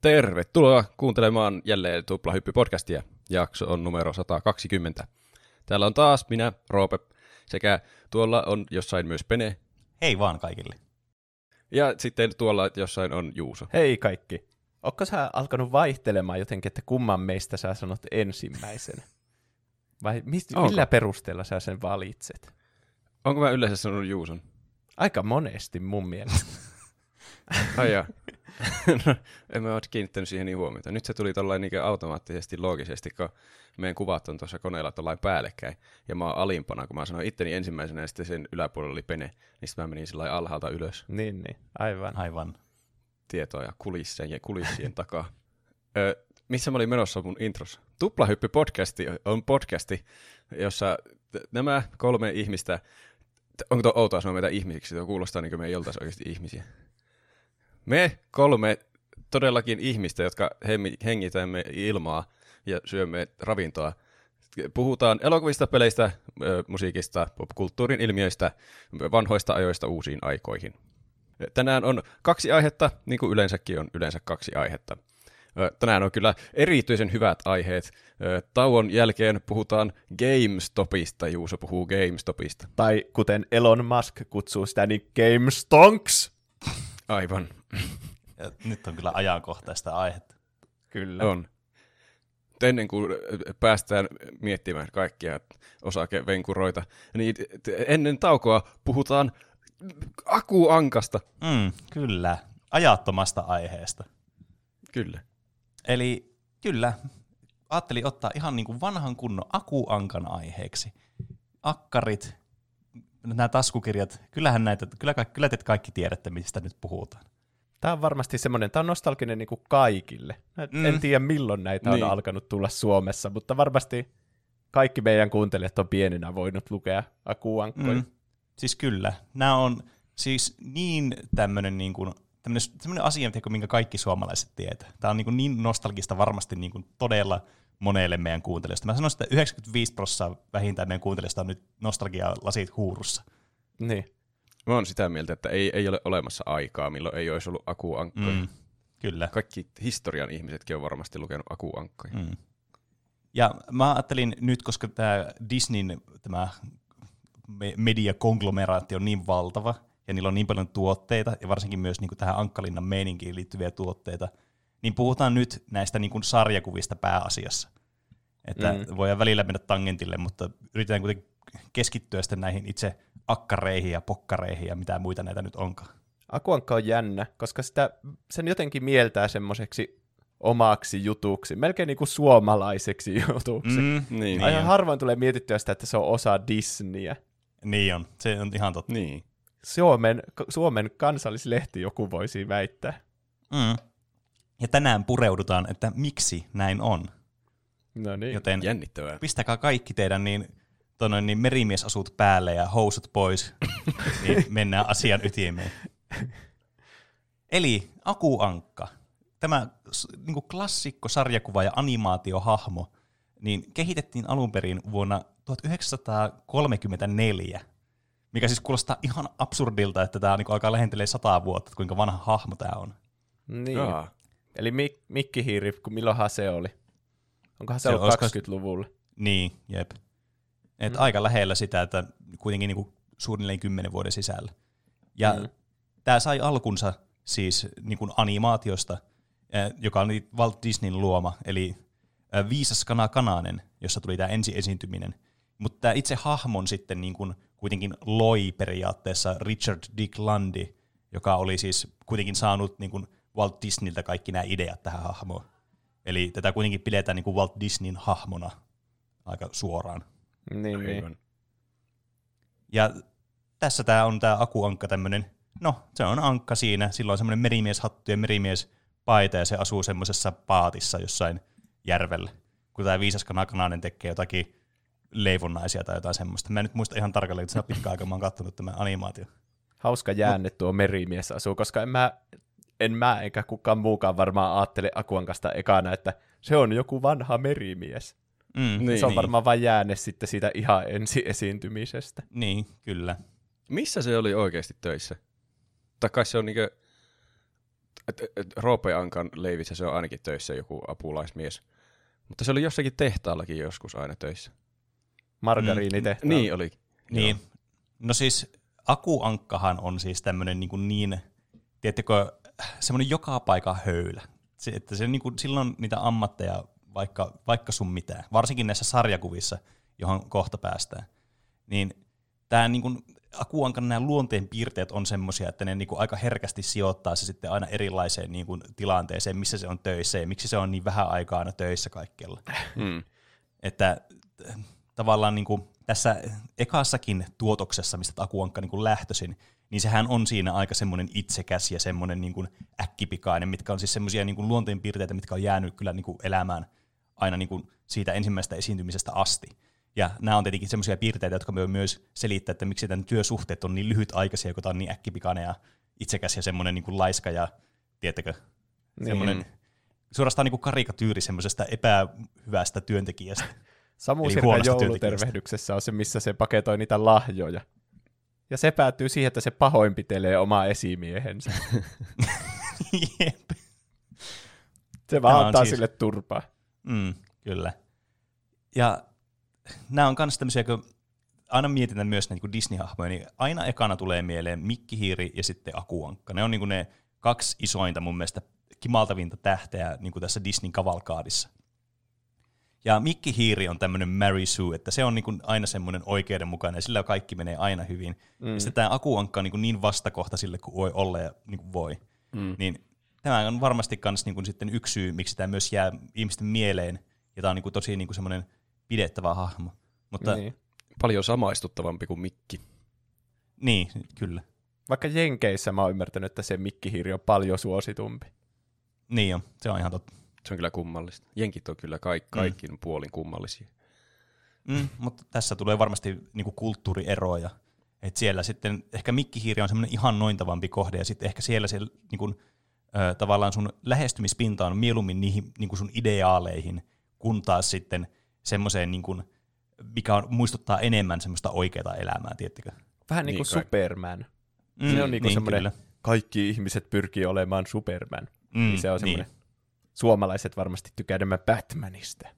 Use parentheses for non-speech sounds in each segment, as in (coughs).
Tervetuloa kuuntelemaan jälleen Tuplahyppy-podcastia. Jakso on numero 120. Täällä on taas minä, Roope, sekä tuolla on jossain myös Pene. Hei vaan kaikille. Ja sitten tuolla jossain on Juuso. Hei kaikki. Onko sä alkanut vaihtelemaan jotenkin, että kumman meistä sä sanot ensimmäisenä? Vai mist, millä perusteella sä sen valitset? Onko mä yleensä sanonut Juuson? Aika monesti mun mielestä. Ai jaa. No, (laughs) en mä ole kiinnittänyt siihen niin huomiota. Nyt se tuli tollain niin automaattisesti, loogisesti, kun meidän kuvat on tuossa koneella tollain päällekkäin. Ja mä oon alimpana, kun mä sanoin itteni ensimmäisenä ja sitten sen yläpuolella oli pene. Niin sitten mä menin sillä alhaalta ylös. niin, niin. Aivan. Aivan. Tietoja kulissien ja kulissien takaa. (laughs) Ö, missä mä olin menossa mun intros? Tuplahyppy podcasti on podcasti, jossa t- nämä kolme ihmistä, t- onko tuo outoa sanoa meitä ihmisiksi? Tuo kuulostaa niin kuin me ei oltaisi oikeasti ihmisiä. Me kolme todellakin ihmistä, jotka hengitämme ilmaa ja syömme ravintoa. Puhutaan elokuvista, peleistä, musiikista, popkulttuurin ilmiöistä, vanhoista ajoista uusiin aikoihin. Tänään on kaksi aihetta, niin kuin yleensäkin on yleensä kaksi aihetta. Tänään on kyllä erityisen hyvät aiheet. Tauon jälkeen puhutaan GameStopista. Juuso puhuu GameStopista. Tai kuten Elon Musk kutsuu sitä, niin Game Stonks. Aivan. Ja nyt on kyllä ajankohtaista aihetta. Kyllä. On. Ennen kuin päästään miettimään kaikkia osakevenkuroita, niin ennen taukoa puhutaan akuankasta. Mm, kyllä. Ajattomasta aiheesta. Kyllä. Eli kyllä, ajattelin ottaa ihan niin kuin vanhan kunnon akuankan aiheeksi. Akkarit, nämä taskukirjat, kyllähän näitä, kyllä, kyllä te kaikki tiedätte, mistä nyt puhutaan. Tämä on varmasti semmoinen, tämä on nostalginen niin kuin kaikille. Mm. Mm. En tiedä milloin näitä on Niin. alkanut tulla Suomessa, mutta varmasti kaikki meidän kuuntelijat on pienenä voinut lukea akuankkoja. Mm. Siis kyllä, nämä on siis niin tämmöinen niin kuin, tämmöinen, tämmöinen asia, minkä kaikki suomalaiset tietää. Tämä on niin, niin nostalgista varmasti niin kuin todella monelle meidän kuuntelijoista. Mä sanoisin, että 95 prosenttia vähintään meidän kuuntelijoista on nyt nostalgia-lasit huurussa. Niin. Mä oon sitä mieltä, että ei, ei ole olemassa aikaa, milloin ei olisi ollut akuankkoja. Mm. Kyllä. Kaikki historian ihmisetkin on varmasti lukenut akuankkoja. Mm. Ja mä ajattelin nyt, koska tämä Disneyn tämä me- mediakonglomeraatti on niin valtava, ja niillä on niin paljon tuotteita, ja varsinkin myös niin kuin tähän Ankkalinnan meininkiin liittyviä tuotteita, niin puhutaan nyt näistä niin kuin sarjakuvista pääasiassa. Että Mm. voidaan välillä mennä tangentille, mutta yritetään kuitenkin keskittyä sitten näihin itse akkareihin ja pokkareihin ja mitä muita näitä nyt onkaan. Akuankka on jännä, koska sitä, sen jotenkin mieltää semmoiseksi omaksi jutuksi, melkein niin kuin suomalaiseksi jutuksi. Mm. Niin, Niin Aina on. harvoin tulee mietittyä sitä, että se on osa Disneyä. Niin on, se on ihan totta. niin. Suomen, Suomen kansallislehti joku voisi väittää. Mm. Ja tänään pureudutaan, että miksi näin on. No niin. Joten Jännittävää. pistäkää kaikki teidän niin, tonoin, niin merimiesasut päälle ja housut pois, (laughs) niin mennään asian ytimeen. Eli Akuankka, tämä niin kuin klassikko sarjakuva ja animaatiohahmo, niin kehitettiin alun perin vuonna 1934, mikä siis kuulostaa ihan absurdilta, että tämä niin alkaa lähentelee sataa vuotta, että kuinka vanha hahmo tämä on. niin. Jaa. Eli mik, mikkihiiri, kun milloinhan se oli? Onkohan se, Se ollut olisiko- 20-luvulla? Niin, jep. Et Mm. aika lähellä sitä, että kuitenkin niinku suunnilleen kymmenen vuoden sisällä. Ja Mm. tämä sai alkunsa siis niinku animaatiosta, eh, joka oli Walt Disneyn luoma, eli eh, Viisas kana kananen, jossa tuli tämä ensi esiintyminen. Mutta tämä itse hahmon sitten niinku kuitenkin loi periaatteessa Richard Dick Lundy, joka oli siis kuitenkin saanut niinku Walt Disneyltä kaikki nämä ideat tähän hahmoon. Eli tätä kuitenkin pidetään niinku Walt Disneyn hahmona aika suoraan. Niin, niin. Ja tässä tämä on tämä akuankka tämmöinen, no se on ankka siinä, sillä on semmoinen merimieshattu ja merimiespaita ja se asuu semmoisessa paatissa jossain järvellä. Kun tämä viisas kanakanainen tekee jotakin leivonnaisia tai jotain semmoista. Mä en nyt muista ihan tarkalleen, että se on (laughs) pitkä aika, mä oon kattonut tämän animaatio. Hauska jäänne tuo merimies asuu, koska en mä, en mä eikä kukaan muukaan varmaan ajattele Akuankasta ekana, että se on joku vanha merimies. Mm, Niin. se on varmaan vain jäänne sitten siitä ihan ensi esiintymisestä. Niin, kyllä. Missä se oli oikeasti töissä? Tai kai se on niinkö... Roope Ankan leivissä se on ainakin töissä joku apulaismies. Mutta se oli jossakin tehtaallakin joskus aina töissä. Margariinitehtaalla. Niin oli. Niin. Joo. No siis akuankkahan on siis tämmöinen niin, kuin niin tiedättekö, semmoinen joka paikan höylä. Se, että se niin kuin, silloin niitä ammatteja vaikka, vaikka sun mitään, varsinkin näissä sarjakuvissa, johon kohta päästään. Niin tämä niin kuin, akuankan nämä luonteen piirteet on semmoisia, että ne niin kuin aika herkästi sijoittaa se sitten aina erilaiseen niin kuin, tilanteeseen, missä se on töissä ja miksi se on niin vähän aikaa aina töissä kaikkialla. Mm. Että äh, tavallaan niin kuin tässä ekassakin tuotoksessa, mistä Akuankka niin kuin lähtöisin, niin sehän on siinä aika semmoinen itsekäs ja semmoinen niin kuin äkkipikainen, mitkä on siis semmoisia niin kuin luonteenpiirteitä, mitkä on jäänyt kyllä niin kuin elämään aina niin kuin siitä ensimmäisestä esiintymisestä asti. Ja nämä on tietenkin semmoisia piirteitä, jotka voi myös selittää, että miksi tämän työsuhteet on niin lyhytaikaisia, kun tämä on niin äkkipikainen ja itsekäs ja semmoinen niin kuin laiska ja, tiettäkö, semmoinen Niin. suorastaan niin kuin karikatyyri semmoisesta epähyvästä työntekijästä. Samu Sirkan joulutervehdyksessä on se, missä se paketoi niitä lahjoja. Ja se päättyy siihen, että se pahoinpitelee omaa esimiehensä. Jep. Se vaan Tämä antaa siis- sille turpaa. Mm, kyllä. Ja nämä on myös tämmöisiä, kun aina mietitään myös näitä niin Disney-hahmoja, niin aina ekana tulee mieleen Mikkihiiri ja sitten Akuankka. Ne on niin kuin ne kaksi isointa mun mielestä kimaltavinta tähteä niin kuin tässä Disneyn kavalkaadissa. Ja Mikkihiiri on tämmöinen Mary Sue, että se on niin kuin aina semmoinen oikeudenmukainen ja sillä kaikki menee aina hyvin. Mm. Ja sitten tämä Akuankka on niin, kuin niin vastakohta sille kuin voi olla ja niin kuin voi. Mm. Niin tämä on varmasti myös niin kuin sitten yksi syy, miksi tämä myös jää ihmisten mieleen, ja tämä on niin kuin tosi niin kuin semmoinen pidettävä hahmo. Mutta niin. Paljon samaistuttavampi kuin Mikki. niin kyllä. Vaikka Jenkeissä mä oon ymmärtänyt, että se mikkihiiri on paljon suositumpi. Niin on, se on ihan totta. Se on kyllä kummallista. Jenkit on kyllä kaik, kaikki mm. puolin kummallisia. Mm, mutta tässä tulee varmasti niin kuin kulttuurieroja. Et siellä sitten ehkä mikkihiiri on semmoinen ihan nointavampi kohde, ja sitten ehkä siellä, siellä niin kuin, ö, tavallaan sun lähestymispinta on mieluummin niihin niin kuin sun ideaaleihin, kun taas sitten semmoiseen, niin kuin, mikä on, muistuttaa enemmän semmoista oikeaa elämää, tiettikö? Vähän niin kuin Niin. Superman. Mm, Se on niinku semmoinen, kyllä. kaikki ihmiset pyrkii olemaan Superman. Mm, niin se on semmoinen, suomalaiset varmasti tykkää enemmän Batmanista.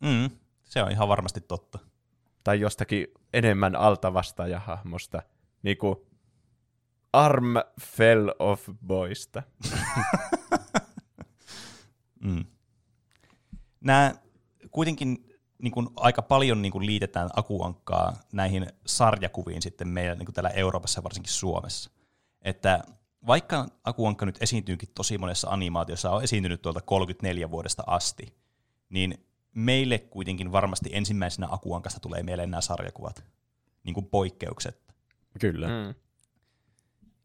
Mm, se on ihan varmasti totta. Tai jostakin enemmän altavastaajahahmosta. Niin kuin Arm Fell of Boysta. (laughs) Mm. Nämä kuitenkin niin kuin aika paljon niin kuin liitetään akuankkaa näihin sarjakuviin sitten meillä niin kuin täällä Euroopassa ja varsinkin Suomessa. Että vaikka akuankka nyt esiintyykin tosi monessa animaatiossa, on esiintynyt tuolta 34 vuodesta asti, niin meille kuitenkin varmasti ensimmäisenä akuankasta tulee mieleen nämä sarjakuvat, niin kuin poikkeukset. Kyllä. Mm. Mm.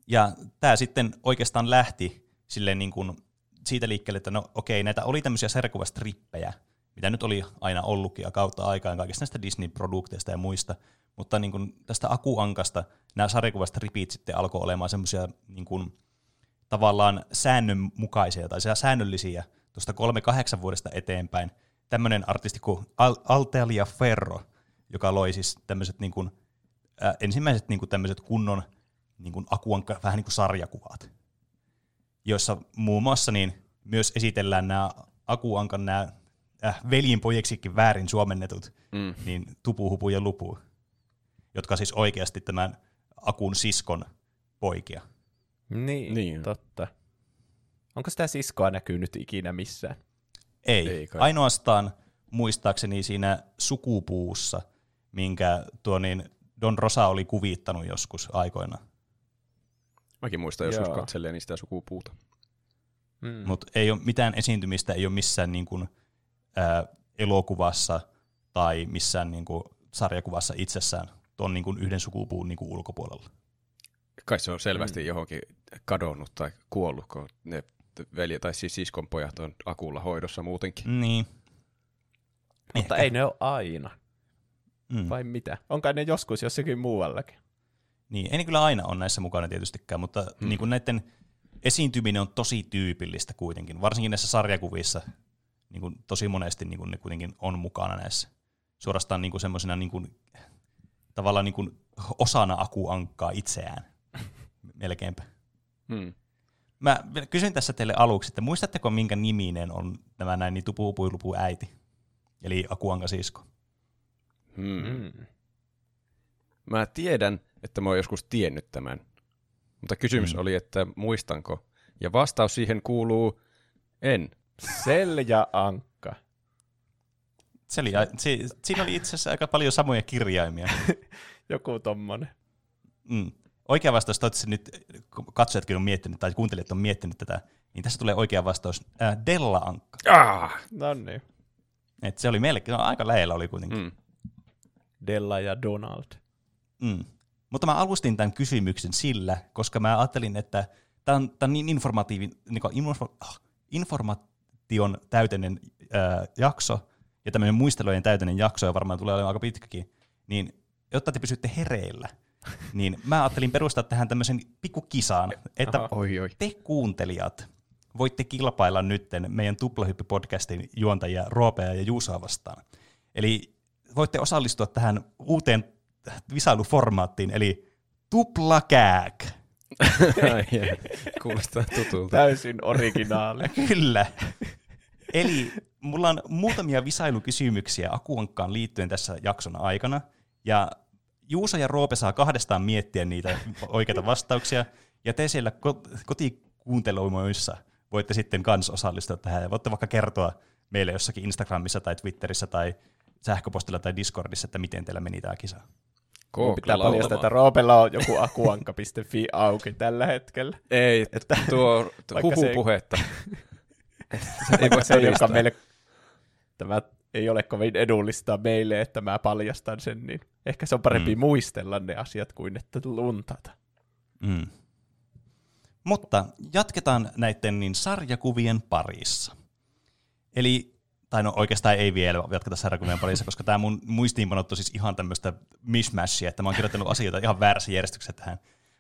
Ja tämä sitten oikeastaan lähti silleen niin kuin siitä liikkeelle, että no okei, näitä oli tämmöisiä sarjakuvastrippejä, mitä nyt oli aina ollutkin ja kautta aikaan kaikista näistä Disney-produkteista ja muista, mutta niin kuin tästä Akuankasta nämä sarjakuvastripit sitten alkoi olemaan semmoisia niin kuin, tavallaan säännönmukaisia tai säännöllisiä tuosta 3-8 vuodesta eteenpäin. Tämmöinen artisti kuin Al- Altelia Ferro, joka loi siis tämmöiset niin kuin, äh, ensimmäiset niin kuin tämmöiset kunnon niin kuin akuankka, vähän niin kuin sarjakuvat, joissa muun muassa niin myös esitellään nämä akuankan nämä äh, veljinpojeksikin väärin suomennetut, Mm. niin Tupu, Hupu ja Lupu, jotka siis oikeasti tämän akun siskon poikia. Niin, Niin. totta. Onko sitä siskoa näkynyt ikinä missään? Ei, Ei kai. ainoastaan muistaakseni siinä sukupuussa, minkä tuo niin Don Rosa oli kuvittanut joskus aikoina. Mäkin muistan joskus Joo. katselleeni sitä sukupuuta. Mm. Mutta ei ole mitään esiintymistä, ei ole missään niin kuin, ää, elokuvassa tai missään niin kuin, sarjakuvassa itsessään tuon niin kuin, yhden sukupuun niin kuin, ulkopuolella. Kai se on selvästi mm. johonkin kadonnut tai kuollut, kun ne velje tai siis siskon pojat on akulla hoidossa muutenkin. Niin. Mutta ei ne ole aina. Mm. Vai mitä? Onko ne joskus jossakin muuallakin? Niin, ei ne kyllä aina ole näissä mukana tietystikään, mutta mm. niin kuin näiden esiintyminen on tosi tyypillistä kuitenkin, varsinkin näissä sarjakuvissa. Niin kuin tosi monesti niin kuin ne kuitenkin on mukana näissä. Suorastaan niin kuin semmoisena niin kuin, tavallaan niin kuin osana akuankkaa itseään. (laughs) Melkeinpä. Mm. Mä kysyn tässä teille aluksi, että muistatteko minkä niminen on tämä näin niin tupupuilupu äiti? Eli Akuanka sisko. Hmm. Mm. Mä tiedän, että mä oon joskus tiennyt tämän. Mutta kysymys Mm. oli, että muistanko. Ja vastaus siihen kuuluu en. Sel ja Ankka. Se oli, si, siinä oli itse asiassa aika paljon samoja kirjaimia. (laughs) Joku tommonen. Mm. Oikea vastaus, toivottavasti nyt katsojatkin on miettinyt, tai kuuntelijat on miettinyt tätä, niin tässä tulee oikea vastaus, äh, Della Ankka. Ah! No niin. Et se oli melkein, no, aika lähellä oli kuitenkin. Mm. Della ja Donald. Mm. Mutta mä alustin tämän kysymyksen sillä, koska mä ajattelin, että tämä on, tää on niin informatiivin, niin info, ah, informaation täyteinen ää, jakso, ja tämmöinen muistelujen täyteinen jakso, ja varmaan tulee olemaan aika pitkäkin, niin jotta te pysytte hereillä, niin mä ajattelin perustaa tähän tämmöisen pikkukisaan, että Aha. Oi, oi. te kuuntelijat voitte kilpailla nytten meidän Tuplahyppi-podcastin juontajia Roopea ja Juusoa vastaan. Eli voitte osallistua tähän uuteen visailuformaattiin, eli tuplakääk. Kuulostaa tutulta. Täysin originaali. Kyllä. Eli mulla on muutamia visailukysymyksiä Akuankkaan liittyen tässä jakson aikana, ja Juuso ja Roope saa kahdestaan miettiä niitä oikeita vastauksia, ja te siellä ko- kotikuunteluimoissa voitte sitten kans osallistua tähän, ja voitte vaikka kertoa meille jossakin Instagramissa tai Twitterissä tai sähköpostilla tai Discordissa, että miten teillä meni tämä kisa. Mun pitää paljastaa, että. Roopella on joku akuanka.fi auki tällä hetkellä. Ei, Että tuo, tuo (laughs) Vaikka se ei- voi se, joka meille, tämä ei ole kovin edullista meille, että mä paljastan sen, niin ehkä se on parempi Mm. muistella ne asiat kuin että luntata. Mm. Mutta jatketaan näiden niin sarjakuvien parissa. Eli, tai no oikeastaan ei vielä jatketa sarjakuvien parissa, koska tämä mun muistiinpanot on siis ihan tämmöistä mishmashia, että mä oon kirjoittanut asioita ihan väärässä järjestyksessä tähän.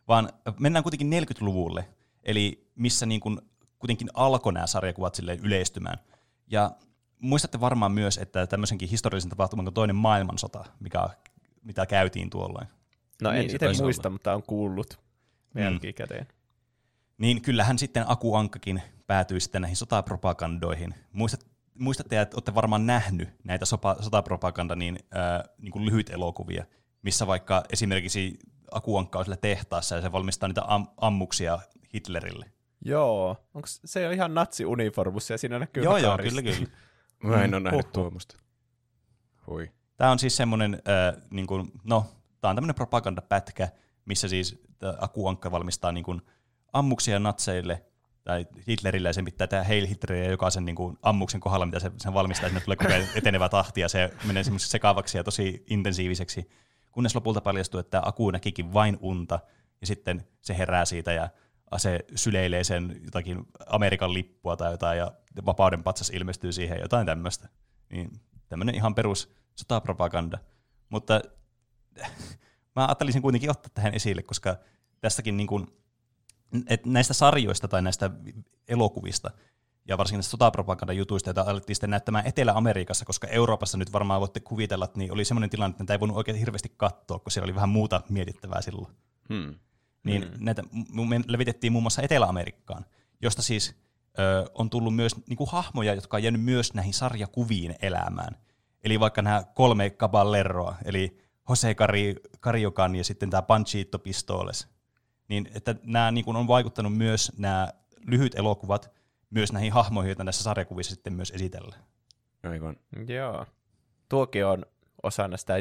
Vaan mennään kuitenkin 40-luvulle, eli missä niin kuin kuitenkin alkoi nämä sarjakuvat silleen yleistymään. Ja muistatte varmaan myös, että tämmöisenkin historiallisen tapahtuman kuin toinen maailmansota, mikä, mitä käytiin tuolloin. No en Niin, se itse muista, olla. mutta on kuullut Mm. jälkikäteen. Niin kyllähän sitten Aku Ankkakin päätyi sitten näihin sotapropagandoihin. Muistat, muistatte, että olette varmaan nähnyt näitä sopa, sotapropaganda niin, äh, niin kuin lyhyt elokuvia, missä vaikka esimerkiksi Aku Ankka on siellä tehtaassa ja se valmistaa niitä am, ammuksia Hitlerille. Joo, onko se on ihan natsi-uniformussa ja siinä näkyy joo, joo, kyllä, kyllä. (laughs) Mä en ole nähnyt Oho. tuommoista. Hui. Tämä on siis semmoinen, äh, niin kuin, no, tämä on tämmöinen propagandapätkä, missä siis tää Aku Ankka valmistaa niin kuin, ammuksia natseille tai Hitlerille, ja sen pitää tehdä Heil Hitleriä jokaisen niin kuin, ammuksen kohdalla, mitä se, sen valmistaa, että ne tulee koko ajan (laughs) etenevä tahti, ja se menee semmoiseksi sekavaksi ja tosi intensiiviseksi, kunnes lopulta paljastuu, että Aku näkikin vain unta, ja sitten se herää siitä, ja se syleilee sen jotakin Amerikan lippua tai jotain, ja vapauden patsas ilmestyy siihen, jotain tämmöistä. Niin tämmöinen ihan perus sotapropaganda. Mutta (laughs) mä ajattelisin kuitenkin ottaa tähän esille, koska tästäkin niin kuin, näistä sarjoista tai näistä elokuvista ja varsinkin näistä sotapropagandajutuista, joita alettiin sitten näyttämään Etelä-Amerikassa, koska Euroopassa nyt varmaan voitte kuvitella, että niin oli semmoinen tilanne, että näitä ei voinut oikein hirveästi katsoa, kun siellä oli vähän muuta mietittävää silloin. Hmm. Niin mm. näitä me levitettiin muun muassa Etelä-Amerikkaan, josta siis ö, on tullut myös niin kuin hahmoja, jotka on jäänyt myös näihin sarjakuviin elämään. Eli vaikka nämä kolme caballeroa, eli Jose Cari, Cariocan ja sitten tämä Panchito Pistoles, niin että nämä niin kuin on vaikuttanut myös nämä lyhyt elokuvat myös näihin hahmoihin, joita näissä sarjakuvissa sitten myös esitellään. Aivan. Joo. Tuokin on osana sitä,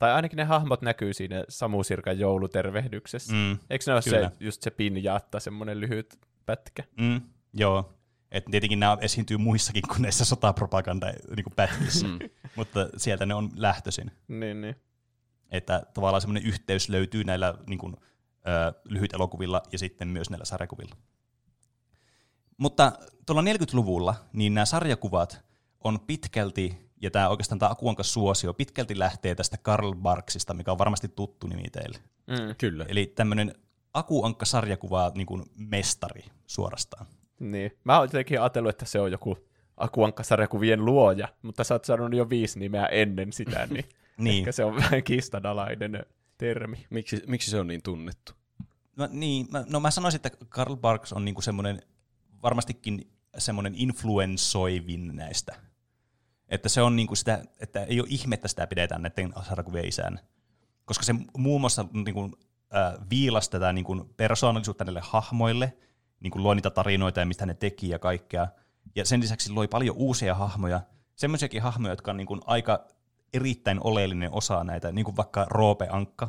tai ainakin ne hahmot näkyy siinä Samu Sirkan joulutervehdyksessä. Mm. Eikö ne ole Kyllä. se, just se pinjaatta, semmoinen lyhyt pätkä? mm, joo. Et tietenkin nämä esiintyy muissakin kuin näissä sotapropaganda niin pätkissä, Mm. (laughs) mutta sieltä ne on lähtöisin. Niin, niin. että tavallaan semmoinen yhteys löytyy näillä niin kuin, ö, lyhyt elokuvilla ja sitten myös näillä sarjakuvilla. Mutta tuolla 40-luvulla niin nämä sarjakuvat on pitkälti, ja tämä oikeastaan tämä Akuankas suosio, pitkälti lähtee tästä Karl Barksista, mikä on varmasti tuttu nimi teille. Mm. Kyllä. Eli tämmöinen Akuankka-sarjakuva niin kuin mestari suorastaan. niin. Mä oon jotenkin ajatellut, että se on joku Akuankka-sarjakuvien luoja, mutta sä oot sanonut jo viisi nimeä ennen sitä, (laughs) niin, Niin. ehkä se on vähän kiistanalainen termi. Miksi, miksi se on niin tunnettu? No, niin, mä, no mä sanoisin, että Karl Barks on niinku semmoinen varmastikin semmoinen influensoivin näistä. Että se on niinku sitä, että ei ole ihme, että sitä pidetään näiden sarjakuvien isän. Koska se muun muassa niinku, äh, viilasi tätä niinku persoonallisuutta näille hahmoille, niinku loi niitä tarinoita ja mistä ne teki ja kaikkea. Ja sen lisäksi loi paljon uusia hahmoja, semmoisiakin hahmoja, jotka on niinku aika erittäin oleellinen osa näitä, niin kuin vaikka Roope Ankka.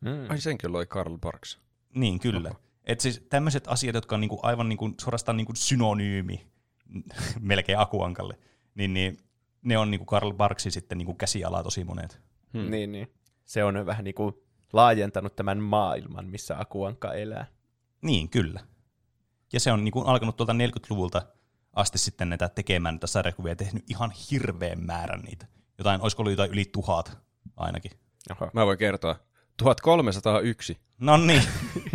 Mm. Ai senkin loi Karl Barks. Niin, kyllä. Et siis tämmöiset asiat, jotka on niinku aivan niinku, suorastaan niinku synonyymi (laughs) melkein Akuankalle, niin, niin ne on niinku Karl Barksin sitten niinku käsialaa tosi monet. Hmm. Niin, niin. Se on vähän niin kuin laajentanut tämän maailman, missä Akuanka elää. Niin, kyllä. Ja se on niinku alkanut tuolta 40-luvulta asti sitten näitä tekemään näitä sarjakuvia ja tehnyt ihan hirveän määrän niitä. Jotain, olisiko ollut jotain yli tuhat ainakin. Oho. Mä voin kertoa. 1301 No niin.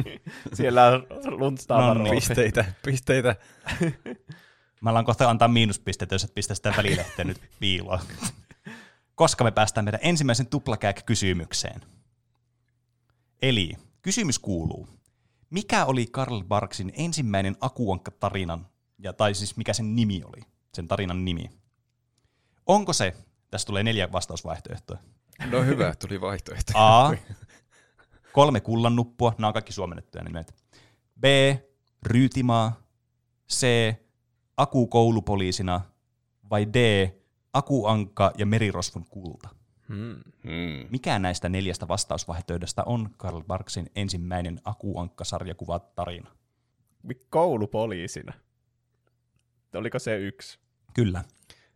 (laughs) Siellä on lunstaa No no, niin. pisteitä. pisteitä. (laughs) Mä alan kohta antaa miinuspisteitä, jos et pistä sitä välilehteä nyt piiloon. Koska me päästään meidän ensimmäisen tuplakääk-kysymykseen. Eli kysymys kuuluu, mikä oli Karl Barksin ensimmäinen Akuankka-tarinan, ja, tai siis mikä sen nimi oli, sen tarinan nimi? Onko se, tässä tulee neljä vastausvaihtoehtoa. No hyvä, tuli vaihtoehto. A. Kolme kullannuppua, nämä on kaikki suomennettuja nimet. B. Ryytimaa. C. Aku koulupoliisina. Vai D. Aku Ankka ja Merirosvon kulta. Hmm. Hmm. Mikä näistä neljästä vastausvaihtoehdosta on Karl Barksin ensimmäinen Aku Ankka-sarjakuva tarina? Koulupoliisina. Oliko se yksi? Kyllä.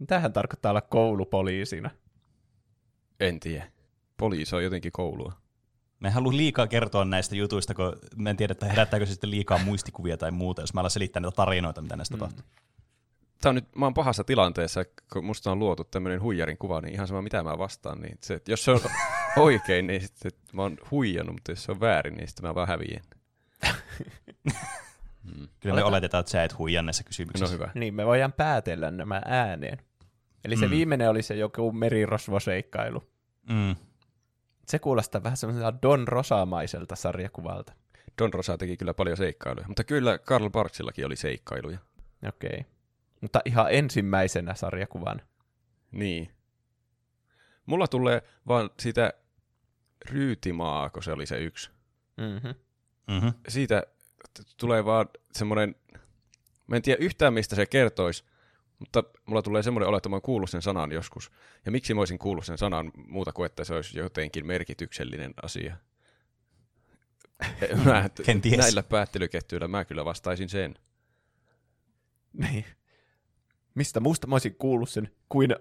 Tähän tarkoittaa olla koulupoliisina. En tiedä. Poliisi on jotenkin koulua. Mä en halua liikaa kertoa näistä jutuista, kun mä en tiedä, että herättääkö se sitten liikaa muistikuvia tai muuta, jos mä alan selittää näitä tarinoita, mitä näistä tapahtuu. Tää on nyt, mä oon pahassa tilanteessa, kun musta on luotu tämmöinen huijarin kuva, niin ihan sama mitä mä vastaan. Niin se, että jos se on (laughs) oikein, niin sitten mä oon huijannut, mutta jos se on väärin, niin sitten mä vaan häviän. (laughs) Kyllä me oletetaan, että sä et huijaa näissä No kysymyksissä. hyvä. Niin, me voidaan päätellä nämä ääneen. Eli se Mm. viimeinen oli se joku merirosvoseikkailu. Mm. Se kuulostaa vähän semmoiselta Don Rosamaiselta sarjakuvalta. Don Rosa teki kyllä paljon seikkailuja, mutta kyllä Karl Barksillakin oli seikkailuja. Okei. Okay. Mutta ihan ensimmäisenä sarjakuvan. Niin. Mulla tulee vaan sitä ryytimaa, kun se oli se yksi. Mm-hmm. Mm-hmm. Siitä t- tulee vaan semmoinen, mä en tiedä yhtään mistä se kertoisi, mutta mulla tulee semmoinen olo, että mä oon kuullut sen sanan joskus. Ja miksi mä olisin kuullut sen sanan muuta kuin, että se olisi jotenkin merkityksellinen asia. (laughs) Mä, Kenties. näillä päättelykettyillä mä kyllä vastaisin sen. Niin. Mistä muusta mä olisin kuullut sen kuin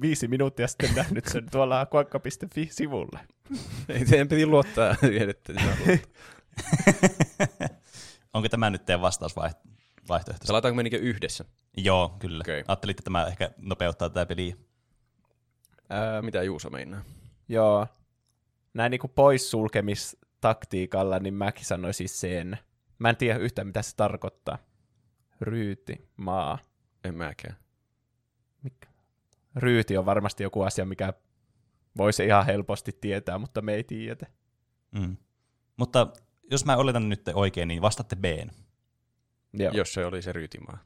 viisi minuuttia sitten nähnyt sen tuolla kuokka.fi-sivulle. (laughs) Ei teidän piti luottaa siihen, että luottaa. (laughs) Onko tämä nyt teidän vastausvaihtoehto? Pelataanko me niinkö yhdessä? Joo, kyllä. Okei. Ajattelin, että tämä ehkä nopeuttaa tätä peliä. Öö, Mitä Juuso meinaa? joo. Näin niinku poissulkemistaktiikalla, niin mäkin sanoisin sen. Mä en tiedä yhtään, mitä se tarkoittaa. Ryyti, maa. En mäkään. Mikä? Ryyti on varmasti joku asia, mikä voisi ihan helposti tietää, mutta me ei tiedetä. Mm. Mutta jos mä oletan nyt oikein, niin vastatte B. Joo. Jos se oli se ryytimaa.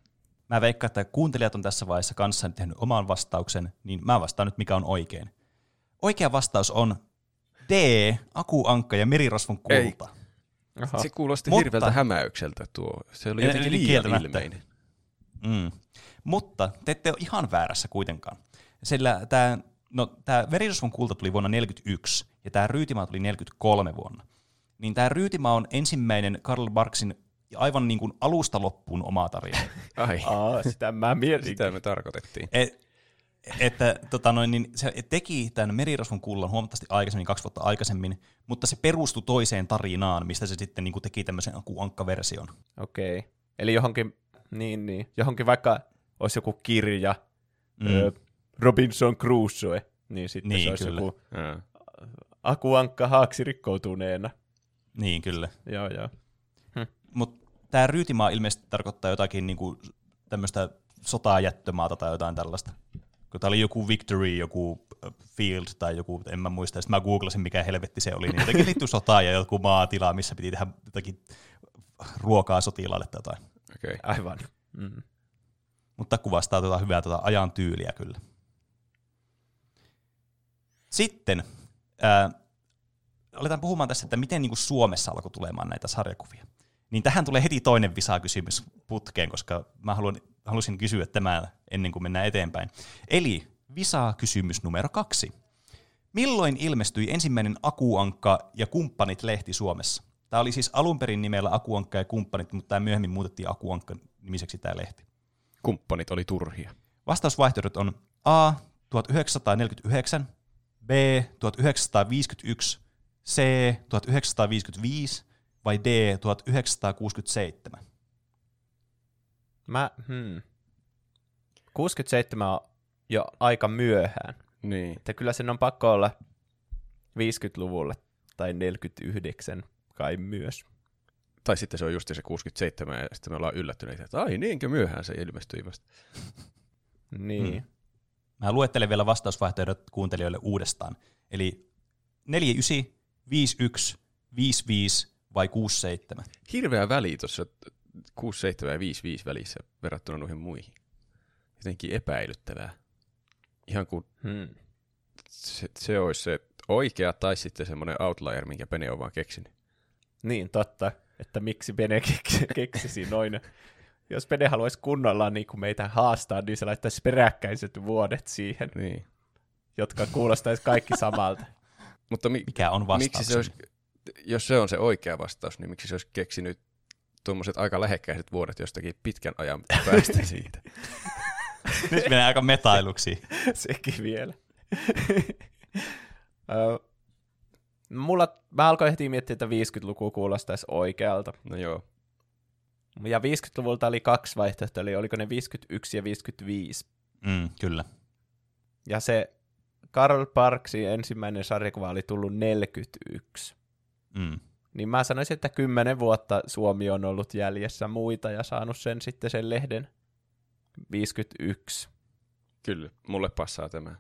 Mä veikkaan, että kuuntelijat on tässä vaiheessa kanssani tehnyt oman vastauksen, niin mä vastaan nyt, mikä on oikein. Oikea vastaus on D, Aku Ankka ja Merirosvon Ei. kulta. Aha. Se kuulosti Mutta- hirveältä hämäykseltä tuo. Se oli jotenkin liian ilmeinen. Mm. Mutta te ette ole ihan väärässä kuitenkaan. Sillä tämä no, tää Merirosvon kulta tuli vuonna 1941 ja tämä Ryytimaa tuli 43 vuonna. Niin tämä Ryytimaa on ensimmäinen Karl Barksin aivan niin kuin alusta loppuun oma tarina. (laughs) Ai, Aa, sitä mä mietin. sitä me tarkoitettiin. Et, että tota noin, niin se teki tämän merirosvon kullan huomattavasti aikaisemmin, kaksi vuotta aikaisemmin, mutta se perustui toiseen tarinaan, mistä se sitten niin kuin teki tämmöisen ankka-version. Okei. Okay. Eli johonkin, niin, niin, johonkin vaikka olisi joku kirja, Mm. mm. Robinson Crusoe, niin sitten Niin, se olisi kyllä. joku Aa. akuankka haaksi rikkoutuneena. Niin, kyllä. Joo, joo. Mutta tämä ryytimaa ilmeisesti tarkoittaa jotakin niin kuin tämmöistä sotaa jättömaata tai jotain tällaista. kun tää oli joku Victory, joku Field tai joku, en mä muista, sitten mä googlasin mikä helvetti se oli, niin jotenkin liittyy sotaan ja joku maatila, missä piti tehdä jotakin ruokaa sotilaalle tai jotain. Okei. Okay. Aivan. Mm. Mutta kuvastaa tuota hyvää tuota ajan tyyliä kyllä. Sitten ää, aletaan puhumaan tässä, että miten niin kuin Suomessa alkoi tulemaan näitä sarjakuvia. Niin tähän tulee heti toinen visakysymys putkeen, koska mä haluan, halusin kysyä tämän ennen kuin mennään eteenpäin. Eli visakysymys numero kaksi. Milloin ilmestyi ensimmäinen Akuankka ja kumppanit lehti Suomessa? Tämä oli siis alun perin nimellä Akuankka ja kumppanit, mutta tämä myöhemmin muutettiin Akuankka nimiseksi tämä lehti. Kumppanit oli turhia. Vastausvaihtoehdot on A. 1949, B. 1951, C. 1955 vai D. 1967? Mä, hmm. 67 on jo aika myöhään. Niin. Että kyllä sen on pakko olla 50-luvulla tai 49 kai myös. Tai sitten se on just se 67 ja sitten me ollaan yllättyneitä, että ai niinkö myöhään se ilmestyi vasta. (laughs) Niin. Hmm. Mä luettelen vielä vastausvaihtoehdot kuuntelijoille uudestaan. Eli 49, 51, 55 vai 67? Hirveä väli tuossa 67 ja 55 välissä verrattuna noihin muihin. Jotenkin epäilyttävää. Ihan kuin Hmm. se, se olisi se oikea tai sitten semmoinen outlier, minkä Pene on vaan keksinyt. Niin, totta. Että miksi Bene keksi, keksisi noin. Jos Bene haluaisi kunnolla niin kuin meitä haastaa, niin se laittaisi peräkkäiset vuodet siihen, Niin. jotka kuulostaisi kaikki samalta. (laughs) Mutta mi- Mikä on vastaus? miksi se olisi, jos se on se oikea vastaus, niin miksi se olisi keksinyt tuommoiset aika lähekkäiset vuodet jostakin pitkän ajan (laughs) päästä siitä? Nyt menee aika metailuksi. (laughs) Sekin vielä. Ö, Mulla, mä alkoin heti miettiä, että 50-luku kuulostaisi oikealta. No joo. Ja 50-luvulta oli kaksi vaihtoehtoa, eli oliko ne 51 ja 55. Mm, kyllä. Ja se Karl Parksin ensimmäinen sarjakuva oli tullut 41. Mm. Niin mä sanoisin, että kymmenen vuotta Suomi on ollut jäljessä muita ja saanut sen sitten sen lehden 51. Kyllä, mulle passaa tämä.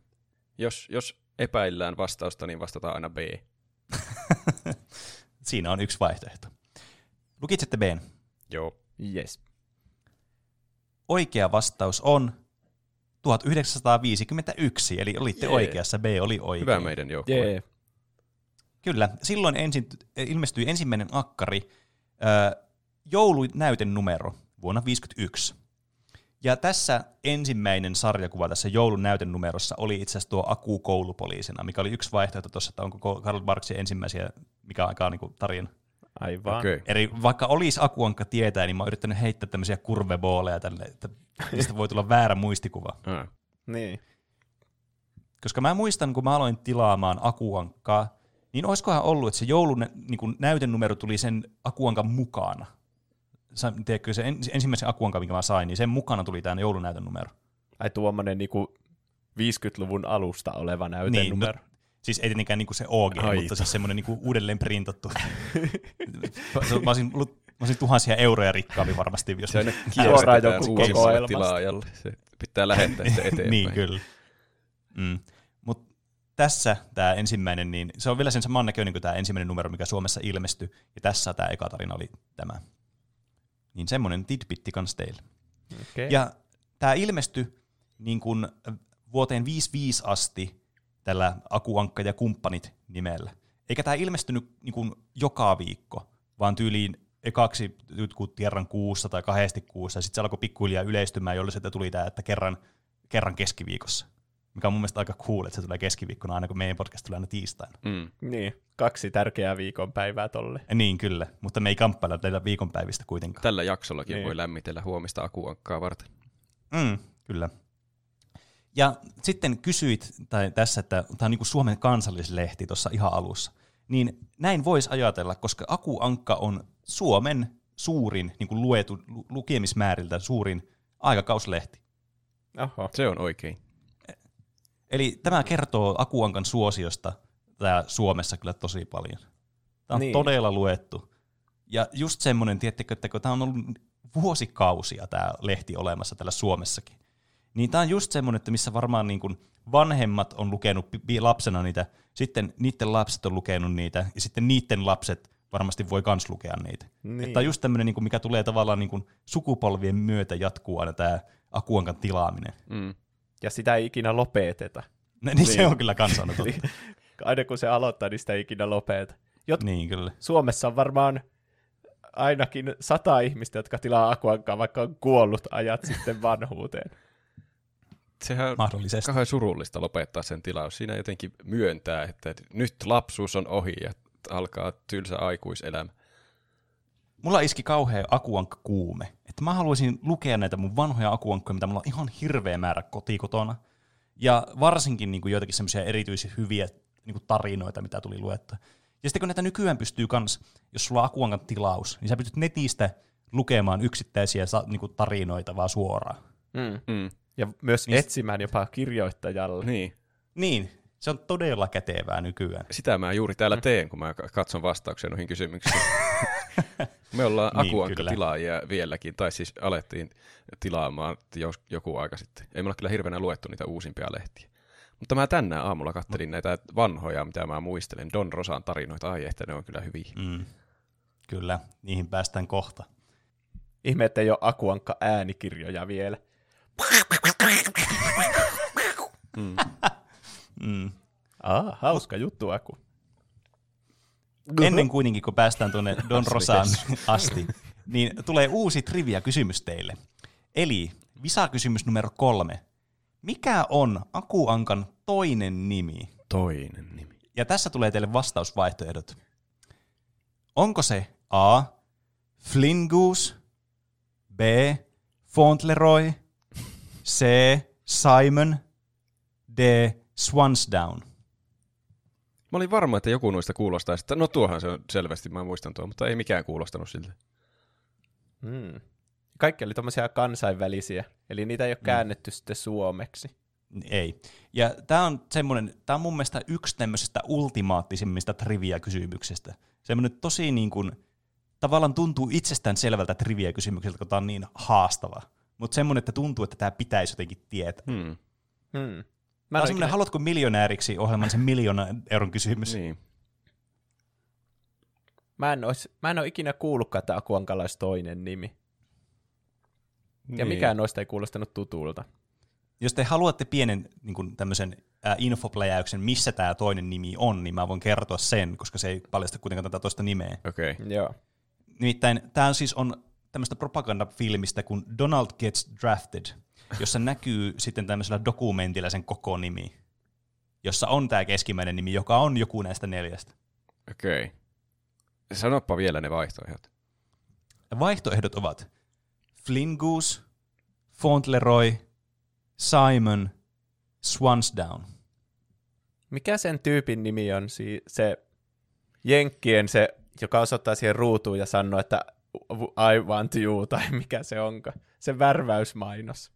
Jos, jos epäillään vastausta, niin vastataan aina B. Siinä on yksi vaihtoehto. Lukitsette B. Joo. Yes. Oikea vastaus on 1951, eli olitte Jee. oikeassa, B oli oikein. Hyvä meidän joukkue. Jee. Kyllä, silloin ensin, ilmestyi ensimmäinen akkari, ö, joulunäytenumero vuonna 1951. Ja tässä ensimmäinen sarjakuva tässä joulun näytenumerossa oli itse asiassa tuo Aku koulupoliisina, mikä oli yksi vaihtoehto tuossa, että onko Karl Barksin ensimmäisiä, mikä on aika niin tarina. Aivan. Okei. Eli vaikka olisi Akuankka tietää, niin mä oon yrittänyt heittää tämmöisiä kurvebooleja tälle, että niistä voi tulla väärä muistikuva. (laughs) Ah. Niin. Koska mä muistan, kun mä aloin tilaamaan Akuankkaa, niin olisikohan ollut, että se joulun niin kuin näytenumero tuli sen Akuankan mukana. Sä, tiedätkö, se en, ensimmäisen Akuankan, minkä mä sain, niin sen mukana tuli tämä joulunäytön numero. Ai tuommoinen niinku 50-luvun alusta oleva näytenumero. Niin, Siis ei tietenkään niin kuin se OG, Aita. mutta siis semmoinen niin uudelleen printattu. (laughs) Se- mä, olisin, mä olisin tuhansia euroja rikkaampi varmasti, jos Se aina Suoraan joku kokoelmasta. tilaajalle. Se pitää lähettää sitä (laughs) eteenpäin. niin, kyllä. Mm. Mutta tässä tämä ensimmäinen, niin se on vielä sen saman näköinen kuin tämä ensimmäinen numero, mikä Suomessa ilmestyi, ja tässä tämä eka tarina oli tämä. Niin semmoinen tidbitti kans teille. Okay. Ja tämä ilmestyi niin kun vuoteen 55 asti tällä Akuankka ja kumppanit nimellä. Eikä tämä ilmestynyt niin kun joka viikko, vaan tyyliin ekaksi jotkut kerran kuussa tai kahdesti kuussa, ja sitten se alkoi pikkuhiljaa yleistymään, jolloin sieltä tuli tämä, että kerran, kerran keskiviikossa. Mikä on mun mielestä aika cool, että se tulee keskiviikkona aina, kun meidän podcast tulee aina tiistaina. Mm. Niin, kaksi tärkeää viikonpäivää tolle. Ja niin, kyllä, mutta me ei kamppailla näitä viikonpäivistä kuitenkaan. Tällä jaksollakin Niin. voi lämmitellä huomista akuankkaa varten. Mm, kyllä. Ja sitten kysyit tai tässä, että tämä on niin kuin Suomen kansallislehti tuossa ihan alussa. Niin näin voisi ajatella, koska Aku Ankka on Suomen suurin, niin kuin luetu, lu- lukemismääriltä suurin aikakauslehti. Oho. Se on oikein. Eli tämä kertoo Aku Ankan suosiosta tää Suomessa kyllä tosi paljon. Tämä on niin. Todella luettu. Ja just semmoinen, tiettekö, että kun tämä on ollut vuosikausia tämä lehti olemassa täällä Suomessakin, Niin tämä on just semmoinen, että missä varmaan niin kuin vanhemmat on lukenut lapsena niitä, sitten niiden lapset on lukenut niitä, ja sitten niiden lapset varmasti voi kans lukea niitä. Niin. Että on just tämmöinen, niin kuin, mikä tulee tavallaan niin kuin sukupolvien myötä jatkuu aina tämä Akuankan tilaaminen. Mm. Ja sitä ei ikinä lopeteta. Niin, (laughs) niin. se on kyllä kans aina totta. Aina kun se aloittaa, niin sitä ei ikinä lopeta. Jot- niin kyllä. Suomessa on varmaan ainakin sata ihmistä, jotka tilaa Akuankaa, vaikka on kuollut ajat sitten vanhuuteen. (laughs) Sehän on Mahdollisesti. kauhean surullista lopettaa sen tilaus. Siinä jotenkin myöntää, että nyt lapsuus on ohi ja alkaa tylsä aikuiselämä. Mulla iski kauhea akuankka-kuume. Että mä haluaisin lukea näitä mun vanhoja akuankkoja, mitä mulla on ihan hirveä määrä kotikotona. Ja varsinkin niin kuin joitakin semmoisia erityisen hyviä niin kuin tarinoita, mitä tuli luettua. Ja sitten kun näitä nykyään pystyy kans, jos sulla on akuankan tilaus, niin sä pystyt netistä lukemaan yksittäisiä niin kuin tarinoita vaan suoraan. Mm. Mm. Ja myös Niin- etsimään jopa kirjoittajalle. Niin. Niin, se on todella kätevää nykyään. Sitä mä juuri täällä teen, kun mä katson vastauksia noihin kysymyksiin. (laughs) Me ollaan Niin, niin, kyllä. tilaajia vieläkin, tai siis alettiin tilaamaan jos, joku aika sitten. Ei me ole kyllä hirveänä luettu niitä uusimpia lehtiä. Mutta mä tänään aamulla kattelin näitä vanhoja, mitä mä muistelen, Don Rosan tarinoita. Ai että ne on kyllä hyviä. Mm. Kyllä, niihin päästään kohta. Ihme, että ei ole Akuankka äänikirjoja vielä. Mm. (laughs) Mm. Ah, hauska juttu, Aku. Ennen kuitenkin, kun päästään tuonne Don (laughs) Rosaan asti, niin tulee uusi trivia-kysymys teille. Eli visakysymys numero kolme. Mikä on Akuankan toinen nimi? Toinen nimi. Ja tässä tulee teille vastausvaihtoehdot. Onko se A. Flingoose, B. Fauntleroy, C. Simon, D. Swansdown? Mä olin varma, että joku noista kuulostaa, että no tuohan se on selvästi, mä muistan tuo, mutta ei mikään kuulostanut siltä. Mm. Kaikki oli tommosia kansainvälisiä, eli niitä ei ole käännetty sitten suomeksi. Ei. Ja tämä on semmoinen, tämä on mun mielestä yksi tämmöisestä ultimaattisimmista trivia-kysymyksistä. Semmoinen tosi niin kuin, tavallaan tuntuu itsestään selvältä trivia-kysymykseltä, kun tämä on niin haastava. Mutta semmoinen, että tuntuu, että tämä pitäisi jotenkin tietää. Hmm. Hmm. Tämä on semmoinen, haluatko miljonääriksi ohjelman sen miljoonan euron kysymys. Niin. mä, en ois, mä en ole ikinä kuullutkaan, että Akuankalla olisi toinen nimi. Ja niin. mikään noista ei kuulostanut tutulta. Jos te haluatte pienen niin kuin tämmöisen äh, infopläjäyksen, missä tämä toinen nimi on, niin mä voin kertoa sen, koska se ei paljasta kuitenkaan tätä toista nimeä. Okei. Okay. Joo. Nimittäin tämä siis on tämmöistä propagandafilmistä kuin Donald Gets Drafted, jossa näkyy sitten tämmöisellä dokumentilla sen koko nimi, jossa on tämä keskimmäinen nimi, joka on joku näistä neljästä. Okei. Okay. Sanoppa vielä ne vaihtoehdot. Vaihtoehdot ovat Flingoose, Fauntleroy, Simon, Swansdown. Mikä sen tyypin nimi on? Si- se Jenkkien se, joka osoittaa siihen ruutuun ja sanoo, että I want you, tai mikä se onka. Se värväysmainos.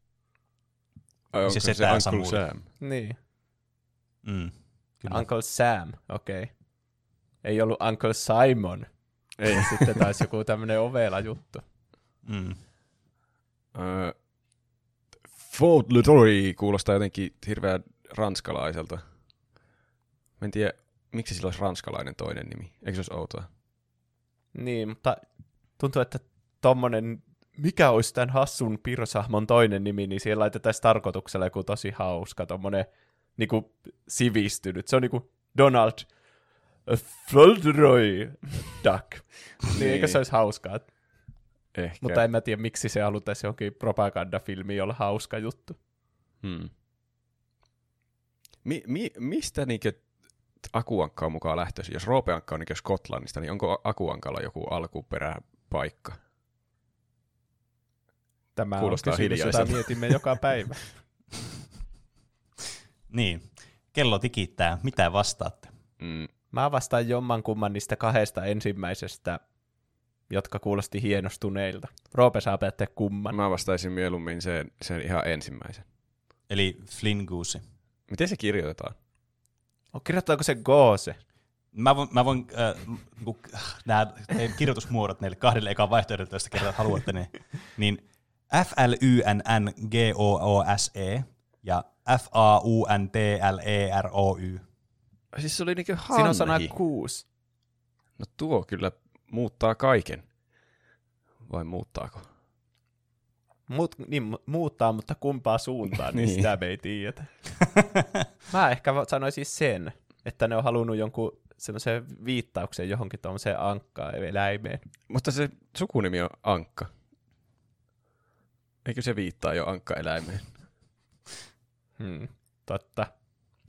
Ai, onko Se se, se Uncle Samuli. Sam? Niin. Mm, kyllä. Uncle Sam, okei. Okay. Ei ollut Uncle Simon. Ei. Sitten taisi joku tämmöinen ovela juttu. Mm. Öö, Fort Leroy kuulostaa jotenkin hirveän ranskalaiselta. Mä en tiedä, miksi sillä olisi ranskalainen toinen nimi. Eikö se olisi outoa? Niin, mutta tuntuu, että tommonen, mikä olisi tämän hassun piirrosahmon toinen nimi, niin siellä laitetaan tarkoituksella joku tosi hauska, tommonen niinku sivistynyt. Se on niinku Donald Földeroy Duck. niin, eikö se olisi hauskaa? Ehkä. Mutta en mä tiedä, miksi se haluttaisi johonkin propagandafilmiin olla hauska juttu. Hmm. Mi- mi- mistä niinkö Akuankka on mukaan lähtöisin? Jos Roopeankka on niinkö Skotlannista, niin onko Akuankalla joku alkuperäpaikka? Tämä Kuulostaa on kysymys, jota mietimme joka päivä. (laughs) Niin, kello tikittää. Mitä vastaatte? Mm. Mä vastaan jomman kumman niistä kahdesta ensimmäisestä, jotka kuulosti hienostuneilta. Roope saa päättää kumman. Mä vastaisin mieluummin sen, sen ihan ensimmäisen. Eli Flingoose. Miten se kirjoitetaan? Oh, kirjoittaako se Goose? Mä voin, mä voin äh, niinku, nämä kirjoitusmuodot näille kahdelle ekaan vaihtoehdolle, joista kerran haluatte ne, (laughs) niin F-L-Y-N-N-G-O-O-S-E ja F-A-U-N-T-L-E-R-O-Y. Siis se oli niinkö hanhi. Siinä on sana kuusi. No tuo kyllä muuttaa kaiken. Vai muuttaako? Muut, niin, mu- muuttaa, mutta kumpaa suuntaan, niin Niin. sitä me ei tiedetä. (laughs) Mä ehkä sanoisin sen, että ne on halunnut jonkun semmoisen viittauksen johonkin tuommoiseen ankkaan eläimeen. Mutta se sukunimi on Ankka. Eikö se viittaa jo Ankka-eläimeen? Hmm, totta.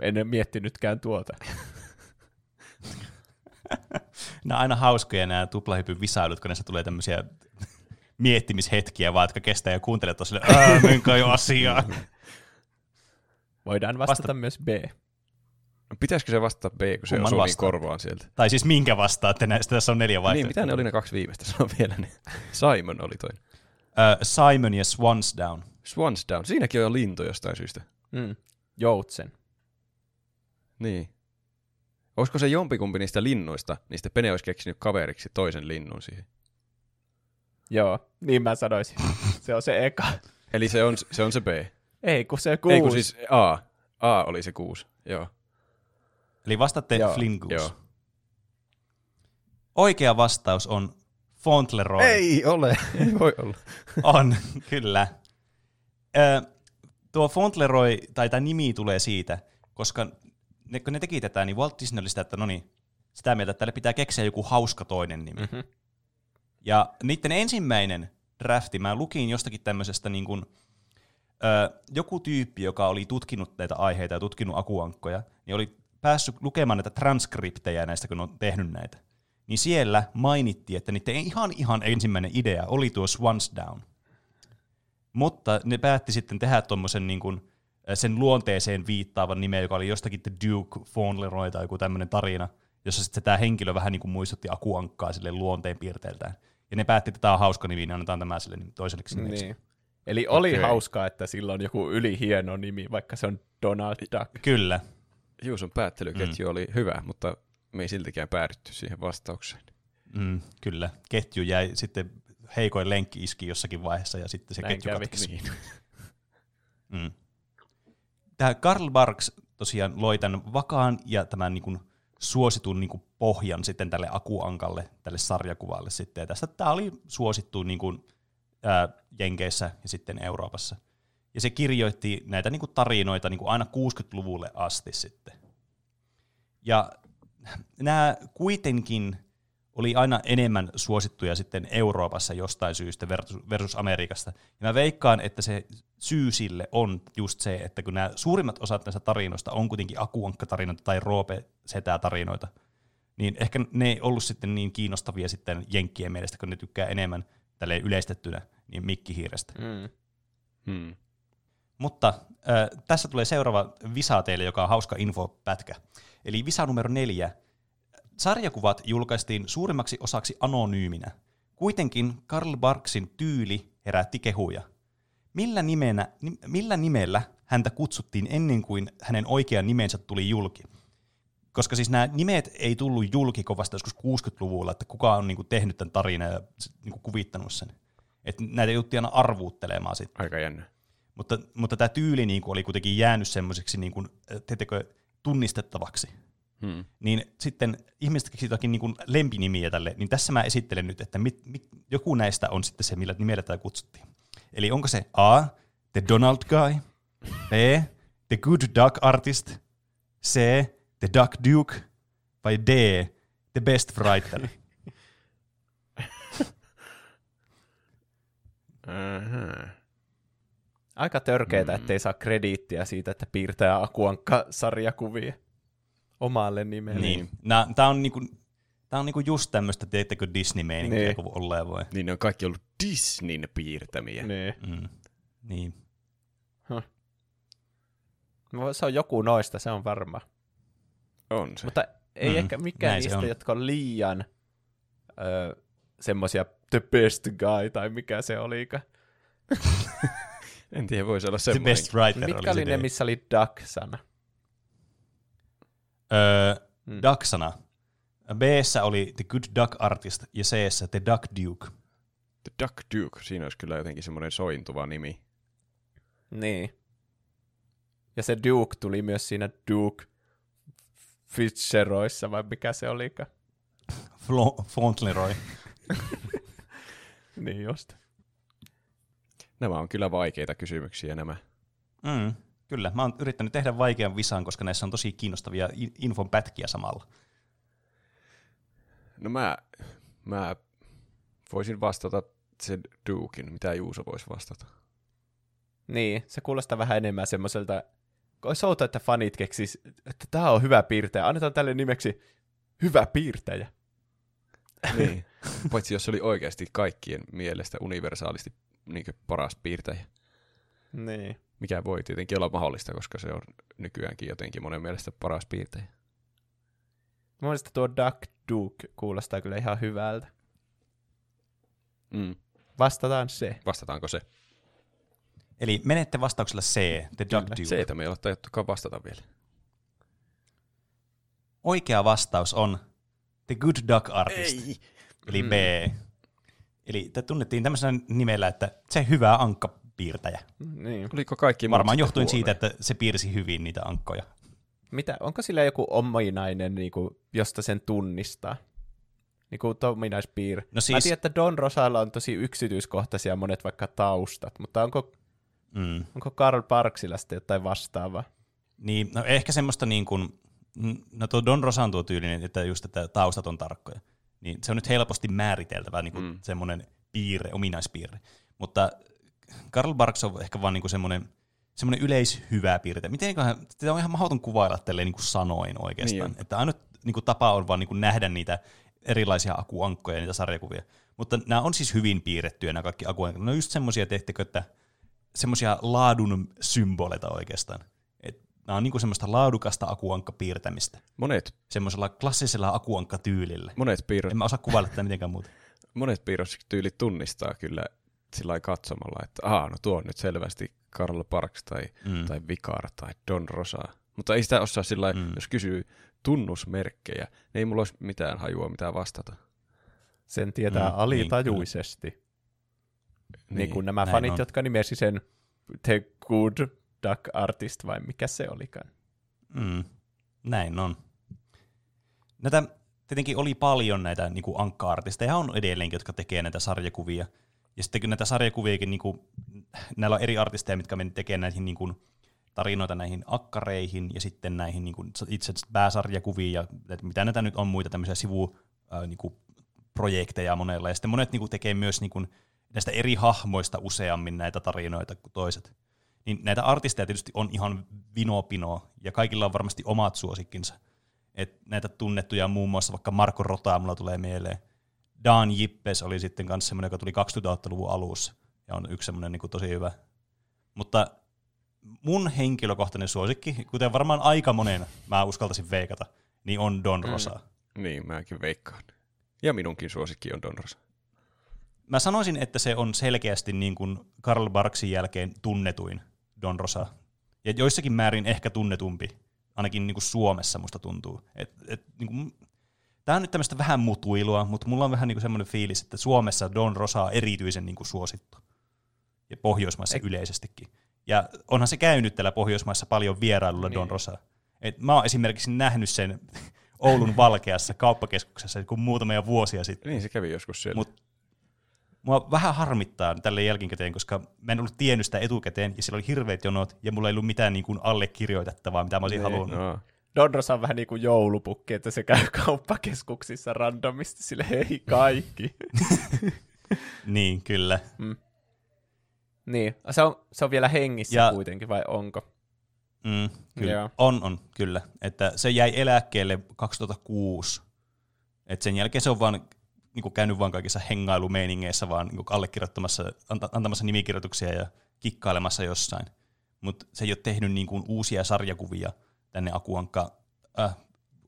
En ole miettinytkään tuota. Nämä on aina hauskoja nämä tuplahypyn visailut, kun näissä tulee tämmöisiä miettimishetkiä vaan, jotka kestää ja kuuntelee tosiaan, ää, menkää jo asiaan. Voidaan vastata myös B. No, pitäisikö se vastata B, kun se osuu niin korvaan sieltä? Tai siis minkä vastaatte näistä, tässä on neljä Niin, vaihtoehtoa. mitä ne oli ne kaksi viimeistä? Sano vielä ne. Simon oli toinen. Ö, Simon ja Swansdown. Swansdown. Siinäkin on jo lintu jostain syystä. Mm. Joutsen. Niin. Olisiko se jompikumpi niistä linnuista, niin sitten Pene olisi keksinyt kaveriksi toisen linnun siihen. Joo, niin mä sanoisin. (laughs) se on se eka. Eli se on se, on se B. Ei, kun se kuusi. Ei kun siis A. A oli se kuusi. Joo. Eli vastatte Joo, Flingoose. Joo. Oikea vastaus on Fauntleroy. Ei ole. (laughs) Ei voi olla. On, kyllä. Ö, tuo Fauntleroy, tai tämä nimi tulee siitä, koska ne, kun ne teki tätä, niin Walt Disney oli sitä, että no niin, sitä mieltä, että tälle pitää keksiä joku hauska toinen nimi. Mhm. Ja niiden ensimmäinen drafti, mä lukin jostakin tämmöisestä niin kuin, ö, joku tyyppi, joka oli tutkinut näitä aiheita ja tutkinut akuankkoja, niin oli päässyt lukemaan näitä transkriptejä näistä, kun on tehnyt näitä. Niin siellä mainittiin, että niiden ihan ihan ensimmäinen idea oli tuo Swansdown. Mutta ne päätti sitten tehdä tuommoisen niin kuin, sen luonteeseen viittaavan nimen, joka oli jostakin The Duke Fauntleroy tai joku tämmöinen tarina, jossa sitten tämä henkilö vähän niin kuin muistutti akuankkaa sille luonteen piirteiltään. Ja ne päätti, että tämä on hauska nimi, niin annetaan tämä sille nim- toiselle nimeksi. Niin. Eli oli Okei. hauskaa, että sillä on joku ylihieno nimi, vaikka se on Donald Duck. Kyllä. Juuson päättelyketju mm. oli hyvä, mutta me ei siltikään päädytty siihen vastaukseen. Mm, kyllä. Ketju jäi sitten heikoin lenkki iski jossakin vaiheessa ja sitten se Näin ketju katkesi. Niin. (laughs) Mm. Tämä Karl Barks tosiaan loi tämän vakaan ja tämän niin kuin suositun niin kuin pohjan sitten tälle akuankalle, tälle sarjakuvalle sitten. Ja tästä tämä oli suosittu niin kuin, ää, Jenkeissä ja sitten Euroopassa. Ja se kirjoitti näitä niin kuin tarinoita niin kuin aina 60-luvulle asti sitten. Ja nämä kuitenkin oli aina enemmän suosittuja sitten Euroopassa jostain syystä versus, Amerikasta. Ja mä veikkaan, että se syy sille on just se, että kun nämä suurimmat osat näistä tarinoista on kuitenkin akuankkatarinoita tai roope tarinoita, niin ehkä ne ei ollut sitten niin kiinnostavia sitten jenkkien mielestä, kun ne tykkää enemmän tälle yleistettynä niin mikkihiirestä. Mm. Hmm. Mutta äh, tässä tulee seuraava visa teille, joka on hauska infopätkä. Eli visa numero neljä. Sarjakuvat julkaistiin suurimmaksi osaksi anonyyminä. Kuitenkin Karl Barksin tyyli herätti kehuja. Millä, nimenä, ni, millä nimellä häntä kutsuttiin ennen kuin hänen oikea nimensä tuli julki? Koska siis nämä nimet ei tullut julki kovasta joskus 60-luvulla, että kuka on niinku tehnyt tämän tarinan ja niinku kuvittanut sen. Et näitä jouttiin aina arvuuttelemaan sitten. Aika jännä. Mutta, mutta tämä tyyli niin kuin oli kuitenkin jäänyt semmoiseksi niin kuin, teettekö, tunnistettavaksi. Hmm. Niin sitten ihmiset keksivät jotakin niin kuin lempinimiä tälle, niin tässä mä esittelen nyt, että mit, mit, joku näistä on sitten se, millä nimellä tätä kutsuttiin. Eli onko se A, The Donald Guy, B, The Good Duck Artist, C, The Duck Duke, vai D, The Best Writer? (laughs) Aha. Aika törkeetä, Mm. ettei saa krediittiä siitä, että piirtää Akuankka-sarjakuvia omalle nimelle. niin. Tämä on, niinku, tää on niinku just tämmöistä, teettekö Disney-meininkiä, Niin. niin. kun olleen voi. Niin ne on kaikki ollut Disneyn piirtämiä. Niin. Mm. Niin. No, Se on joku noista, se on varma. On se. Mutta ei Mm, ehkä mikään näin niistä, on. jotka on liian ö, semmosia the best guy, tai mikä se olikaan. (laughs) En tiedä, voisi olla The semmoinen. Best Writer Mitkä oli oli se ne, missä oli duck-sana? Öö, Mm. Duck-sana. b oli The Good Duck Artist ja c The Duck Duke. The Duck Duke, siinä olisi kyllä jotenkin semmoinen sointuva nimi. Niin. Ja se Duke tuli myös siinä Duke Fitzgeroissa, vai mikä se olikaan? Flo- Fauntleroy. (laughs) Niin just. Nämä on kyllä vaikeita kysymyksiä nämä. Mm, kyllä, mä oon yrittänyt tehdä vaikean visan, koska näissä on tosi kiinnostavia in- infon pätkiä samalla. No mä, mä voisin vastata sen Dukein. Mitä Juuso voisi vastata? Niin, se kuulostaa vähän enemmän semmoiselta, olisi outo, että fanit keksis, että tämä on hyvä piirtäjä. Annetaan tälle nimeksi hyvä piirtäjä. Niin. Paitsi jos se oli oikeasti kaikkien mielestä universaalisti niin paras piirtäjä. Niin. Mikä voi tietenkin olla mahdollista, koska se on nykyäänkin jotenkin monen mielestä paras piirtäjä. Mun mielestä tuo Duck Duke kuulostaa kyllä ihan hyvältä. Mm. Vastataan se. Vastataanko se? Eli menette vastauksella C, The Duck Kyllä. Duke. Se, että me ei ole tajuttukaan vastata vielä. Oikea vastaus on The Good Duck Artist, Ei! eli Mm. B. Eli te tunnettiin tämmöisellä nimellä, että se hyvä ankkapiirtäjä. Niin. Oliko kaikki Varmaan johtuen huonoja? siitä, että se piirsi hyvin niitä ankkoja. Mitä, onko sillä joku ominainen, niin kuin, josta sen tunnistaa? Niin kuin ominaispiirre. No Mä siis, tiedän, että Don Rosalla on tosi yksityiskohtaisia monet vaikka taustat, mutta onko, mm, onko Karl Parksilla sitten jotain vastaavaa? niin, no ehkä semmoista niin kuin, no tuo Don Rosan tuo tyylinen, että just, että taustat on tarkkoja. Niin se on nyt helposti määriteltävä niin kuin Mm. mm. semmoinen piirre, ominaispiirre. Mutta Karl Barks on ehkä vaan niin kuin semmoinen, semmoinen yleishyvä piirre. Mitenköhän, sitä on ihan mahdoton kuvailla tälleen niin kuin sanoin oikeastaan. Niin. että ainut niin kuin tapa on vaan niin kuin nähdä niitä erilaisia akuankkoja ja niitä sarjakuvia. Mutta nämä on siis hyvin piirrettyjä nämä kaikki akuankot. Ne on just semmoisia, teettekö, että semmoisia laadun symboleita oikeastaan. Nämä on niinku semmoista laadukasta akuankkapiirtämistä. Monet, Semmoisella klassisella akuankkatyylillä. monet, piirros, En mä osaa kuvailla tätä mitenkään muuta. (laughs) monet piirrostyylit tunnistaa kyllä sillä katsomalla, että Aa, no tuo on nyt selvästi Karl Parks tai, Mm. tai Vicar tai Don Rosa. Mutta ei sitä osaa sillä Mm. jos kysyy tunnusmerkkejä, niin ei mulla olisi mitään hajua mitään vastata. Sen tietää Mm, mm, alitajuisesti. Niin, niin kuin nämä näin fanit, on. jotka nimesi sen The Good Duck Artist, vai mikä se olikaan. Mm. Näin on. Näitä tietenkin oli paljon näitä niin kuin ankka-artisteja, on edelleenkin, jotka tekee näitä sarjakuvia. Ja sitten kun näitä sarjakuviakin, niin kuin, näillä on eri artisteja, mitkä menee tekemään näihin niin kuin, tarinoita näihin akkareihin ja sitten näihin niin kuin, itse pääsarjakuviin ja mitä näitä nyt on muita tämmöisiä sivu, niin projekteja monella. Ja sitten monet niin kuin, tekee myös niin kuin, näistä eri hahmoista useammin näitä tarinoita kuin toiset. Niin näitä artisteja tietysti on ihan vinopino ja kaikilla on varmasti omat suosikkinsa. Et näitä tunnettuja muun muassa vaikka Marko Rota mulla tulee mieleen. Dan Jippes oli sitten kanssa semmoinen, joka tuli 2000-luvun alussa ja on yksi semmoinen niin tosi hyvä. Mutta mun henkilökohtainen suosikki, kuten varmaan aika monen mä uskaltaisin veikata, niin on Don Mm. Rosa. Niin, mäkin veikkaan. Ja minunkin suosikki on Don Rosa. Mä sanoisin, että se on selkeästi niin kuin Karl Barksin jälkeen tunnetuin Don Rosa. Ja joissakin määrin ehkä tunnetumpi, ainakin niin kuin Suomessa musta tuntuu. Et, et, niin kuin, Tämä on nyt tämmöistä vähän mutuilua, mutta mulla on vähän niin kuin semmoinen fiilis, että Suomessa Don Rosa on erityisen niin kuin suosittu. Ja Pohjoismaissa Ek- yleisestikin. Ja onhan se käynyt täällä Pohjoismaissa paljon vierailulla Niin. Don Rosa. Et mä oon esimerkiksi nähnyt sen (laughs) Oulun Valkeassa kauppakeskuksessa kun muutamia vuosia sitten. Niin, se kävi joskus siellä. Mut Mua vähän harmittaa tälle jälkikäteen, koska mä en ollut tiennyt sitä etukäteen, ja siellä oli hirveät jonot, ja mulla ei ollut mitään niin kuin allekirjoitettavaa, mitä mä olisin Niin. halunnut. no, Don Rosa on vähän niin kuin joulupukki, että se käy kauppakeskuksissa randomisti sille hei kaikki. (laughs) Niin, kyllä. niin, se on, se on vielä hengissä Ja- ja... kuitenkin, vai onko? Mm, kyllä. Joo. On, on, kyllä. Että se jäi eläkkeelle 2006. Et sen jälkeen se on vaan niin kuin käynyt vaan kaikissa hengailumeiningeissä, vaan niin kuin allekirjoittamassa, anta- antamassa nimikirjoituksia ja kikkailemassa jossain. Mutta se ei ole tehnyt niin kuin uusia sarjakuvia tänne Akuankka äh,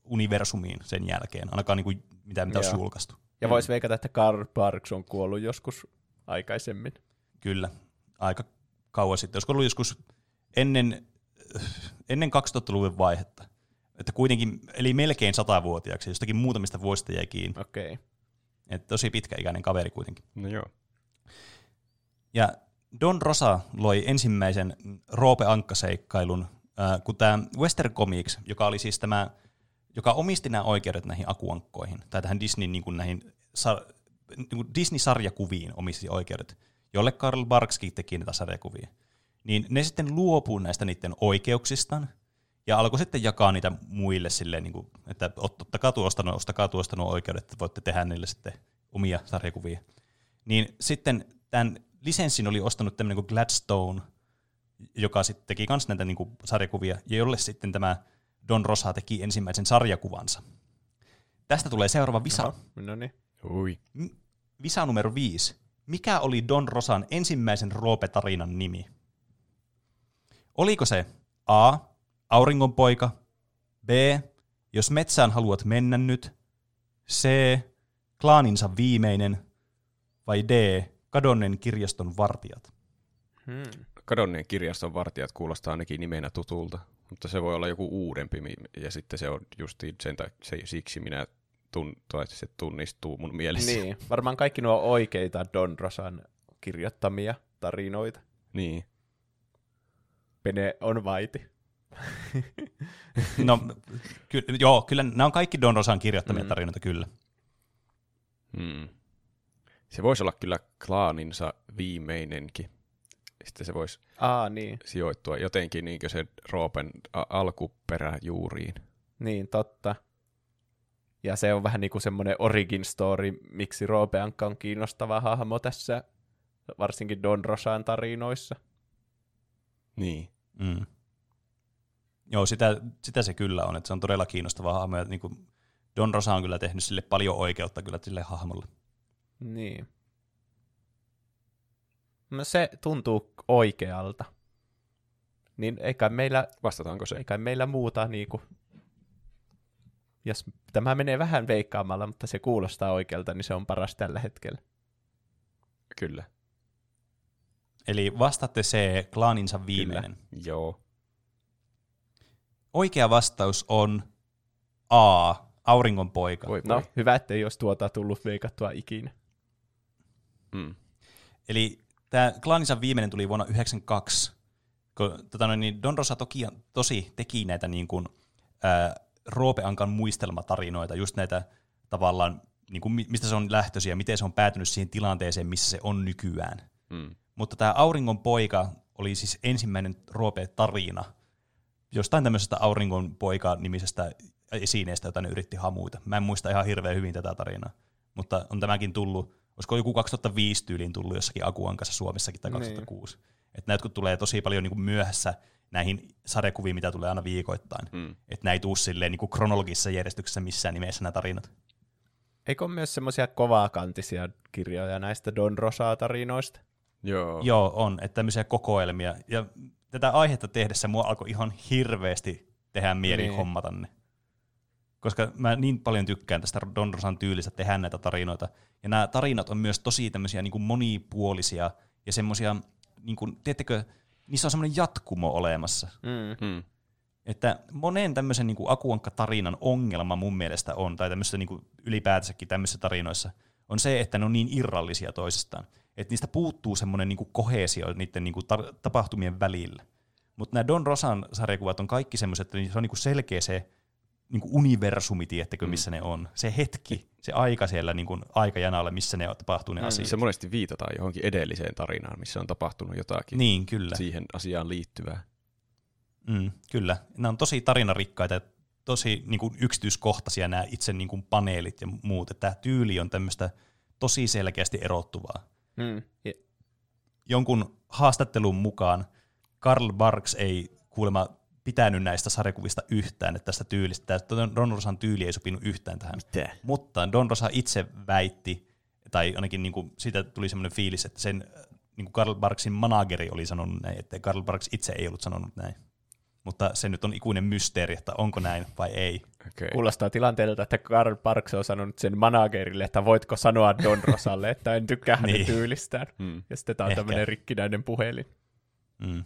universumiin sen jälkeen, ainakaan niin kuin mitä, mitä olisi julkaistu. Ja vois veikata, että Karl Parks on kuollut joskus aikaisemmin. Kyllä, aika kauan sitten. Olisiko ollut joskus ennen, ennen 2000-luvun vaihetta. Että kuitenkin, eli melkein satavuotiaaksi, jostakin muutamista vuosista jäi kiinni. Okei. Okay. Että tosi pitkäikäinen kaveri kuitenkin. no joo. Ja Don Rosa loi ensimmäisen Roope Ankka-seikkailun, äh, kun tämä Western Comics, joka oli siis tämä, joka omisti nämä oikeudet näihin akuankkoihin, tai tähän Disney, niin kuin näihin sar- niin kuin Disney-sarjakuviin omisti oikeudet, jolle Karl Barkskin teki näitä sarjakuvia. Niin ne sitten luopuu näistä niiden oikeuksistaan, ja alkoi sitten jakaa niitä muille silleen, niin kuin, että ottakaa tuosta, no, ostakaa tuosta nuo oikeudet, että voitte tehdä niille sitten omia sarjakuvia. Niin sitten tämän lisenssin oli ostanut tämmöinen kuin Gladstone, joka sitten teki myös näitä niin kuin sarjakuvia, ja jolle sitten tämä Don Rosa teki ensimmäisen sarjakuvansa. Tästä tulee seuraava visa. Aha, no niin. Ui. Visa numero viisi. Mikä oli Don Rosan ensimmäisen Roope-tarinan nimi? Oliko se A. Auringonpoika, B. Jos metsään haluat mennä nyt, C. Klaaninsa viimeinen vai D. Kadonneen kirjaston vartijat? Hmm. Kadonneen kirjaston vartijat kuulostaa ainakin nimenä tutulta, mutta se voi olla joku uudempi, ja sitten se on justiin sen ta- se, siksi minä tun, tai se tunnistuu mun mielessä. Niin, varmaan kaikki nuo oikeita Don Rosan kirjoittamia tarinoita. niin. Pene on vaiti. (laughs) No, ky- joo, kyllä nämä on kaikki Don Rosan kirjoittamia Mm. tarinoita, kyllä. Hmm. Se voisi olla kyllä klaaninsa viimeinenkin. Sitten se voisi Aa, niin. sijoittua jotenkin niin se Roopen a- alkuperäjuuriin. Niin, totta. Ja se on vähän niin kuin semmoinen origin story, miksi Roope Ankka on kiinnostava hahmo tässä, varsinkin Don Rosan tarinoissa. Niin. Mm. Joo, sitä, sitä se kyllä on, että se on todella kiinnostava hahmo, ja niin kuin Don Rosa on kyllä tehnyt sille paljon oikeutta kyllä sille hahmolle. Niin. No se tuntuu oikealta. Niin eikä meillä, Vastataanko se? eikä meillä muuta niinku... Jos tämä menee vähän veikkaamalla, mutta se kuulostaa oikealta, niin se on paras tällä hetkellä. Kyllä. Eli vastatte se klaaninsa viimeinen. Kyllä. Joo. Oikea vastaus on A. Auringonpoika. Voi, No, voi. hyvä, ettei jos tuota tullut veikattua ikinä. Mm. Eli tämä klaaninsa viimeinen tuli vuonna 1992. Kun, tota niin Don Rosa toki, tosi teki näitä niin kuin, ää, Roope Ankan muistelmatarinoita, just näitä tavallaan, niin kuin, mi- mistä se on lähtöisin ja miten se on päätynyt siihen tilanteeseen, missä se on nykyään. Mm. Mutta tämä Auringon poika oli siis ensimmäinen Roope-tarina jostain tämmöisestä Auringon poika-nimisestä esineestä, jota ne yritti hamuita. Mä en muista ihan hirveän hyvin tätä tarinaa, mutta on tämäkin tullut, olisiko joku 2005 tyyliin tullut jossakin Akuankassa Suomessakin tai Niin. 2006. Että näitä kun tulee tosi paljon niin kuin myöhässä näihin sarjakuviin, mitä tulee aina viikoittain. Mm. Että näitä ei tuu silleen niin kuin kronologisessa järjestyksessä missään nimessä nämä tarinat. Eikö ole myös semmoisia kovakantisia kirjoja näistä Don Rosa-tarinoista? Joo. Joo, on, että tämmöisiä kokoelmia. Ja tätä aihetta tehdessä mua alkoi ihan hirveästi tehdä mieli Niin. hommata ne. Koska mä niin paljon tykkään tästä Don Rosan tyylistä tehdä näitä tarinoita. Ja nämä tarinat on myös tosi tämmöisiä niin kuin monipuolisia ja semmoisia, niin kuin, tiedättekö, niissä on semmoinen jatkumo olemassa. Mm. Mm. Että monen tämmöisen niin akuankka-tarinan ongelma mun mielestä on, tai tämmöisessä niin kuin ylipäätänsäkin tämmöisissä tarinoissa, on se, että ne on niin irrallisia toisistaan. Että niistä puuttuu semmoinen niin kohesio niiden niin kuin tar- tapahtumien välillä. Mutta nämä Don Rosan sarjakuvat on kaikki semmoiset, että se on niin kuin selkeä se niin kuin universumi, tiettäkö, missä ne on. Se hetki, se aika siellä niin kuin aikajanalla, missä ne tapahtuu ne Mm. asiat. Se monesti viitataan johonkin edelliseen tarinaan, missä on tapahtunut jotakin Niin, kyllä. siihen asiaan liittyvää. Mm, kyllä. Nämä on tosi tarinarikkaita tosi niin kuin yksityiskohtaisia nämä itse niin kuin paneelit ja muut. Että Tämä tyyli on tämmöistä tosi selkeästi erottuvaa. Mm. Jonkun haastattelun mukaan Karl Barks ei kuulemma pitänyt näistä sarjakuvista yhtään, että tästä tyylistä, tämä Don Rosan tyyli ei sopinut yhtään tähän. Mitä? Mutta Don Rosa itse väitti, tai ainakin niin kuin siitä tuli semmoinen fiilis, että sen niin kuin Karl Barksin manageri oli sanonut näin, että Karl Barks itse ei ollut sanonut näin. Mutta se nyt on ikuinen mysteeri, että onko näin vai ei. Okay. kuulostaa tilanteelta, että Karl Parks on sanonut sen managerille, että voitko sanoa Don (laughs) Rosalle, että en tykkää hänen Niin. tyylistään. Mm. Ja sitten tämä on Ehkä. tämmöinen rikkinäinen puhelin. Mm.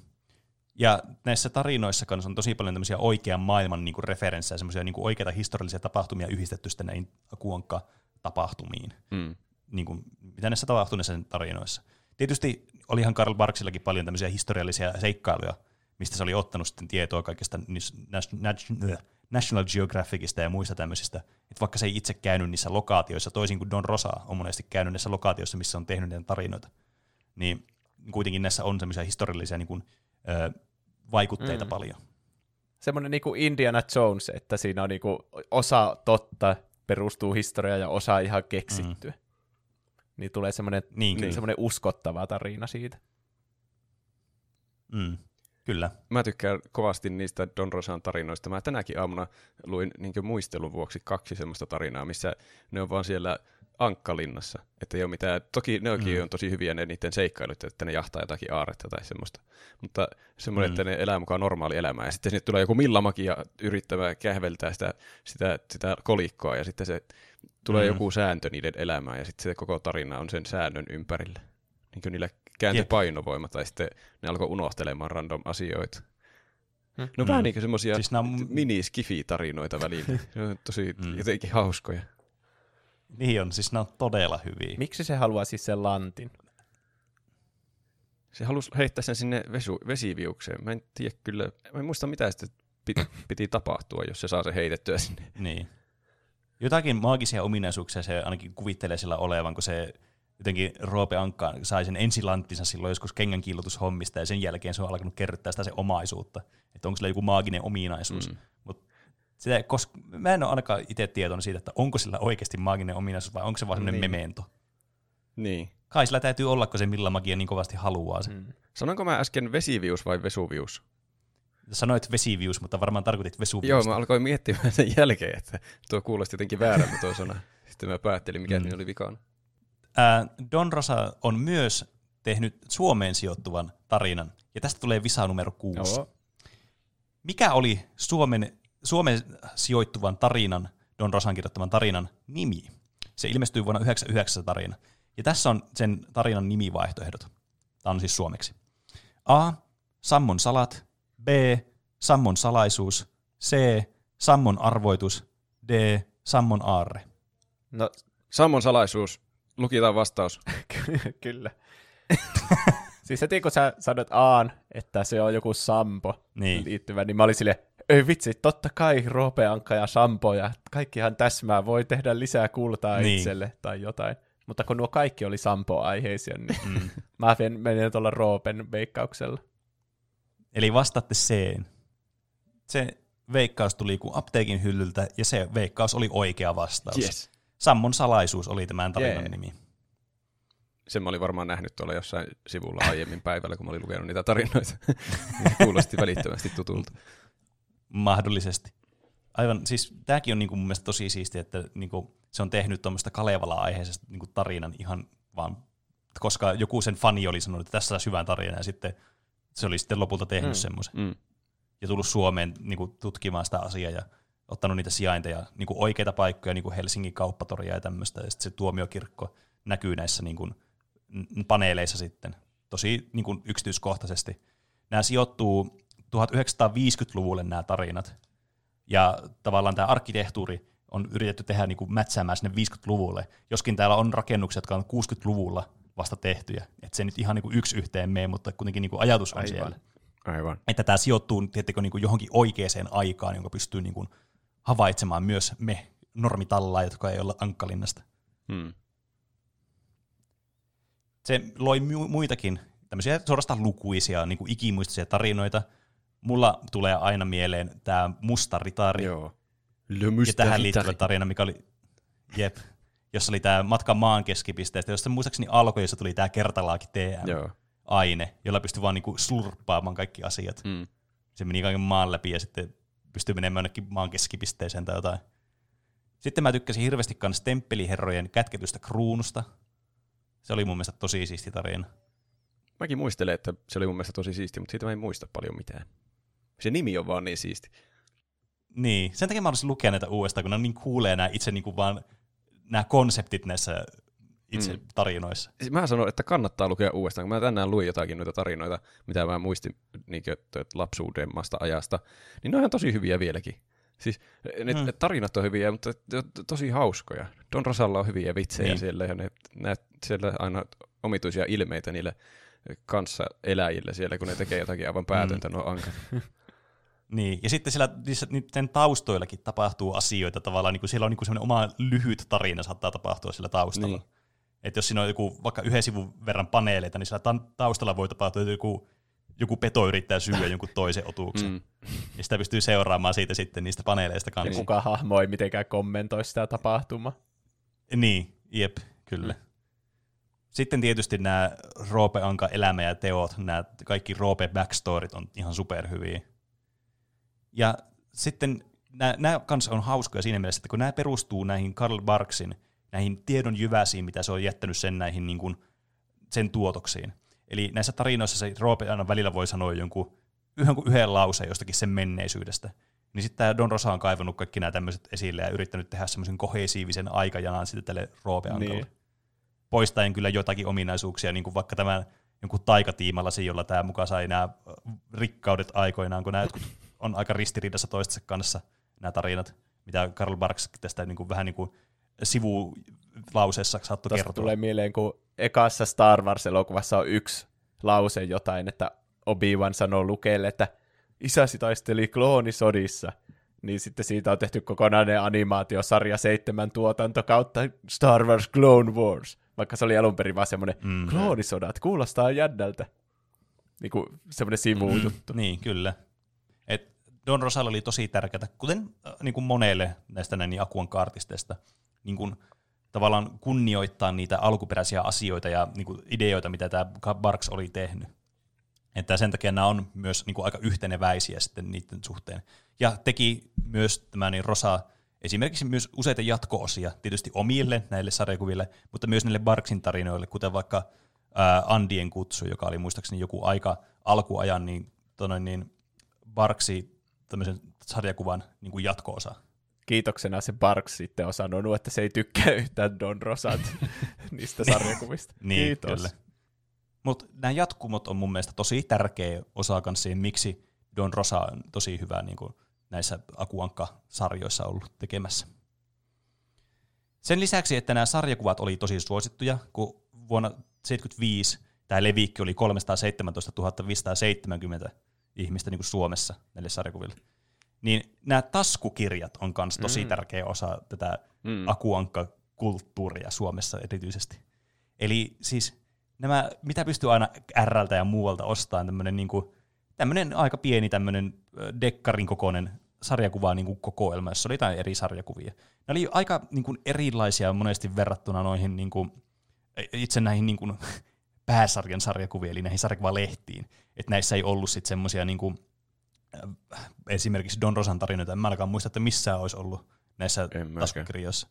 Ja näissä tarinoissa kanssa on tosi paljon tämmöisiä oikean maailman niin kuin referenssejä, semmoisia niin kuin oikeita historiallisia tapahtumia yhdistetty sitten näihin Kuonka-tapahtumiin, Mm. niin kuin, mitä näissä tapahtuu näissä tarinoissa. Tietysti olihan Karl Barksillakin paljon tämmöisiä historiallisia seikkailuja, mistä se oli ottanut sitten tietoa kaikista National Geographicista ja muista tämmöisistä. Että vaikka se ei itse käynyt niissä lokaatioissa, toisin kuin Don Rosa on monesti käynyt niissä lokaatioissa, missä on tehnyt näitä tarinoita, niin kuitenkin näissä on semmoisia historiallisia niin kuin, ö, vaikutteita mm. paljon. Semmoinen niin kuin Indiana Jones, että siinä on niin kuin osa totta perustuu historiaan ja osa ihan keksittyä. Mm. Niin tulee semmoinen, niin, semmoinen uskottava tarina siitä. Mm. Kyllä. Mä tykkään kovasti niistä Don Rosan tarinoista. Mä tänäkin aamuna luin niin muistelun vuoksi kaksi semmoista tarinaa, missä ne on vaan siellä Ankkalinnassa. Että ei ole mitään, toki ne onkin mm. on tosi hyviä ne niiden seikkailut, että ne jahtaa jotakin aaretta tai semmoista. Mutta semmoinen, mm. että ne elää mukaan normaali elämää. Ja sitten sinne tulee joku millamakia yrittämään kähveltää sitä, sitä, sitä kolikkoa ja sitten se tulee mm. joku sääntö niiden elämään ja sitten se koko tarina on sen säännön ympärillä. Niin kuin niillä kääntyi Jep. painovoima tai sitten ne alkoi unohtelemaan random asioita. Hmm. No mm. vähän niin kuin semmoisia siis nämä... mini-skifi-tarinoita välillä. (laughs) on tosi mm. jotenkin hauskoja. Niin on, siis nämä on todella hyviä. Miksi se haluaa siis sen lantin? Se halusi heittää sen sinne vesu, vesiviukseen. Mä en tiedä kyllä, mä en muista mitä sitten piti, (coughs) piti tapahtua, jos se saa se heitettyä sinne. Niin. Jotakin maagisia ominaisuuksia se ainakin kuvittelee sillä olevan, kun se jotenkin Roope Ankka sai sen ensilanttinsa silloin joskus kengän kiillotushommista, ja sen jälkeen se on alkanut kerryttää sitä se omaisuutta. Että onko sillä joku maaginen ominaisuus. Mm. Mut sitä, koska mä en ole ainakaan itse tietoinen siitä, että onko sillä oikeasti maaginen ominaisuus vai onko se vaan semmoinen niin. memento. Niin. Kai sillä täytyy olla, kun se millä magia niin kovasti haluaa se. Mm. Sanonko mä äsken vesivius vai vesuvius? Sanoit vesivius, mutta varmaan tarkoitit vesuvius. Joo, mä alkoin miettimään sen jälkeen, että tuo kuulosti jotenkin väärältä tuo sana. Sitten mä päättelin, mikä mm. oli vikana. Don Rosa on myös tehnyt Suomeen sijoittuvan tarinan, ja tästä tulee visa numero kuusi. Joo. Mikä oli Suomen, Suomen sijoittuvan tarinan, Don Rosan kirjoittaman tarinan nimi? Se ilmestyi vuonna 1999 tarina. Ja tässä on sen tarinan nimivaihtoehdot. Tämä on siis suomeksi. A. Sammon salat. B. Sammon salaisuus. C. Sammon arvoitus. D. Sammon aarre. No, Sammon salaisuus. Lukitaan vastaus. (laughs) Kyllä. (laughs) siis heti kun sä sanoit Aan, että se on joku Sampo niin. liittyvä, niin mä olin silleen, ei vitsi, totta kai Roopeankka ja Sampo ja kaikkihan täsmää, voi tehdä lisää kultaa niin. itselle tai jotain. Mutta kun nuo kaikki oli Sampo-aiheisia, niin mm. (laughs) mä menin tuolla Roopen veikkauksella. Eli vastatte C. Se veikkaus tuli kuin apteekin hyllyltä, ja se veikkaus oli oikea vastaus. Yes. Sammon salaisuus oli tämän tarinan yeah. nimi. Sen mä olin varmaan nähnyt tuolla jossain sivulla aiemmin päivällä, kun mä olin lukenut niitä tarinoita. (laughs) Kuulosti välittömästi tutulta. Mahdollisesti. Aivan, siis tämäkin on niinku mun mielestä tosi siistiä, että niinku, se on tehnyt tuommoista Kalevala-aiheisesta niinku tarinan ihan vaan, koska joku sen fani oli sanonut, että tässä on hyvän tarina, ja sitten se oli sitten lopulta tehnyt mm. semmoisen. Mm. Ja tullut Suomeen niinku, tutkimaan sitä asiaa, ja ottanut niitä sijainteja, niin kuin oikeita paikkoja, niin kuin Helsingin kauppatoria ja tämmöistä, ja sitten se tuomiokirkko näkyy näissä niin kuin, paneeleissa sitten tosi niin kuin yksityiskohtaisesti. Nämä sijoittuu 1950-luvulle nämä tarinat, ja tavallaan tämä arkkitehtuuri on yritetty tehdä niin kuin mätsäämään sinne 50-luvulle, joskin täällä on rakennuksia, jotka on 60-luvulla vasta tehtyjä, että se nyt ihan niin kuin yksi yhteen mene, mutta kuitenkin niin kuin ajatus on Aivan. siellä. Aivan. Että tämä sijoittuu tiettikö, niin kuin johonkin oikeaan aikaan, jonka pystyy niin kuin havaitsemaan myös me normitallaa, jotka ei olla Ankkalinnasta. Hmm. Se loi mu- muitakin tämmöisiä suorastaan lukuisia, niin kuin ikimuistisia tarinoita. Mulla tulee aina mieleen tämä Musta ritari. Joo. ja tähän liittyvä tarina, mikä oli, jep, jossa oli tämä matka maan keskipisteestä, josta muistaakseni alkoi, jossa tuli tämä kertalaaki TM. Joo. aine, jolla pystyi vaan niinku slurppaamaan kaikki asiat. Mm. Se meni kaiken maan läpi ja sitten pystyy menemään jonnekin maan keskipisteeseen tai jotain. Sitten mä tykkäsin hirveästi myös temppeliherrojen kätketystä kruunusta. Se oli mun mielestä tosi siisti tarina. Mäkin muistelen, että se oli mun mielestä tosi siisti, mutta siitä mä en muista paljon mitään. Se nimi on vaan niin siisti. Niin, sen takia mä haluaisin lukea näitä uudestaan, kun ne niin kuulee nämä itse niin kuin vaan nämä konseptit näissä itse mm. tarinoissa. Siis mä sanon, että kannattaa lukea uudestaan, kun mä tänään luin jotakin noita tarinoita, mitä mä muistin niin lapsuudemmasta ajasta, niin ne on ihan tosi hyviä vieläkin. Siis ne, mm. tarinat on hyviä, mutta to, tosi hauskoja. Don Rosalla on hyviä vitsejä niin. siellä, ja ne, ne, siellä aina omituisia ilmeitä niille kanssa eläjille siellä, kun ne tekee jotakin aivan päätöntä, mm. no ankat. Niin, ja sitten siellä niissä, niiden taustoillakin tapahtuu asioita tavallaan, niin kuin siellä on niin kuin semmoinen oma lyhyt tarina saattaa tapahtua siellä taustalla. Niin. Että jos siinä on joku vaikka yhden sivun verran paneeleita, niin siellä taustalla voi tapahtua joku, joku peto yrittää syödä jonkun toisen otuksen. Mm. Ja sitä pystyy seuraamaan siitä sitten niistä paneeleista kanssa. Ja kuka hahmo ei mitenkään kommentoi sitä tapahtumaa. Niin, jep, kyllä. Mm. Sitten tietysti nämä Roope Anka elämä ja teot, nämä kaikki Roope backstorit on ihan superhyviä. Ja sitten nämä, nämä kanssa on hauskoja siinä mielessä, että kun nämä perustuu näihin Karl Barksin näihin tiedon jyväsiin, mitä se on jättänyt sen näihin niin kuin, sen tuotoksiin. Eli näissä tarinoissa se Roope aina välillä voi sanoa jonkun yhden, yhden lauseen jostakin sen menneisyydestä. Niin sitten tämä Don Rosa on kaivannut kaikki nämä tämmöiset esille ja yrittänyt tehdä semmoisen kohesiivisen aikajanan sitten tälle Roope niin. Poistaen kyllä jotakin ominaisuuksia, niin kuin vaikka tämän jonkun taikatiimalla, jolla tämä mukaan sai nämä rikkaudet aikoinaan, kun nämä on aika ristiriidassa toistensa kanssa nämä tarinat, mitä Karl Barks tästä niin kuin, vähän niin kuin sivulauseessa saattoi kertoa. tulee mieleen, kun ekassa Star Wars-elokuvassa on yksi lause jotain, että Obi-Wan sanoo Lukelle, että isäsi taisteli kloonisodissa. Niin sitten siitä on tehty kokonainen animaatiosarja seitsemän tuotanto kautta Star Wars Clone Wars. Vaikka se oli alun perin vaan semmoinen mm. kloonisodat, kuulostaa jännältä. Niin kuin semmoinen sivujuttu. Mm, niin, kyllä. Et Don Rosal oli tosi tärkeää, kuten äh, niin kuin monelle näistä näin Akuan kaartisteista, niin kuin, tavallaan kunnioittaa niitä alkuperäisiä asioita ja niin kuin ideoita, mitä tämä Barks oli tehnyt. Että sen takia nämä on myös niin kuin aika yhteneväisiä sitten niiden suhteen. Ja teki myös tämä niin Rosa esimerkiksi myös useita jatko-osia, tietysti omille näille sarjakuville, mutta myös näille Barksin tarinoille, kuten vaikka ää, Andien kutsu, joka oli muistaakseni joku aika alkuajan, niin, tonne, niin Barksi tämmöisen sarjakuvan niin kuin jatko-osa kiitoksena se Barks sitten on sanonut, että se ei tykkää yhtään Don Rosat (laughs) niistä sarjakuvista. (laughs) niin, Kiitos. Kyllä. Mutta nämä jatkumot on mun mielestä tosi tärkeä osa kanssa siihen, miksi Don Rosa on tosi hyvä niin kuin näissä Akuankka-sarjoissa ollut tekemässä. Sen lisäksi, että nämä sarjakuvat oli tosi suosittuja, kun vuonna 1975 tämä leviikki oli 317 570 ihmistä niin kuin Suomessa näille sarjakuville niin nämä taskukirjat on myös tosi mm. tärkeä osa tätä mm. akuankka-kulttuuria Suomessa erityisesti. Eli siis nämä, mitä pystyy aina Rltä ja muualta ostamaan, tämmöinen niinku, aika pieni tämmöinen dekkarin kokoinen sarjakuva niin kuin kokoelma, jossa oli jotain eri sarjakuvia. Ne oli aika niin kuin, erilaisia monesti verrattuna noihin niin kuin, itse näihin niin kuin, (laughs) pääsarjan sarjakuviin, eli näihin sarjakuvalehtiin. Että näissä ei ollut sitten semmoisia niin kuin, esimerkiksi Don Rosan tarinoita, en mä ainakaan muista, että missään olisi ollut näissä taskukirjoissa.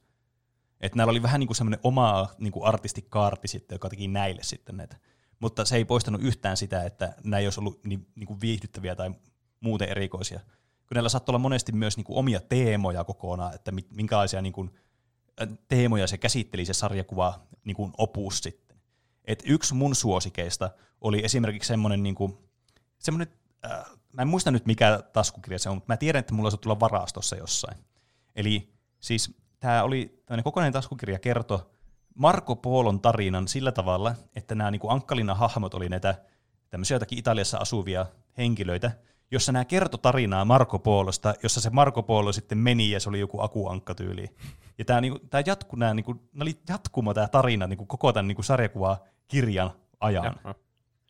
Että näillä oli vähän niin kuin semmoinen oma niin kuin artistikaarti sitten, joka teki näille sitten näitä. Mutta se ei poistanut yhtään sitä, että nämä ei olisi ollut niin, niin kuin viihdyttäviä tai muuten erikoisia. Kun näillä saattoi olla monesti myös niin kuin omia teemoja kokonaan, että minkälaisia niin kuin, teemoja se käsitteli se sarjakuva niin kuin opus sitten. Et yksi mun suosikeista oli esimerkiksi semmoinen, niin kuin, semmoinen äh, mä en muista nyt mikä taskukirja se on, mutta mä tiedän, että mulla olisi tulla varastossa jossain. Eli siis tämä oli tämmöinen kokonainen taskukirja kerto Marko Polon tarinan sillä tavalla, että nämä niin ankkalina hahmot oli näitä tämmöisiä jotakin Italiassa asuvia henkilöitä, jossa nämä kertoi tarinaa Marko Polosta, jossa se Marko Polo sitten meni ja se oli joku akuankkatyyli. Ja tämä, niin tämä jatku, niin nämä oli jatkuma tämä tarina niin kuin koko tämän niin sarjakuvaa kirjan ajan.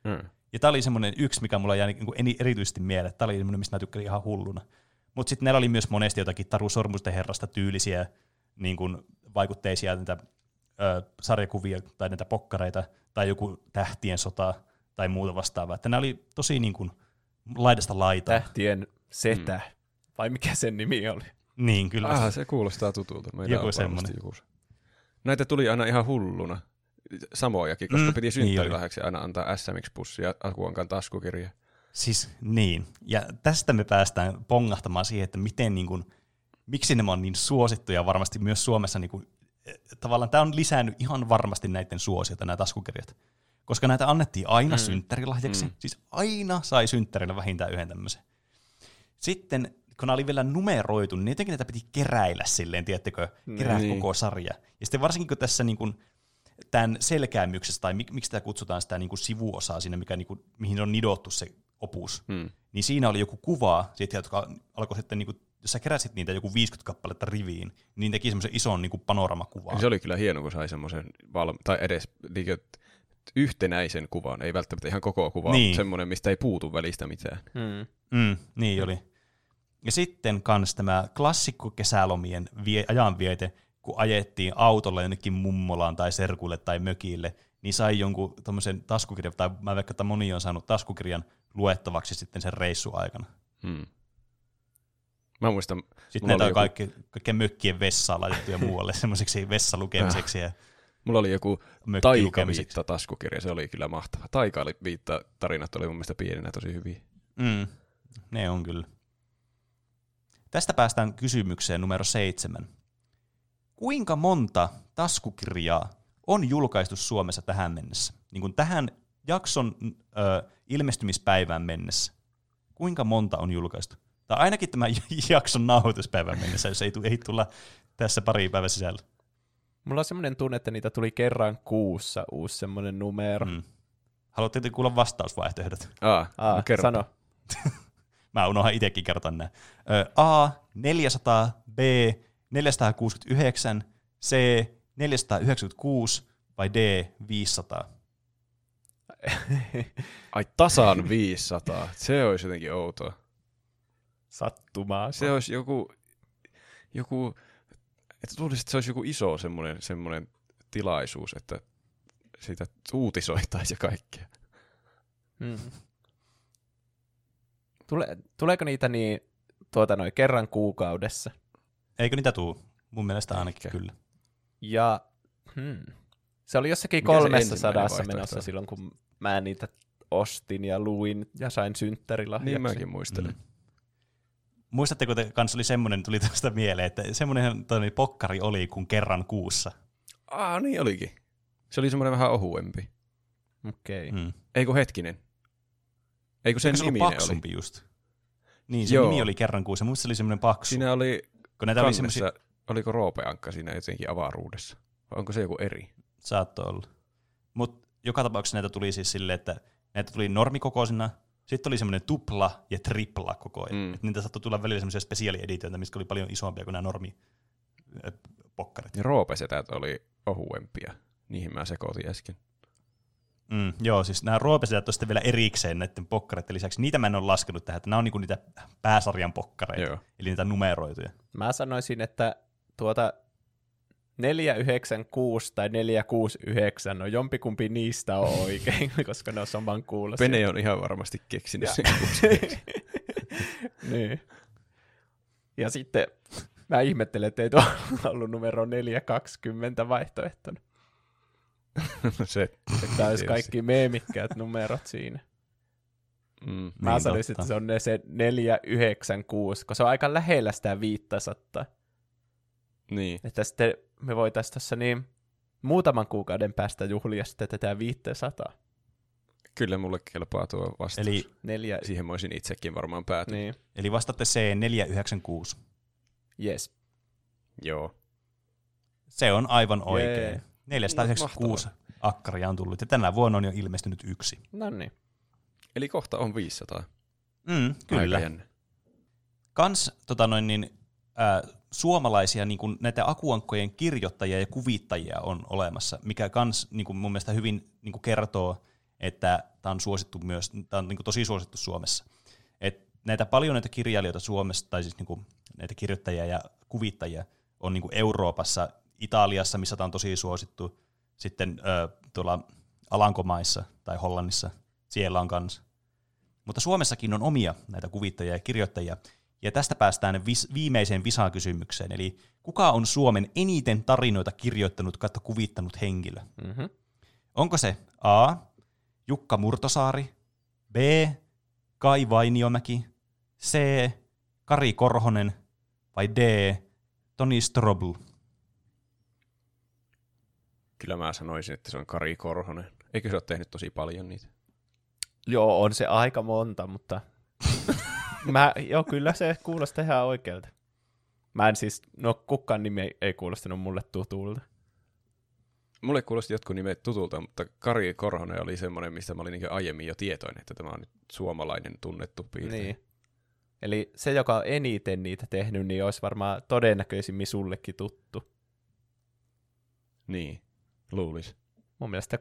Hmm. Ja tämä oli semmoinen yksi, mikä mulla jäi niin erityisesti mieleen. Tämä oli semmoinen, mistä mä tykkäsin ihan hulluna. Mutta sitten näillä oli myös monesti jotakin Taru Sormusten herrasta tyylisiä niin kuin vaikutteisia näitä ö, sarjakuvia tai näitä pokkareita tai joku tähtien sota tai muuta vastaavaa. Että nämä oli tosi niin kuin laidasta laitaa. Tähtien setä, mm. vai mikä sen nimi oli? Niin, kyllä. Ah, se kuulostaa tutulta. Meillä joku semmoinen. Joku. Näitä tuli aina ihan hulluna samojakin, koska mm, piti synttärilahjaksi niin aina antaa SMX-pussia Akuankan taskukirja. Siis niin, ja tästä me päästään pongahtamaan siihen, että miten niin kuin, miksi nämä on niin suosittuja varmasti myös Suomessa, niin kuin, eh, tavallaan tämä on lisännyt ihan varmasti näiden suosiota, nämä taskukirjat. Koska näitä annettiin aina mm. synttärilahjaksi, mm. siis aina sai synttärillä vähintään yhden tämmöisen. Sitten kun nämä oli vielä numeroitu, niin jotenkin näitä piti keräillä silleen, tiedättekö, kerää niin. koko sarja. Ja sitten varsinkin kun tässä niin kuin, tämän selkäämyksestä, tai mik, miksi sitä kutsutaan sitä niin kuin sivuosaa siinä, mikä, niin kuin, mihin on nidottu se opus, Hmm. niin siinä oli joku kuva, siitä, jotka alkoi sitten, niin kuin, jos sä keräsit niitä joku 50 kappaletta riviin, niin teki semmoisen ison niin kuin panoramakuvan. Se oli kyllä hieno, kun sai semmoisen, valmi- tai edes niin yhtenäisen kuvan, ei välttämättä ihan koko kuva, Niin. niin. semmoinen, mistä ei puutu välistä mitään. Hmm. Mm, niin oli. Ja sitten kans tämä klassikko kesälomien vie, ajanviete, kun ajettiin autolla jonnekin mummolaan tai serkuille tai mökille, niin sai jonkun tommosen taskukirjan, tai mä vaikka että moni on saanut taskukirjan luettavaksi sitten sen reissun aikana. Hmm. Mä muistan, Sitten näitä on joku- kaikki, kaikkien mökkien vessaan laitettu ja (laughs) muualle semmoiseksi vessalukemiseksi ja mulla oli joku taikaviitta taskukirja, se oli kyllä mahtava. Taikaviitta tarinat oli mun mielestä pienenä tosi hyviä. Mm, ne on kyllä. Tästä päästään kysymykseen numero seitsemän. Kuinka monta taskukirjaa on julkaistu Suomessa tähän mennessä? Niin kuin tähän jakson ö, ilmestymispäivään mennessä. Kuinka monta on julkaistu? Tai ainakin tämän (laughs) jakson nauhoituspäivään mennessä, jos ei, tu- ei tulla tässä pari päivän sisällä. Mulla on semmoinen tunne, että niitä tuli kerran kuussa uusi semmoinen numero. Mm. Haluatteko kuulla vastausvaihtoehdot? Aa, Aa, no kerro. sano. (laughs) Mä unohan itsekin kertoa nämä. A, 400, B, 469, C, 496 vai D, 500? (laughs) Ai tasan 500, se olisi jotenkin outoa. Sattumaa. Se olisi joku, joku että tulisi, että se olisi joku iso semmoinen, semmoinen tilaisuus, että siitä uutisoitaisiin ja kaikkea. Mm. Tule, tuleeko niitä niin tuota noin kerran kuukaudessa? Eikö niitä tuu? Mun mielestä ainakin Ehkä. kyllä. Ja hmm, se oli jossakin Mikä kolmessa sadassa menossa silloin, kun mä niitä ostin ja luin ja sain synttärilahjaksi. Niin mäkin muistelen. Mm. Muistatteko te, kanssa oli semmoinen, tuli tästä mieleen, että semmoinen toi pokkari oli kuin kerran kuussa. Aa, niin olikin. Se oli semmoinen vähän ohuempi. Okei. Mm. Ei kun hetkinen. Ei kun sen Eikö se nimi oli. paksumpi just? Niin, se Joo. nimi oli kerran kuussa. Muista se oli semmoinen paksu. Siinä oli kun näitä oli semmoisia, oliko roopeankka siinä jotenkin avaruudessa? Vai onko se joku eri? saattoi olla. Mutta joka tapauksessa näitä tuli siis silleen, että näitä tuli normikokoisina, sitten oli semmoinen tupla ja tripla koko ajan. Mm. Niitä saattoi tulla välillä semmoisia spesiaalieditioita, mistä oli paljon isompia kuin nämä normi pokkarit. Ja roopesetät oli ohuempia. Niihin mä sekoitin äsken. Mm, joo, siis nämä roopesetät on sitten vielä erikseen näiden pokkareiden lisäksi. Niitä mä en ole laskenut tähän, että nämä on niinku niitä pääsarjan pokkareita, Joo. eli niitä numeroituja. Mä sanoisin, että tuota 496 tai 469 on jompikumpi niistä on oikein, (laughs) koska ne on saman kuulosia. Pene on ihan varmasti keksinyt Ja- sen (laughs) niin. Ja sitten mä ihmettelen, että ei tuo (laughs) ollut numero 420 vaihtoehtona. (laughs) se, Että olisi kaikki meemikkäät numerot siinä. Mm. Mä Niin, sanoisin, totta. että se on ne se 496, koska se on aika lähellä sitä 500. Niin. Että sitten me voitaisiin tässä niin muutaman kuukauden päästä juhlia sitten tätä 500. Kyllä mulle kelpaa tuo vastaus. Eli... Neljä, Siihen mä olisin itsekin varmaan päätynyt. Niin. eli vastaatte C496. yes. Joo. Se on aivan Jee. Oikein. 496 akkaria on tullut, ja tänä vuonna on jo ilmestynyt yksi. No niin. Eli kohta on 500. Mm, kyllä. Kans tota noin, niin, ää, suomalaisia niin kuin näitä akuankkojen kirjoittajia ja kuvittajia on olemassa, mikä kans niin kuin mun mielestä hyvin niin kuin kertoo, että tämä on suosittu myös, tämä on niin kuin tosi suosittu Suomessa. Et näitä paljon näitä kirjailijoita Suomessa, tai siis niin kuin näitä kirjoittajia ja kuvittajia on niin kuin Euroopassa, Italiassa, missä tämä on tosi suosittu, sitten ö, tuolla Alankomaissa tai Hollannissa, siellä on kanssa. Mutta Suomessakin on omia näitä kuvittajia ja kirjoittajia, ja tästä päästään vis- viimeiseen visakysymykseen, eli kuka on Suomen eniten tarinoita kirjoittanut kautta kuvittanut henkilö? Mm-hmm. Onko se A. Jukka Murtosaari, B. Kai Vainiomäki, C. Kari Korhonen vai D. Toni Strobl? Kyllä mä sanoisin, että se on Kari Korhonen. Eikö se ole tehnyt tosi paljon niitä? Joo, on se aika monta, mutta mä, joo, kyllä se kuulostaa ihan oikealta. Mä en siis, no kukaan nimi ei, ei kuulostanut mulle tutulta. mulle kuulosti jotkut nimet tutulta, mutta Kari Korhonen oli semmoinen, mistä mä olin niin aiemmin jo tietoinen, että tämä on nyt suomalainen tunnettu piirtäjä. Niin. Eli se, joka on eniten niitä tehnyt, niin olisi varmaan todennäköisimmin sullekin tuttu. Niin, luulis. Mun mielestä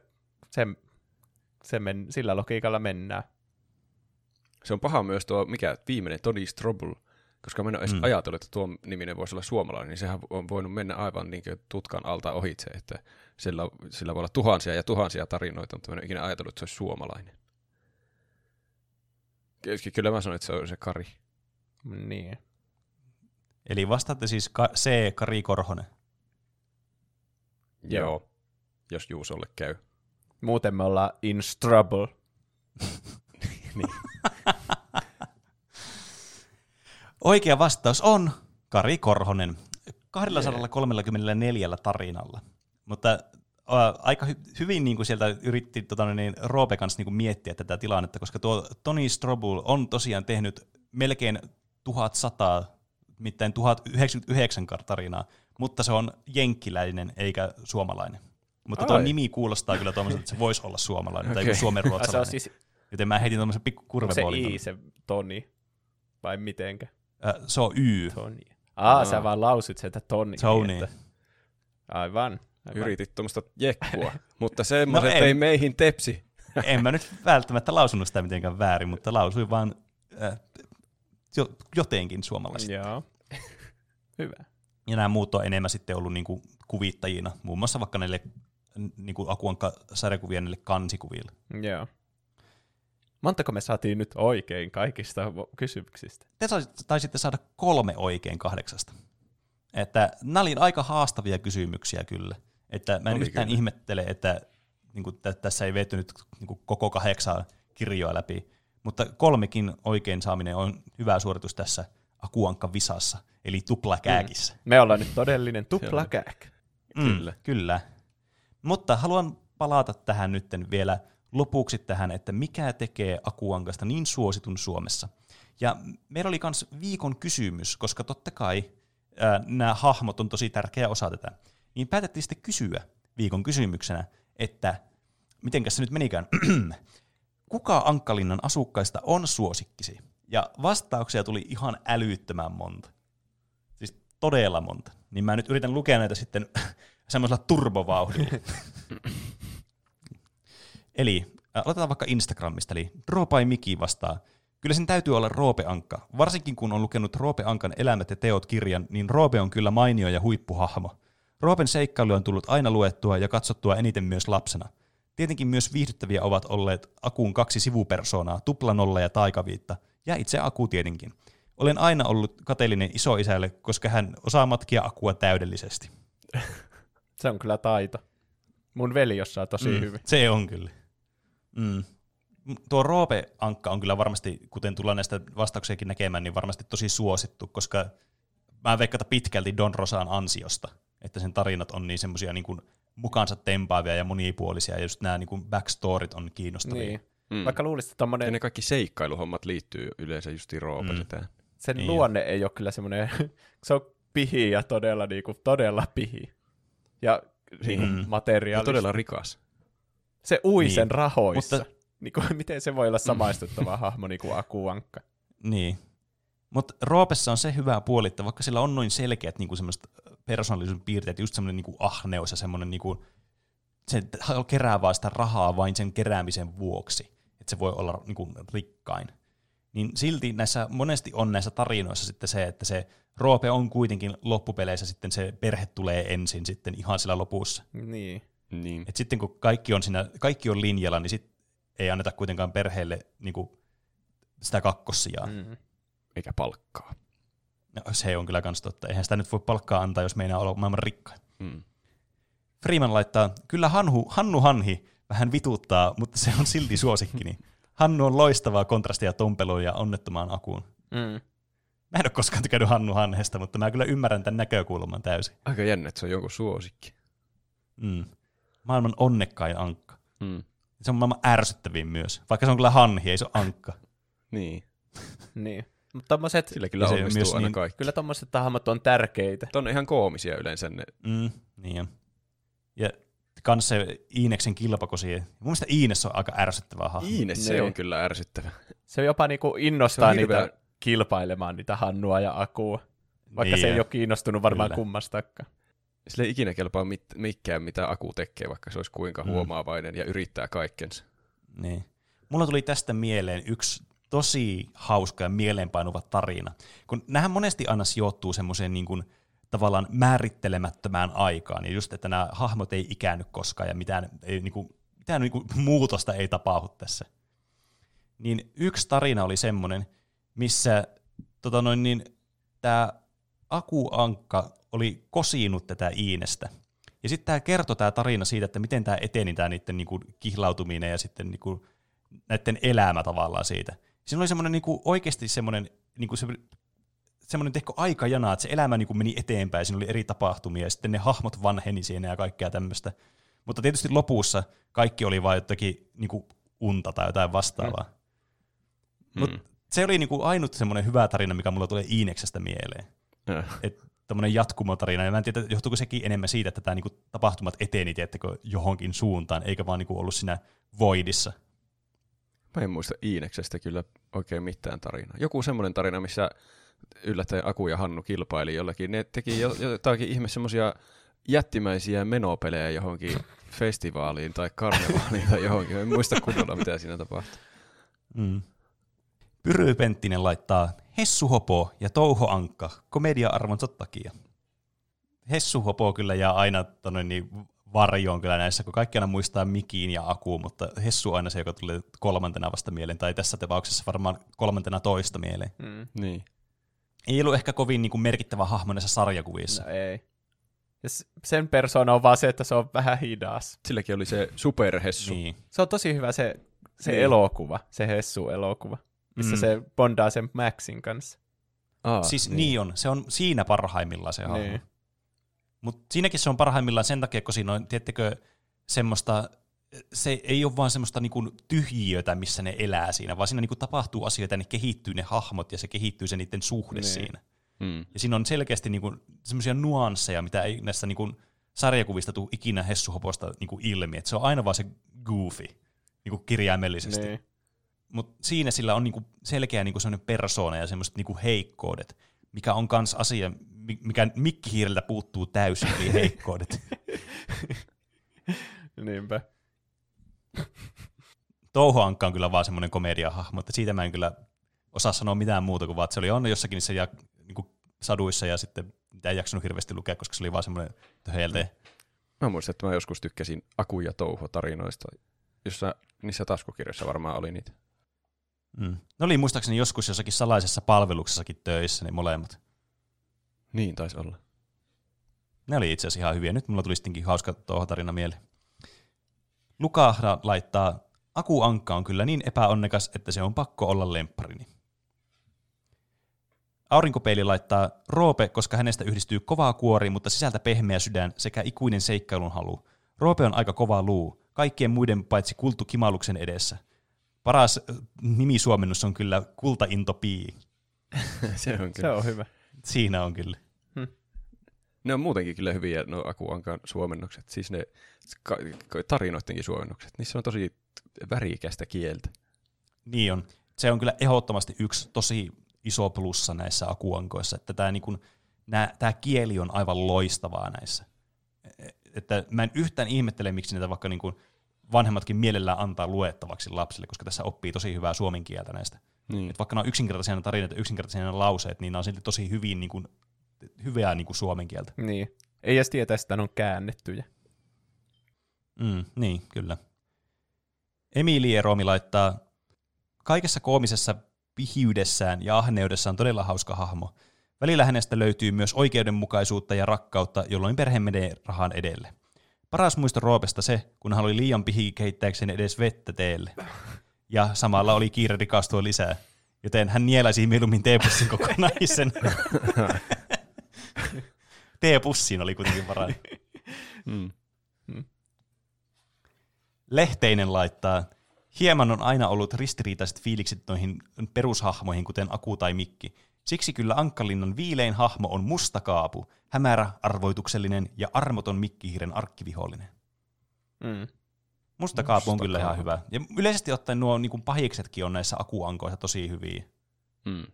se, se men, sillä logiikalla mennään. Se on paha myös tuo, mikä viimeinen, Tony Strobel, koska mä en ole edes Mm. ajatellut, että tuo niminen voisi olla suomalainen, niin sehän on voinut mennä aivan niin tutkan alta ohitse, että sillä, sillä voi olla tuhansia ja tuhansia tarinoita, mutta mä en ole ikinä ajatellut, että se olisi suomalainen. Ky- Kyllä mä sanoin, että se on se Kari. Niin. Eli vastaatte siis ka- C. Kari Korhonen. Joo. Jos Juusolle käy. Muuten me ollaan in trouble. (laughs) Niin. (laughs) Oikea vastaus on Kari Korhonen 234 tarinalla. Mutta aika hy- hyvin niin kuin sieltä yritti tota, niin, Roope kanssa niin kuin miettiä tätä tilannetta, koska tuo Tony Strobel on tosiaan tehnyt melkein 1100, mitään 1099 tarinaa, mutta se on jenkkiläinen eikä suomalainen. Mutta tuo nimi kuulostaa kyllä tuommoiselta, että se voisi olla suomalainen tai Okei. joku suomen Ai, se on ruotsalainen. siis Joten mä heitin tuommoisen pikku onko se. I, se Toni. Vai mitenkä? Äh, se on Y. Toni. Aa, Aa. sä vaan lausit sieltä Toni. Tony. Että... Aivan. aivan. Yritit tuommoista jekkua, (laughs) mutta semmoiset No no, en. ei meihin tepsi. en mä nyt välttämättä lausunut sitä mitenkään väärin, mutta lausuin vaan äh, jo, jotenkin suomalaisesti. Joo. (laughs) Hyvä. Ja nämä muut on enemmän sitten ollut niinku kuvittajina, muun muassa vaikka näille niinku Akuankka sarjakuvien näille kansikuville. Joo. Montako me saatiin nyt oikein kaikista kysymyksistä? Te taisitte saada kolme oikein kahdeksasta. Että nämä oli aika haastavia kysymyksiä kyllä. Että mä en Oli yhtään kyllä. ihmettele, että niin kuin, tässä ei veety nyt niin kuin, koko kahdeksaa kirjoa läpi. Mutta kolmekin oikein saaminen on hyvä suoritus tässä Akuankka visassa, eli tuplakääkissä. Me ollaan nyt todellinen tuplakääk. Mm, Kyllä. Kyllä. Mutta haluan palata tähän nytten vielä lopuksi tähän, että mikä tekee Akuankasta niin suositun Suomessa. Ja meillä oli myös viikon kysymys, koska totta kai ää, nämä hahmot on tosi tärkeä osa tätä. Niin päätettiin sitten kysyä viikon kysymyksenä, että mitenkäs se nyt menikään. (clears throat) Kuka Ankkalinnan asukkaista on suosikkisi? Ja vastauksia tuli ihan älyttömän monta. Siis todella monta. Niin mä nyt yritän lukea näitä sitten semmoisella turbovauhdilla. (laughs) eli aloitetaan vaikka Instagramista, eli Roopai Miki vastaa. Kyllä sen täytyy olla Roope Ankka. Varsinkin kun on lukenut Roope Ankan Elämät ja teot kirjan, niin Roope on kyllä mainio ja huippuhahmo. Roopen seikkailu on tullut aina luettua ja katsottua eniten myös lapsena. Tietenkin myös viihdyttäviä ovat olleet Akun kaksi sivupersoonaa, Tuplanolla ja Taikaviitta, ja itse Aku tietenkin. Olen aina ollut kateellinen isoisälle, koska hän osaa matkia Akua täydellisesti. (laughs) Se on kyllä taito. Mun veli osaa tosi Mm, hyvin. Se on kyllä. Mm. Tuo Roope-ankka on kyllä varmasti, kuten tullaan näistä vastauksiakin näkemään, niin varmasti tosi suosittu, koska mä veikkaan pitkälti Don Rosan ansiosta, että sen tarinat on niin semmoisia niin mukaansa tempaavia ja monipuolisia, ja just nämä niin kuin backstorit on kiinnostavia. Niin. Mm. Vaikka luulisit, että Ja tommonen, ne kaikki seikkailuhommat liittyy yleensä justiin Mm. Roopasitään. sen Niin. luonne ei ole kyllä semmoinen, (laughs) se on pihi ja todella, niinku, todella pihi. Ja niinku. Ja materiaalista. todella rikas. Se ui Niin. sen rahoissa. Mutta- Niinku, (laughs) miten se voi olla samaistuttava hahmo niin kuin Akuankka? Niin. Mutta Roopessa on se hyvä puoli, että vaikka sillä on noin selkeät niin semmoiset persoonallisuuden piirteet, just semmoinen niin ahneus ja semmoinen, niin kuin, se kerää vaan sitä rahaa vain sen keräämisen vuoksi, että se voi olla niin kuin, rikkain. Niin silti näissä monesti on näissä tarinoissa sitten se, että se Roope on kuitenkin loppupeleissä sitten se perhe tulee ensin sitten ihan sillä lopussa. Niin. Niin. Et sitten kun kaikki on, siinä, kaikki on linjalla, niin sit ei anneta kuitenkaan perheelle niin kuin, sitä kakkossijaa. Mm. Mm. Eikä palkkaa. No, se on kyllä kans totta. Eihän sitä nyt voi palkkaa antaa, jos meinaa olla maailman rikkain. Mm. Freeman laittaa, kyllä Hanhu, Hannu Hanhi vähän vituttaa, mutta se on silti suosikkini. Hannu on loistavaa kontrastia tompeluun ja onnettomaan akuun. Mm. Mä en ole koskaan tykännyt Hannu Hanhesta, mutta mä kyllä ymmärrän tämän näkökulman täysin. Aika jännä, että se on jonkun suosikki. Mm. Maailman onnekkain ankka. Mm. Se on maailman ärsyttävin myös, vaikka se on kyllä hanhi, ei se ole ankka. (laughs) Niin. Niin. Mutta tommoset, Sillä kyllä se onnistuu myös aina niin- kaikki. kyllä tommoset hahmot on tärkeitä. Tuo on ihan koomisia yleensä ne. Mm, niin on. Ja kans se Iineksen kilpakosi. Mun mielestä Iines on aika ärsyttävä hahmo. Iines, se Niin. on kyllä ärsyttävä. Se jopa niinku innostaa niitä hirveä- kilpailemaan niitä Hannua ja Akua. Vaikka Niin, se ei ja- ole kiinnostunut varmaan kyllä. kummastakaan. Sille ei ikinä kelpaa mit, mikään, mitä Aku tekee, vaikka se olisi kuinka Mm. huomaavainen ja yrittää kaikkensa. Niin. Mulla tuli tästä mieleen yksi tosi hauska ja mieleenpainuva tarina. Kun nämähän monesti aina sijoittuu semmoiseen niin kuin, tavallaan määrittelemättömään aikaan, ja just, että nämä hahmot ei ikäänny koskaan, ja mitään, ei, niin kuin, mitään niin kuin, muutosta ei tapahdu tässä. Niin yksi tarina oli semmoinen, missä tota noin, niin, tämä Aku Ankka oli kosinut tätä Iinestä. Ja sitten tämä kertoi tämä tarina siitä, että miten tämä eteni tämä niiden niinku kihlautuminen ja sitten niinku näiden elämä tavallaan siitä. Siinä oli semmoinen niinku oikeasti semmoinen niinku semmoinen tehkö aikajana, että se elämä niinku meni eteenpäin, siinä oli eri tapahtumia ja sitten ne hahmot vanheni siinä ja kaikkea tämmöistä. Mutta tietysti lopussa kaikki oli vain jotakin niinku unta tai jotain vastaavaa. Mm. Mutta se oli niinku ainut semmoinen hyvä tarina, mikä mulla tulee Iineksestä mieleen Äh. tämmöinen jatkumotarina, ja mä en tiedä, johtuuko sekin enemmän siitä, että tämä niinku tapahtumat eteni, tiettäkö, johonkin suuntaan, eikä vaan niinku ollut siinä voidissa. Mä en muista Iineksestä kyllä oikein mitään tarinaa. Joku semmoinen tarina, missä yllättäen Aku ja Hannu kilpaili jollakin. Ne teki jo- jotakin ihme semmoisia jättimäisiä menopelejä johonkin festivaaliin tai karnevaaliin tai johonkin. En muista kunnolla, mitä siinä tapahtui. Mm. Pyry Penttinen laittaa Hessu Hopo ja Touho Ankka komedia-arvonsa takia. Hessu Hopo kyllä jää aina tonne niin varjoon kyllä näissä, kun kaikki aina muistaa Mikiin ja Akuun, mutta Hessu on aina se, joka tulee kolmantena vasta mieleen, tai tässä tapauksessa varmaan kolmantena toista mieleen. Mm. Niin. Ei ollut ehkä kovin niin kuin merkittävä hahmo näissä sarjakuvissa. No ei. Ja sen persona on vaan se, että se on vähän hidas. Silläkin oli se superhessu. Niin. Se on tosi hyvä se, se Niin. elokuva, se Hessu-elokuva, missä Mm. mm. se bondaa sen Maxin kanssa. Aa, Siis niin. niin on, se on siinä parhaimmillaan se hahmo. Niin. Mutta siinäkin se on parhaimmillaan sen takia, kun siinä on, tiettekö, semmoista, se ei ole vaan semmoista niinku tyhjiötä, missä ne elää siinä, vaan siinä niinku tapahtuu asioita, ja ne kehittyy ne hahmot, ja se kehittyy se niiden suhde Niin. siinä. Mm. Ja siinä on selkeästi niinku semmoisia nuansseja, mitä ei näistä niinku sarjakuvista tule ikinä Hessuhoposta niinku ilmi, että se on aina vaan se goofy, niinku kirjaimellisesti. Niin. Mutta siinä sillä on niinku selkeä niinku sellainen persoona ja semmoiset niinku heikkoudet, mikä on kans asia, mi- mikä mikkihiireltä puuttuu täysin, eli heikkoudet. (laughs) Niinpä. Touho Ankka on kyllä vaan semmoinen komediahahmo, että siitä mä en kyllä osaa sanoa mitään muuta kuin vaan, että se oli on jossakin niissä ja, niinku saduissa ja sitten mitä ei jaksanut hirveästi lukea, koska se oli vaan semmoinen töheiltä. Mä muistan, että mä joskus tykkäsin Aku ja Touho tarinoista, jossa niissä taskukirjoissa varmaan oli niitä. Mm. Ne oli muistaakseni joskus jossakin salaisessa palveluksessakin töissä, ne molemmat. Niin taisi olla. Ne oli itse asiassa ihan hyviä. Nyt mulla tuli sittenkin hauska tuohon tarina mieleen. Lukahda laittaa, Aku Ankka on kyllä niin epäonnekas, että se on pakko olla lempparini. Aurinkopeili laittaa Roope, koska hänestä yhdistyy kovaa kuori, mutta sisältä pehmeä sydän sekä ikuinen seikkailun halu. Roope on aika kova luu, kaikkien muiden paitsi kulttu kimaluksen edessä. Paras äh, nimisuomennus on kyllä kultainto pii. (laughs) se on Se kyllä. on hyvä. Siinä on kyllä. Ne on muutenkin kyllä hyviä no Aku Ankan suomennokset. Siis ne ka- tarinoidenkin suomennokset. Niissä on tosi värikästä kieltä. Niin on. Se on kyllä ehdottomasti yksi tosi iso plussa näissä akuankoissa, että tämä niin tämä kieli on aivan loistavaa näissä. E- Että mä en yhtään ihmettele, miksi niitä vaikka niin kuin vanhemmatkin mielellään antaa luettavaksi lapsille, koska tässä oppii tosi hyvää suomen kieltä näistä. Niin. Et vaikka nämä on yksinkertaisia tarinat ja yksinkertaisia lauseet, niin nämä on silti tosi hyvin niin kuin, hyvää niin kuin suomen kieltä. Niin. Ei edes tietää, että ne on käännettyjä. Mm, niin, kyllä. Emilie Eromi laittaa, kaikessa koomisessa pihiydessään ja ahneudessa on todella hauska hahmo. Välillä hänestä löytyy myös oikeudenmukaisuutta ja rakkautta, jolloin perhe menee rahan edelle. Paras muisto Roopesta se, kun hän oli liian pihi keittääkseen edes vettä teelle. Ja samalla oli kiire rikastua lisää, joten hän nielaisi mieluummin teepussin kokonaisen. (laughs) (laughs) Teepussiin oli kuitenkin varaa. Mm. Lehteinen laittaa, hieman on aina ollut ristiriitaiset fiilikset noihin perushahmoihin, kuten Aku tai Mikki. Siksi kyllä Ankkalinnan viilein hahmo on mustakaapu, hämärä, arvoituksellinen ja armoton Mikkihiiren arkkivihollinen. Mm. Musta kaapu on kyllä ihan kaapu. hyvä. Ja yleisesti ottaen nuo niin kuin pahiksetkin on näissä akuankoissa tosi hyviä. Mm.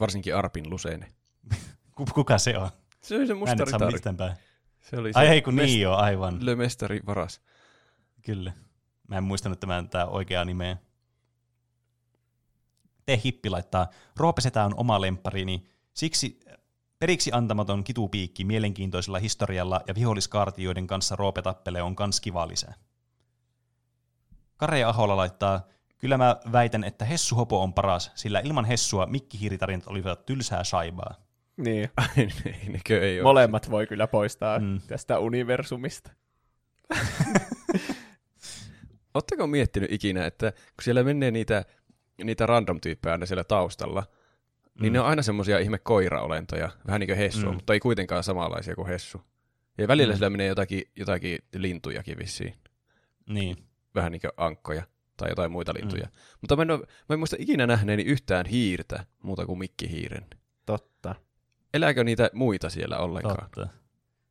Varsinkin Arpin Lusene. (laughs) Ku- Kuka se on? Se oli se Mä en musta nyt saa ritari. mistään päin. Se oli se Ai ei kun mest- niin joo, aivan. Le Mestari varas. Kyllä. Mä en muistanut tämän tää oikeaa nimeä. Te hippi laittaa, Roopesetä on oma lempparini, siksi periksi antamaton kitupiikki mielenkiintoisella historialla ja viholliskaartioiden kanssa Roope tappelee on kans kiva lisää. Kare Ahola laittaa, kyllä mä väitän, että Hessu Hopo on paras, sillä ilman Hessua mikkihiiritarinat olivat tylsää saibaa. Niin. (laughs) Ai, ei, nekö ei ole. Molemmat voi kyllä poistaa mm. tästä universumista. (laughs) Oletteko miettinyt ikinä, että kun siellä menee niitä, niitä random-tyyppejä aina siellä taustalla, niin Mm. ne on aina semmoisia ihme koiraolentoja, vähän niin kuin Hessua, Mm. mutta ei kuitenkaan samanlaisia kuin Hessu. Ja välillä Mm. siellä menee jotakin, jotakin lintujakin vissiin, Niin. vähän niin kuin ankkoja tai jotain muita lintuja. Mm. Mutta mä en, ole, mä en muista ikinä nähneeni yhtään hiirtä muuta kuin mikkihiiren. Totta. Elääkö niitä muita siellä ollenkaan? Totta.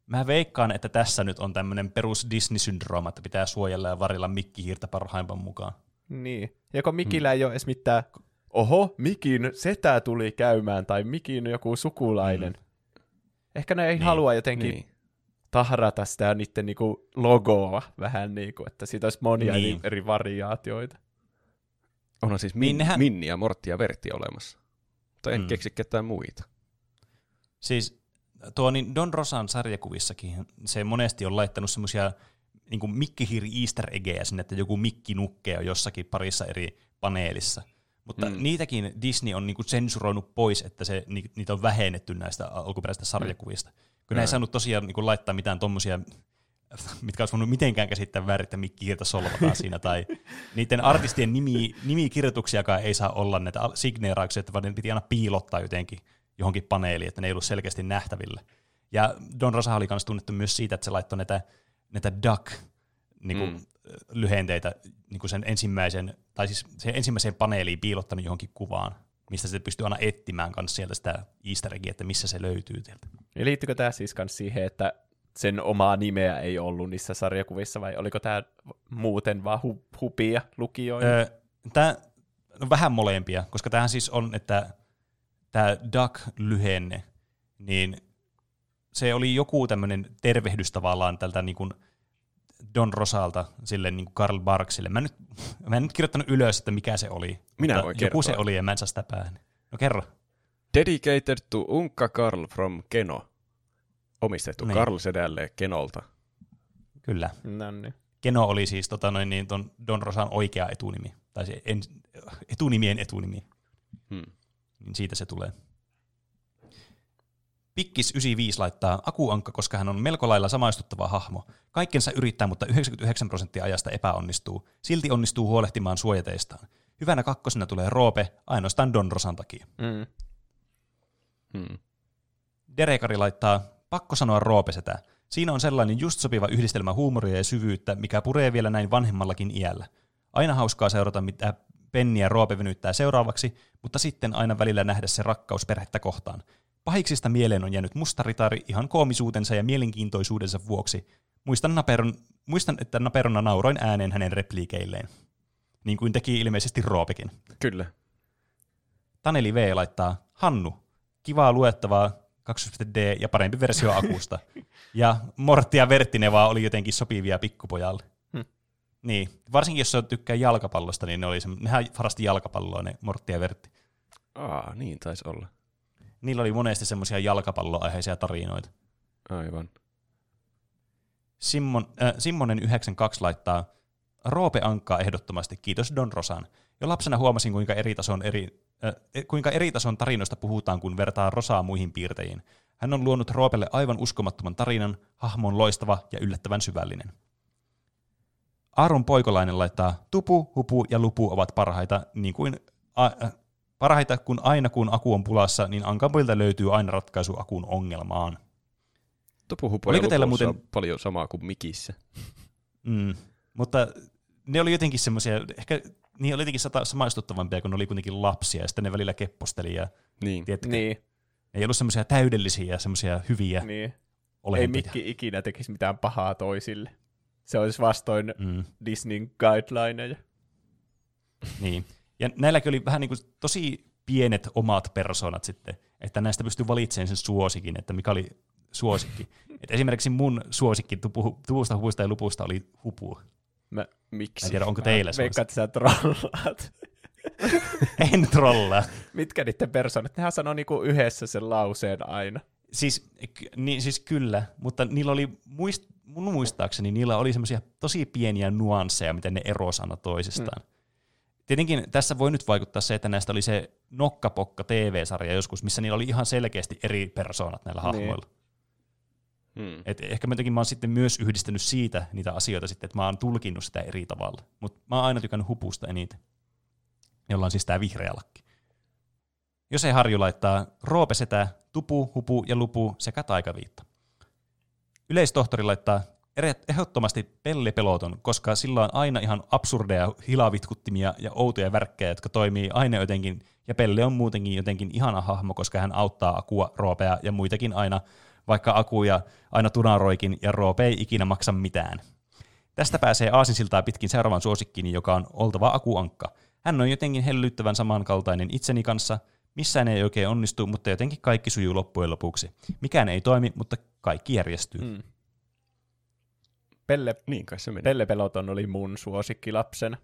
Mä veikkaan, että tässä nyt on tämmöinen perus Disney-syndrooma, että pitää suojella ja varilla mikkihiirtä parhaimpan mukaan. Niin. Ja kun Mikillä ei ole edes mitään, oho, Mikin setä tuli käymään, tai Mikin joku sukulainen. Mm. Ehkä ne ei Niin. niin. halua jotenkin Niin. niin. tahrata sitä niiden niinku logoa vähän niin kuin, että siitä olisi monia Niin. niin. eri variaatioita. Onhan siis min, Niin nehän- Minni ja Mortti ja Vertti olemassa. Mutta en Mm. keksi ketään muita. Siis tuo niin Don Rosan sarjakuvissakin se monesti on laittanut semmoisia niin mikkihiiri easter eggejä sinne, että joku mikkinukke on jossakin parissa eri paneelissa. Mutta Mm. mm. niitäkin Disney on niinku sensuroinut pois, että se, ni, niitä on vähennetty näistä alkuperäisistä sarjakuvista. Kun ne ei saanut tosiaan niinku laittaa mitään tommosia, (laughs) mitkä olisi voinut mitenkään käsittää väärin, että mikkihiirtä solvataan (laughs) siinä, tai niiden artistien nimi, nimikirjoituksiakaan ei saa olla näitä signeerauksia, että vaan ne piti aina piilottaa jotenkin johonkin paneeliin, että ne ei ollut selkeästi nähtävillä. Ja Don Rosa oli myös tunnettu myös siitä, että se laittoi näitä, näitä duck niin kuin, Mm. lyhenteitä niin kuin sen ensimmäisen, tai siis sen ensimmäiseen paneeliin piilottanut johonkin kuvaan, mistä se pystyy aina etsimään kanssa sieltä sitä easter eggia, että missä se löytyy sieltä. Ja liittyykö tämä siis kans siihen, että sen omaa nimeä ei ollut niissä sarjakuvissa, vai oliko tämä muuten vaan hu- hupia lukijoille? Öö, tää, no vähän molempia, koska tämähän siis on, että tämä duck-lyhenne, niin se oli joku tämmöinen tervehdys tavallaan tältä niin kuin Don Rosalta sille niin kuin Karl Barksille. Mä en, nyt, mä en nyt kirjoittanut ylös, että mikä se oli. Minä voin Joku kertoa. se oli ja mä en saa sitä päähän. No kerro. Dedicated to Unkka Karl from Keno. Omistettu Niin. niin. Karl Sedälle Kenolta. Kyllä. No niin. Keno oli siis tota noin, niin ton Don Rosan oikea etunimi. Tai se en, etunimien etunimi. Hmm. Niin siitä se tulee. Pikkis 95 laittaa Akuankka, koska hän on melko lailla samaistuttava hahmo. Kaikkensa yrittää, mutta 99 prosenttia ajasta epäonnistuu. Silti onnistuu huolehtimaan suojateistaan. Hyvänä kakkosena tulee Roope, ainoastaan Don Rosan takia. Mm. Hmm. Derekari laittaa, pakko sanoa Roopesetä. Siinä on sellainen just sopiva yhdistelmä huumoria ja syvyyttä, mikä puree vielä näin vanhemmallakin iällä. Aina hauskaa seurata, mitä Penni ja Roope venyttää seuraavaksi, mutta sitten aina välillä nähdä se rakkaus perhettä kohtaan. Pahiksista mieleen on jäänyt mustaritari ihan koomisuutensa ja mielenkiintoisuudensa vuoksi. Muistan, naperon, muistan, että naperona nauroin ääneen hänen repliikeilleen. Niin kuin teki ilmeisesti Roopekin. Kyllä. Taneli V laittaa, Hannu, kivaa luettavaa, 2D ja parempi versio akusta. (laughs) ja Mortti ja Vertti vaan oli jotenkin sopivia pikkupojalle. Niin, varsinkin jos sä tykkää jalkapallosta, niin ne oli se, nehän harrasti jalkapalloa ne Mortti ja Vertti. Aa, niin taisi olla. Niillä oli monesti semmoisia jalkapalloaiheisia tarinoita. Aivan. Simmon, äh, Simmonen 92 laittaa, Roope Ankkaa ehdottomasti, kiitos Don Rosan. Jo lapsena huomasin, kuinka eri tason, eri, äh, kuinka eri tason tarinoista puhutaan, kun vertaa Rosaa muihin piirtejiin. Hän on luonut Roopelle aivan uskomattoman tarinan, hahmo on loistava ja yllättävän syvällinen. Aaron Poikolainen laittaa, tupu, hupu ja lupu ovat parhaita, niin kuin, a, äh, parhaita kun aina kun aku on pulassa, niin Ankapoilta löytyy aina ratkaisu akun ongelmaan. Tupuhupo Oliko ja teillä muuten- on paljon samaa kuin Mikissä. Mm. Mutta ne oli jotenkin semmoisia, ehkä niin oli jotenkin sata, samaistuttavampia, kun ne oli kuitenkin lapsia, ja sitten ne välillä kepposteli, ja Niin. tiedätkö, Niin, ei ollut semmoisia täydellisiä ja semmoisia hyviä niin. Ei. Mikki ikinä tekisi mitään pahaa toisille. Se olisi vastoin Mm. Disneyn guidelineja. Niin. Ja näilläkin oli vähän niin kuin tosi pienet omat persoonat sitten, että näistä pystyy valitsemaan sen suosikin, että mikä oli suosikki. Et esimerkiksi mun suosikki tupu, tuvusta, hupusta ja lupusta oli hupu. Mä, miksi? Mä en tiedä, onko teillä Mä veikkaan, että sä trollaat. (laughs) En trollaa. Mitkä niiden persoonat? Nehän sanoo niinku yhdessä sen lauseen aina. Siis, niin, siis kyllä, mutta niillä oli, muist, mun muistaakseni, niillä oli semmoisia tosi pieniä nuansseja, miten ne erosi aina toisistaan. Mm. Tietenkin tässä voi nyt vaikuttaa se, että näistä oli se Nokkapokka TV-sarja joskus, missä niillä oli ihan selkeästi eri persoonat näillä Niin. hahmoilla. Hmm. Et ehkä mä jotenkin mä oon sitten myös yhdistänyt siitä niitä asioita sitten, että mä oon tulkinnut sitä eri tavalla. Mutta mä oon aina tykännyt hupusta eniten, jolla on siis tää vihreä lakki. Jos ei Harju laittaa roopesetä, tupu, hupu ja lupu sekä taikaviitta. Yleistohtori laittaa ehdottomasti pellepeloton, koska sillä on aina ihan absurdeja hilavitkuttimia ja outoja värkkejä, jotka toimii aina jotenkin, ja Pelle on muutenkin jotenkin ihana hahmo, koska hän auttaa Akua, Roopea ja muitakin aina, vaikka Akuja aina tunaroikin ja Roope ei ikinä maksa mitään. Tästä pääsee aasinsiltaa pitkin seuraavan suosikkiin, joka on oltava Akuankka. Hän on jotenkin hellyttävän samankaltainen itseni kanssa, missään ei oikein onnistu, mutta jotenkin kaikki sujuu loppujen lopuksi. Mikään ei toimi, mutta kaikki järjestyy. Mm. Pelle, Niin kai se meni. Pelle Peloton oli mun suosikki lapsena.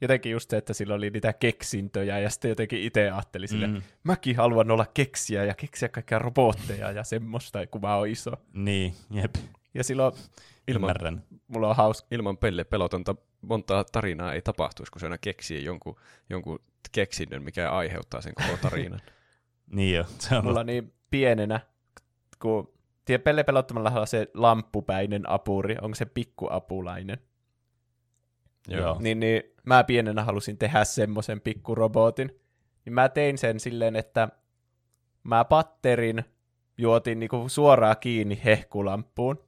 Jotenkin just se, että sillä oli niitä keksintöjä ja sitten jotenkin itse ajattelin sille, Mm. mäkin haluan olla keksiä ja keksiä kaikkia robotteja ja semmoista, kun mä oon iso. Niin, jep, Ja silloin Ilman, ymmärrän. mulla on hauska, ilman pelle pelotonta montaa tarinaa ei tapahtuisi, kun se aina keksii jonkun, jonkun keksinnön, mikä aiheuttaa sen koko tarinan. (laughs) Niin jo, se on mulla niin pienenä, kun Pelle Pelottomalla on se lamppupäinen apuri, onko se pikkuapulainen? Joo. Niin, niin mä pienenä halusin tehdä semmoisen pikkurobotin. Niin mä tein sen silleen, että mä patterin juotin niinku suoraan kiinni hehkulampuun.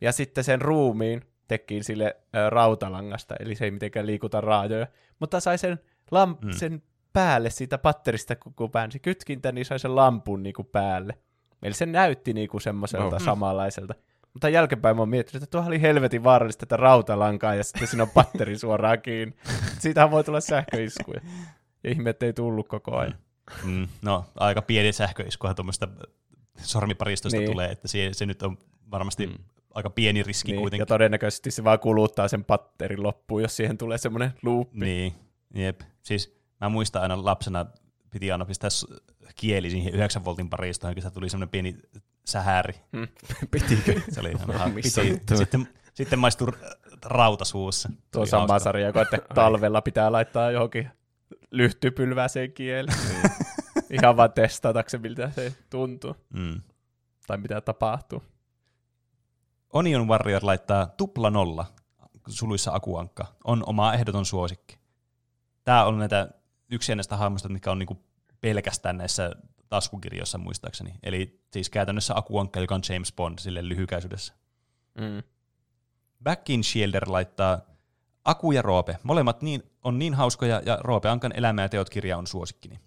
Ja sitten sen ruumiin tekin sille ö, rautalangasta, eli se ei mitenkään liikuta raajoja. Mutta sai sen, lamp- Mm. mm. sen päälle siitä patterista, kun- päänsi kytkintä, niin sai sen lampun niinku päälle. Eli se näytti niinku semmoiselta No. samanlaiselta. Mutta jälkeenpäin mä oon miettinyt, että tuohan oli helvetin vaarallista tätä rautalankaa ja sitten siinä on patteri (laughs) suoraan kiinni. Siitähän voi tulla sähköiskuja. Ja ihme, ettei tullut koko ajan. Mm, no, aika pieni sähköiskuhan tuommoista sormiparistosta niin. Niin. tulee, että se, se nyt on varmasti Mm. mm. aika pieni riski Niin, kuitenkin. ja todennäköisesti se vaan kuluttaa sen patterin loppuun, jos siihen tulee semmoinen luuppi. Niin, jep. Siis mä muistan aina lapsena piti aina pistää kieli siihen 9 voltin paristoon, kun se tuli semmoinen pieni sähäri. (laughs) Pitikö? Se oli ihan piti. vittu? Sitten, sitten maistui r- rauta suussa. Se Tuo oli sama hauska. sarja, kun että talvella pitää laittaa johonkin lyhtypylvääseen kieli. (laughs) Ihan vaan testatakseen, miltä se tuntuu. Mm. Tai mitä tapahtuu. Onion Warrior laittaa tupla nolla, suluissa akuankka, on oma ehdoton suosikki. Tämä on näitä yksi näistä hahmoista, mikä on niinku pelkästään näissä taskukirjoissa muistaakseni. Eli siis käytännössä akuankka, joka on James Bond sille lyhykäisyydessä. Mm. Back in Shielder laittaa Aku ja Roope. Molemmat niin, on niin hauskoja ja Roope Ankan elämä ja teot kirja on suosikkini.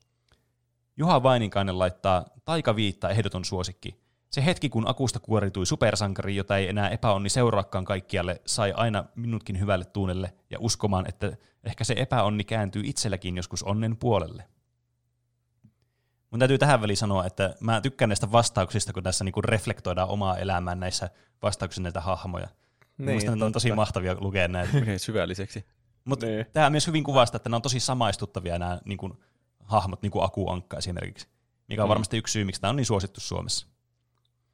Juha Vaininkainen laittaa Taika Viitta ehdoton suosikki. Se hetki, kun Akusta kuoritui supersankari, jota ei enää epäonni seuraakaan kaikkialle, sai aina minutkin hyvälle tuunelle ja uskomaan, että ehkä se epäonni kääntyy itselläkin joskus onnen puolelle. Mun täytyy tähän väliin sanoa, että mä tykkään näistä vastauksista, kun tässä niinku reflektoidaan omaa elämää näissä vastauksissa näitä hahmoja. Niin, Mielestäni (laughs) ne on tosi mahtavia lukea näitä. Syvälliseksi. Mutta Niin. tämä myös hyvin kuvastaa, että nämä on tosi samaistuttavia nämä niin kuin, hahmot, niin kuin Aku Ankka esimerkiksi, mikä on Mm. varmasti yksi syy, miksi tämä on niin suosittu Suomessa.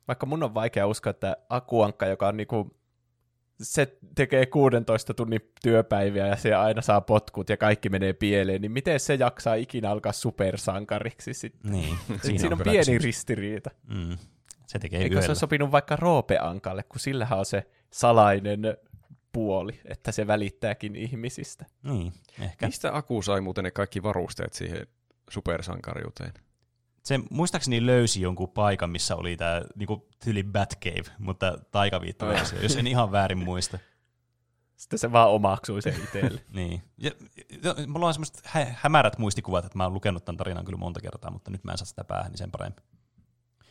Vaikka mun on vaikea uskoa, että Akuankka, joka on niinku, se tekee 16 tunnin työpäiviä ja se aina saa potkut ja kaikki menee pieleen, niin miten se jaksaa ikinä alkaa supersankariksi sitten? Niin, Siinä, siinä Siinä on pieni kysymys. ristiriita. Mm, se tekee Eikö se yöllä. ole sopinut vaikka Roope-Ankalle, kun sillähän on se salainen puoli, että se välittääkin ihmisistä. Niin, ehkä. Mistä Aku sai muuten ne kaikki varusteet siihen supersankariuteen? Se muistaakseni löysi jonkun paikan, missä oli tämä niinku, tyli Batcave, mutta taikaviitta versio, jos en ihan väärin muista. Sitten se vaan omaksui sen itselle. (laughs) Niin. Ja, ja, mulla on semmoiset hä- hämärät muistikuvat, että mä oon lukenut tämän tarinan kyllä monta kertaa, mutta nyt mä en saa sitä päähän, niin sen parempi.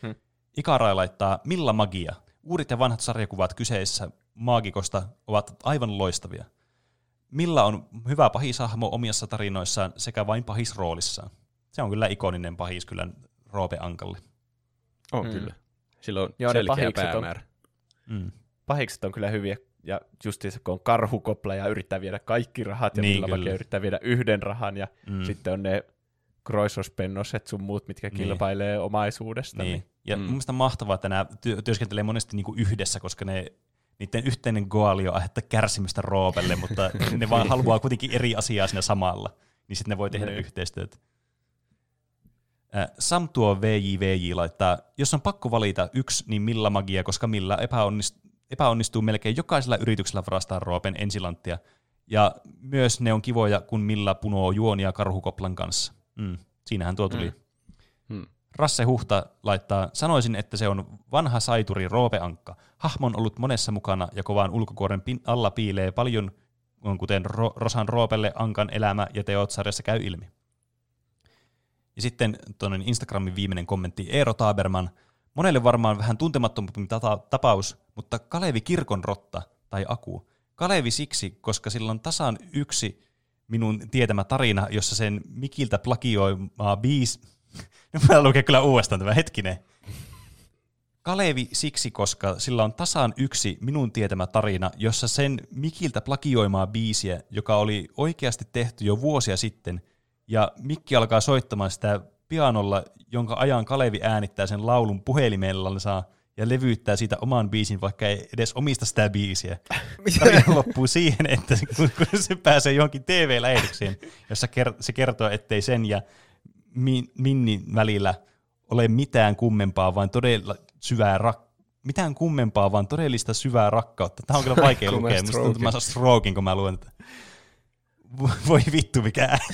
Hmm. Ikarai laittaa Milla Magia. Uudet ja vanhat sarjakuvat kyseessä maagikosta ovat aivan loistavia. Milla on hyvä pahishahmo omissa tarinoissaan sekä vain pahisroolissaan. Se on kyllä ikoninen pahis kyllä Roope Ankalle. On Mm. mm. kyllä. Sillä on Joo, selkeä pahikset on- päämäärä. Mm. Pahikset on kyllä hyviä, ja justiinsa kun on karhukopla ja yrittää viedä kaikki rahat, ja Niin, niin, kyllä. yrittää viedä yhden rahan, ja Mm. mm. sitten on ne kroisospennoset sun muut, mitkä Niin. kilpailee omaisuudesta. Niin. Ja mm. Mm. mun mielestä mahtavaa, että nämä työ- työskentelee monesti niinku yhdessä, koska ne, niiden yhteinen goali on aiheuttaa kärsimystä Roopelle, mutta (laughs) ne vaan haluaa kuitenkin eri asiaa siinä samalla. Niin sitten ne voi tehdä Niin. yhteistyötä. Sam tuo VJVJ laittaa, jos on pakko valita yksi, niin millä magia, koska millä epäonnistuu, epäonnistuu melkein jokaisella yrityksellä varastaa Roopen ensilanttia. Ja myös ne on kivoja, kun millä punoo juonia karhukoplan kanssa. Mm. Siinähän tuo tuli. Mm. Mm. Rasse Huhta laittaa, sanoisin, että se on vanha saituri Roope Ankka. Hahmo on ollut monessa mukana ja kovaan ulkokuoren pin- alla piilee paljon, kuten Ro- Rosan Roopelle Ankan elämä ja teot sarjassa käy ilmi. Ja sitten tuonne Instagramin viimeinen kommentti, Eero Taberman. Monelle varmaan vähän tuntemattomampi tata- tapaus, mutta Kalevi Kirkon rotta tai Aku. Kalevi siksi, koska sillä on tasan yksi minun tietämä tarina, jossa sen Mikiltä plagioimaa biisi, (laughs) nyt mä lukee kyllä uudestaan tämä hetkinen. Kalevi siksi, koska sillä on tasan yksi minun tietämä tarina, jossa sen Mikiltä plagioimaa biisiä, joka oli oikeasti tehty jo vuosia sitten, ja Mikki alkaa soittamaan sitä pianolla, jonka ajan Kalevi äänittää sen laulun puhelimellansa ja levyyttää siitä oman biisin, vaikka ei edes omista sitä biisiä. (laughs) Tarina loppuu siihen, että kun, kun se pääsee johonkin TV-lähetykseen, jossa ker- se kertoo, ettei sen ja Mi- Minnin välillä ole mitään kummempaa, vaan todella syvää rak- mitään kummempaa, vaan todellista syvää rakkautta. Tämä on kyllä (laughs) vaikea lukea. Musta tuntuu, että mä saan strokin, kun mä luen tätä. Vo- Voi vittu, mikä ääni.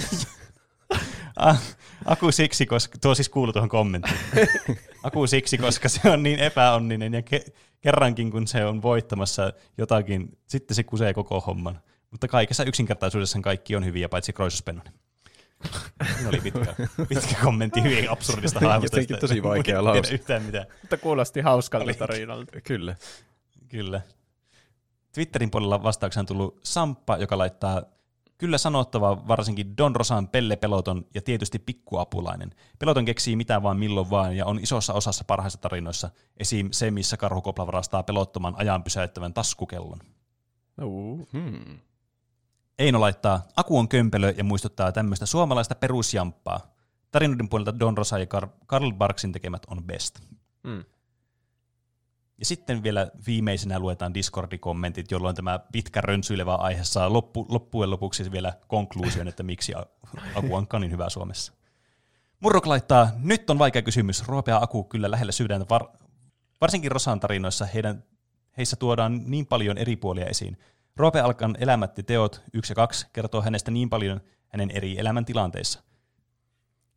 A- (laughs) Aku siksi, koska, tuo siis kuuluu tuohon kommenttiin. (laughs) Aku siksi, koska se on niin epäonninen ja ke- kerrankin kun se on voittamassa jotakin, sitten se kusee koko homman. Mutta kaikessa yksinkertaisuudessaan kaikki on hyviä, paitsi Kroisuspennonen. Siinä oli pitkä, pitkä kommentti hyvin absurdista hahmosta. Jotenkin tosi vaikea lause. tiedä yhtään mitään. Mutta kuulosti hauskalta tarinalta. Kyllä. Kyllä. Twitterin puolella vastauksena on tullut Samppa, joka laittaa kyllä sanottava varsinkin Don Rosan Pelle Peloton ja tietysti pikkuapulainen. Peloton keksii mitä vaan milloin vaan ja on isossa osassa parhaissa tarinoissa. Esim. se, missä karhukopla varastaa pelottoman ajan pysäyttävän taskukellon. Uh. Hmm. Eino laittaa, Aku on kömpelö ja muistuttaa tämmöistä suomalaista perusjamppaa. Tarinoiden puolelta Don Rosa ja Kar- Karl Barksin tekemät on best. Mm. Ja sitten vielä viimeisenä luetaan Discordi-kommentit, jolloin tämä pitkä rönsyilevä aihe saa loppu, loppujen lopuksi vielä konkluusion, että miksi Aku on niin hyvä Suomessa. Murrok laittaa, nyt on vaikea kysymys, ruopea Aku kyllä lähellä sydäntä, var, varsinkin Rosan tarinoissa heidän, heissä tuodaan niin paljon eri puolia esiin. Roope Alkan elämät ja teot 1 ja 2 kertoo hänestä niin paljon hänen eri elämäntilanteissa.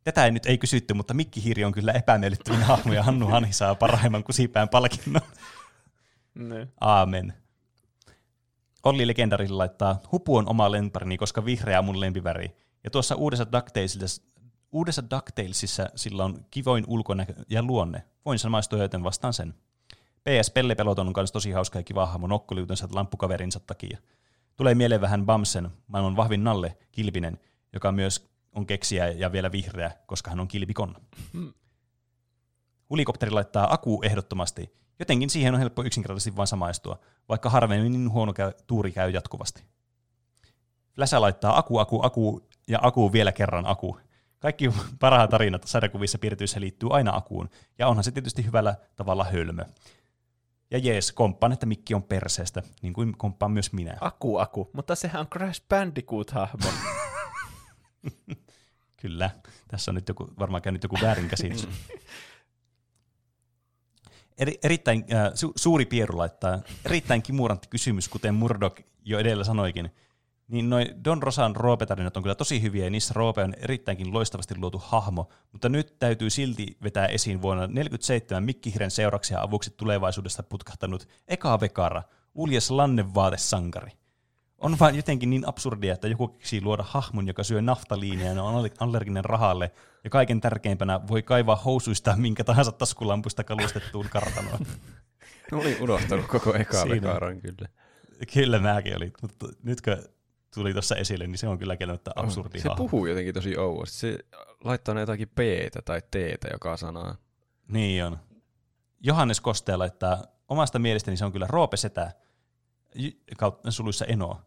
Tätä ei nyt ei kysytty, mutta Mikki Hiiri on kyllä epämiellyttävin hahmo ja Hannu Hani saa parhaimman kusipään palkinnon. Ne. Aamen. Olli Legendarille laittaa, hupu on oma lemparini, koska vihreä on mun lempiväri. Ja tuossa uudessa DuckTalesissa, uudessa DuckTalesissa sillä on kivoin ulkonäkö ja luonne. Voin samaistua joten vastaan sen. PS Pelle Peloton on myös tosi hauska ja kiva hahmo nokkoliutensa lamppukaverinsa takia. Tulee mieleen vähän Bamsen, maailman vahvin Nalle, Kilpinen, joka myös on keksiä ja vielä vihreä, koska hän on kilpikonna. Helikopteri laittaa aku ehdottomasti. Jotenkin siihen on helppo yksinkertaisesti vain samaistua, vaikka harvemmin niin huono käy, tuuri käy jatkuvasti. Fläsä laittaa aku, aku, aku ja aku vielä kerran aku. Kaikki parhaat tarinat sarjakuvissa piirtyissä liittyy aina akuun, ja onhan se tietysti hyvällä tavalla hölmö. Ja jees, komppaan, että Mikki on perseestä, niin kuin komppaan myös minä. Aku, aku. Mutta sehän on Crash Bandicoot-hahmo. (laughs) Kyllä, tässä on nyt joku, varmaan käynyt joku väärinkäsitys. (laughs) Eri, erittäin äh, su, suuri pieru laittaa, erittäin kimurantti kysymys, kuten Murdoch jo edellä sanoikin. Niin noin Don Rosan Roope-tarinat on kyllä tosi hyviä ja niissä Roope on erittäinkin loistavasti luotu hahmo, mutta nyt täytyy silti vetää esiin vuonna 1947 Mikki Hiren seuraksi ja avuksi tulevaisuudesta putkahtanut Eka Vekara, uljes lannevaatesankari. On vaan jotenkin niin absurdia, että joku keksii luoda hahmon, joka syö naftaliinia ja on allerginen rahalle, ja kaiken tärkeimpänä voi kaivaa housuista minkä tahansa taskulampusta kalustettuun kartanoon. (laughs) Mä olin unohtanut koko eka Siinä. vekaaran kyllä. Kyllä mäkin olin, mutta nytkö tuli tuossa esille, niin se on kyllä kieltämättä absurdi Se hahmo. puhuu jotenkin tosi ouosti. Se laittaa ne jotakin p tai t joka sanaa. Niin on. Johannes Kostea laittaa, omasta mielestäni se on kyllä Roope Setä, kautta suluissa Eno.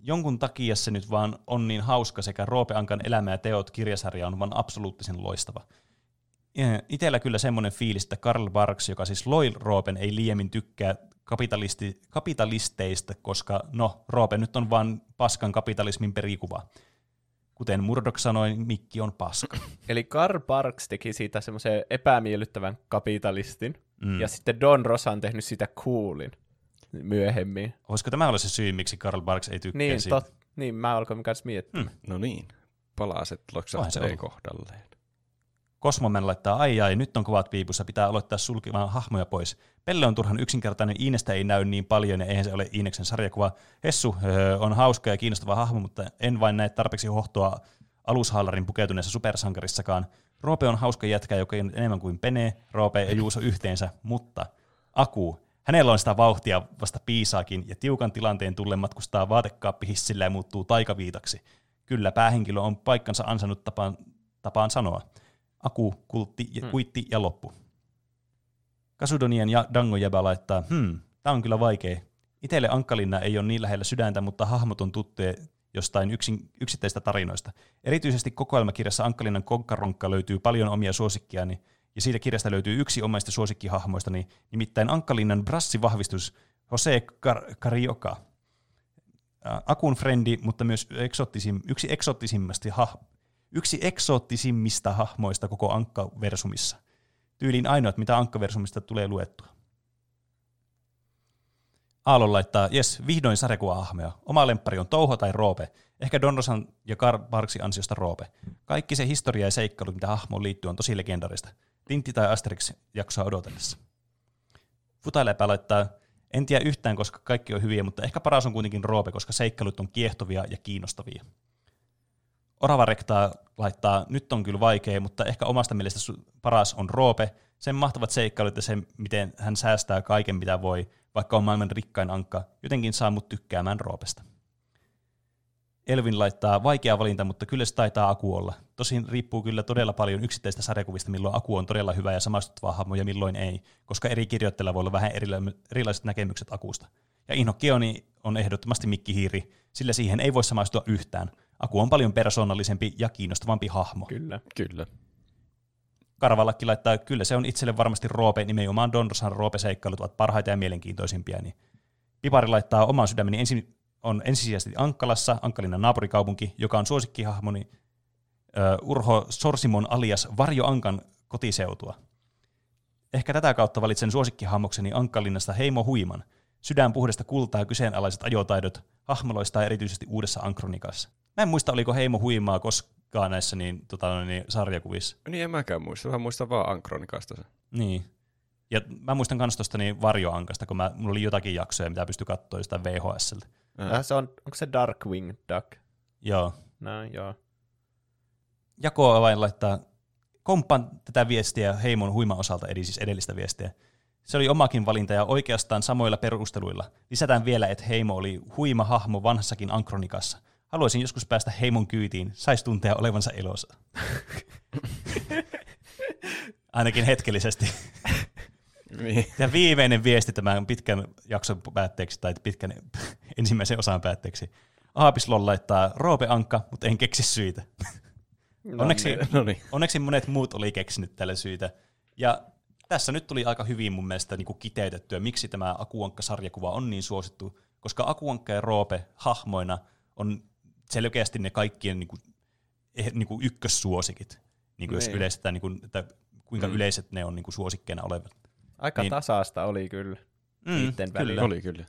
Jonkun takia se nyt vaan on niin hauska sekä Roope Ankan elämä ja teot kirjasarja on vaan absoluuttisen loistava. Itellä kyllä semmoinen fiilis, että Karl Barks, joka siis loi Roopen, ei liiemmin tykkää kapitalisti, kapitalisteista, koska no, Roope nyt on vaan paskan kapitalismin perikuva. Kuten Murdoch sanoi, Mikki on paska. (laughs) Eli Karl Barks teki siitä semmoisen epämiellyttävän kapitalistin, Mm. ja sitten Don Rosa on tehnyt sitä coolin myöhemmin. Voisiko tämä olla se syy, miksi Karl Barks ei tykkää Niin, siitä? tot, niin mä alkoin myös miettiä. Hmm. No niin, palaset ollut. kohdalleen. Kosmomen laittaa, ai ai, nyt on kovat piipussa, pitää aloittaa sulkemaan hahmoja pois. Pelle on turhan yksinkertainen, Iinestä ei näy niin paljon ja eihän se ole Iineksen sarjakuva. Hessu öö, on hauska ja kiinnostava hahmo, mutta en vain näe tarpeeksi hohtoa alushaalarin pukeutuneessa supersankarissakaan. Roope on hauska jätkä, joka on enemmän kuin Pene, Roope ja Juuso yhteensä, mutta Aku, hänellä on sitä vauhtia vasta piisaakin ja tiukan tilanteen tullen matkustaa vaatekaappihissillä ja muuttuu taikaviitaksi. Kyllä päähenkilö on paikkansa ansainnut tapaan, tapaan sanoa. Aku, kultti, ja, Hmm. kuitti ja loppu. Kasudonien ja Dango jäbä laittaa, hmm, tää on kyllä vaikea. Itelle Ankkalinna ei ole niin lähellä sydäntä, mutta hahmot on tuttuja jostain yksin, yksittäistä tarinoista. Erityisesti kokoelmakirjassa Ankkalinnan konkkaronkka löytyy paljon omia suosikkiani, ja siitä kirjasta löytyy yksi omaista suosikkihahmoistani, nimittäin Ankkalinnan brassivahvistus Jose Car- Carioca. Akun frendi, mutta myös eksoottisim, yksi eksoottisimmista hah, yksi eksoottisimmista hahmoista koko Ankka-versumissa. Tyyliin ainoat, mitä Ankka-versumista tulee luettua. Aallon laittaa, jes, vihdoin sarjakuva-hahmoja. Oma lemppari on Touho tai Roope. Ehkä Donrosan ja Karl Barksin ansiosta Roope. Kaikki se historia ja seikkailu, mitä hahmoon liittyy, on tosi legendarista. Tintti tai Asterix jaksoa odotellessa. Futailepä laittaa, en tiedä yhtään, koska kaikki on hyviä, mutta ehkä paras on kuitenkin Roope, koska seikkailut on kiehtovia ja kiinnostavia. Orava Rektaa laittaa, nyt on kyllä vaikea, mutta ehkä omasta mielestä paras on Roope, sen mahtavat seikkailut ja se, miten hän säästää kaiken mitä voi, vaikka on maailman rikkain ankka, jotenkin saa mut tykkäämään Roopesta. Elvin laittaa vaikea valinta, mutta kyllä se taitaa Aku olla. Tosin riippuu kyllä todella paljon yksittäistä sarjakuvista, milloin Aku on todella hyvä ja samastuttava hahmo ja milloin ei, koska eri kirjoittajilla voi olla vähän erila- erilaiset näkemykset Akusta. Ja Inho Keoni on ehdottomasti Mikki Hiiri, sillä siihen ei voi samastua yhtään. Aku on paljon persoonallisempi ja kiinnostavampi hahmo. Kyllä. Kyllä. Karvalakki laittaa, kyllä se on itselle varmasti Roope, nimenomaan Donrosan Roope-seikkailut ovat parhaita ja mielenkiintoisimpia. Niin Pipari laittaa oman sydämeni ensin, on ensisijaisesti Ankkalassa, Ankkalinnan naapurikaupunki, joka on suosikkihahmoni uh, Urho Sorsimon alias Varjo Ankan kotiseutua. Ehkä tätä kautta valitsen suosikkihahmokseni Ankkalinnasta Heimo Huiman. Sydän puhdasta kultaa kyseenalaiset ajotaidot hahmoloistaa erityisesti uudessa Ankronikassa. Mä en muista, oliko Heimo Huimaa koskaan näissä niin, tota, niin, sarjakuvissa. Niin en mäkään muista, mä muistan vaan Ankronikasta sen. Niin. Ja mä muistan kans tosta niin Varjoankasta, kun mä, mulla oli jotakin jaksoja, mitä pystyi katsoa jostain VHSltä. Ää. Äh, se on, onko se Darkwing Duck? Joo. No joo. Jako vain laittaa, komppaan tätä viestiä Heimon huiman osalta, eli siis edellistä viestiä. Se oli omakin valinta ja oikeastaan samoilla perusteluilla. Lisätään vielä, että Heimo oli huima hahmo vanhassakin Ankronikassa. Haluaisin joskus päästä Heimon kyytiin, saisi tuntea olevansa elossa. (laughs) Ainakin hetkellisesti. Niin. Ja viimeinen viesti tämän pitkän jakson päätteeksi, tai pitkän (laughs) ensimmäisen osan päätteeksi. Aapislon laittaa Roope Ankka, mutta en keksi syitä. No Onneksi, niin. No niin. onneksi monet muut oli keksinyt tälle syitä. Ja tässä nyt tuli aika hyvin mun mielestä niin kuin kiteytettyä, miksi tämä Akuankka-sarjakuva on niin suosittu, koska Akuankka ja Roope hahmoina on selkeästi ne kaikkien niin kuin, eh, niin kuin ykkössuosikit, niin kuin jos yleistetään, niin kuin, että kuinka Mm. yleiset ne on niin kuin suosikkeina olevat. Aika Niin. tasaista oli kyllä. Välillä. kyllä. Oli kyllä.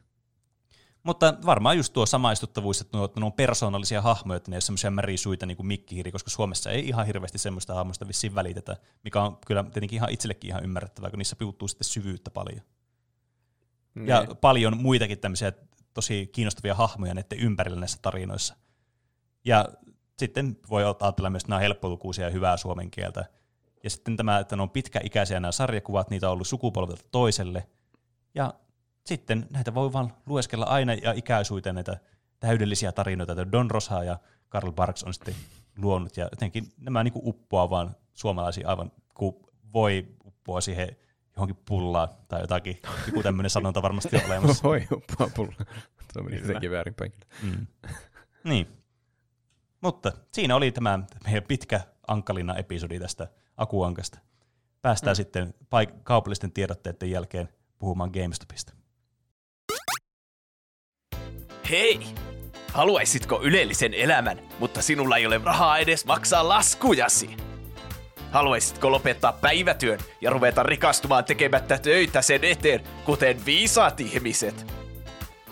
Mutta varmaan just tuo samaistuttavuus, että nuo, ne on persoonallisia hahmoja, että ne ei ole semmoisia märisuita niin kuin Mikkihiiri, koska Suomessa ei ihan hirveästi semmoista hahmoista vissiin välitetä, mikä on kyllä tietenkin ihan itsellekin ihan ymmärrettävää, kun niissä puuttuu sitten syvyyttä paljon. Niin. Ja paljon muitakin tämmöisiä tosi kiinnostavia hahmoja näiden ympärillä näissä tarinoissa. Ja sitten voi ajatella myös, että nämä on helppolukuisia ja hyvää suomen kieltä. Ja sitten tämä, että ne on pitkäikäisiä nämä sarjakuvat, niitä on ollut sukupolvelta toiselle. Ja sitten näitä voi vaan lueskella aina ja ikäisuuteen näitä täydellisiä tarinoita, että Don Rosa ja Karl Barks on sitten luonut, ja jotenkin nämä niin uppoaa vaan suomalaisiin aivan kuin voi uppoa siihen johonkin pullaan tai jotakin. Joku tämmöinen sanonta varmasti on olemassa. (laughs) Voi uppoa pulla. Tuo meni jotenkin väärinpäin. Mm. Niin. Mutta siinä oli tämä meidän pitkä Ankkalina episodi tästä Akuankasta. Päästään mm. sitten paik- kaupallisten tiedotteiden jälkeen puhumaan GameStopista. Hei! Haluaisitko ylellisen elämän, mutta sinulla ei ole rahaa edes maksaa laskujasi? Haluaisitko lopettaa päivätyön ja ruveta rikastumaan tekemättä töitä sen eteen, kuten viisaat ihmiset?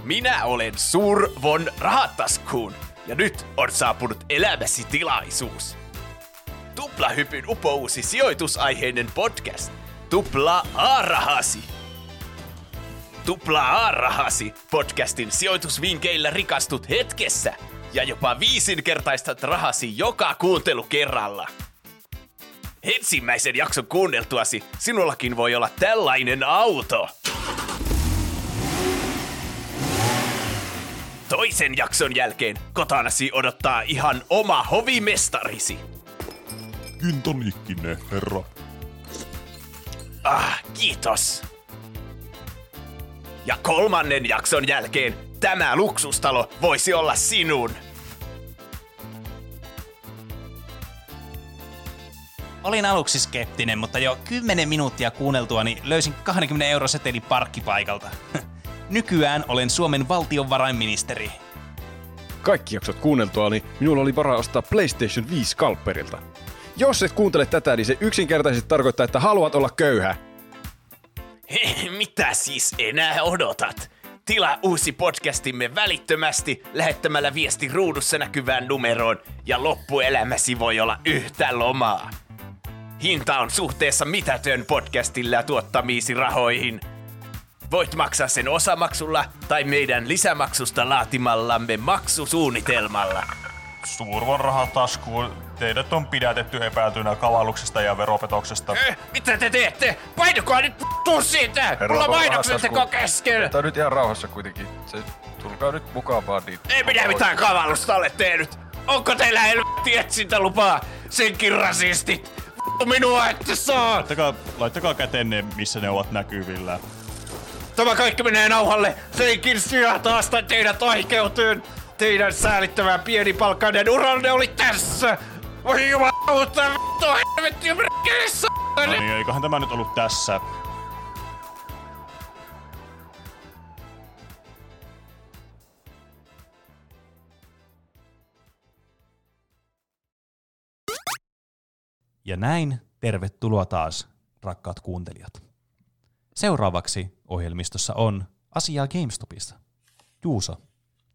Minä olen Sur von Rahataskuun, ja nyt on saapunut elämäsi tilaisuus. Tuplahypyn upouusi sijoitusaiheinen podcast. Tupla A-rahasi. Tupla A-rahasi podcastin sijoitusvinkeillä rikastut hetkessä ja jopa viisinkertaistat rahasi joka kuuntelu kerralla. Ensimmäisen jakson kuunneltuasi sinullakin voi olla tällainen auto. Toisen jakson jälkeen kotonasi odottaa ihan oma hovimestarisi. Gintonikkinen, herra. Ah, kiitos. Ja kolmannen jakson jälkeen tämä luksustalo voisi olla sinun. Olin aluksi skeptinen, mutta jo 10 minuuttia kuunneltuani löysin 20 euro seteli parkkipaikalta. (laughs) Nykyään olen Suomen valtionvarainministeri. Kaikki jaksot kuunneltua, niin minulla oli varaa ostaa PlayStation 5 kalpperilta. Jos et kuuntele tätä, niin se yksinkertaisesti tarkoittaa, että haluat olla köyhä. Mitä siis enää odotat? Tilaa uusi podcastimme välittömästi lähettämällä viesti ruudussa näkyvään numeroon ja loppuelämäsi voi olla yhtä lomaa. Hinta on suhteessa mitätön podcastilla tuottamiisi rahoihin. Voit maksaa sen osamaksulla tai meidän lisämaksusta laatimallamme maksusuunnitelmalla. Suurvon rahataskuun. Teidät on pidätetty epäiltynä kavalluksesta ja veropetoksesta. Eh, mitä te teette? Painokaa nyt tuu siitä! Mulla on mainokset teko kesken! Tämä on nyt ihan rauhassa kuitenkin. Se, tulkaa nyt mukaan vaan niin. Ei minä mitään kavallusta ole tehnyt. Onko teillä helvetti etsintälupaa? Senkin rasistit. Minua ette saa! Laittakaa, laittakaa kätenne, missä ne ovat näkyvillä. Tämä kaikki menee nauhalle. Senkin syö taas teidät oikeuteen. Teidän säälittävän pienipalkkainen uranne oli tässä. Voi jumalauta, vittu helvetti merkeissä. No niin, eiköhän tämä nyt ollut tässä. Ja näin tervetuloa taas, rakkaat kuuntelijat. Seuraavaksi ohjelmistossa on asiaa GameStopista. Juuso,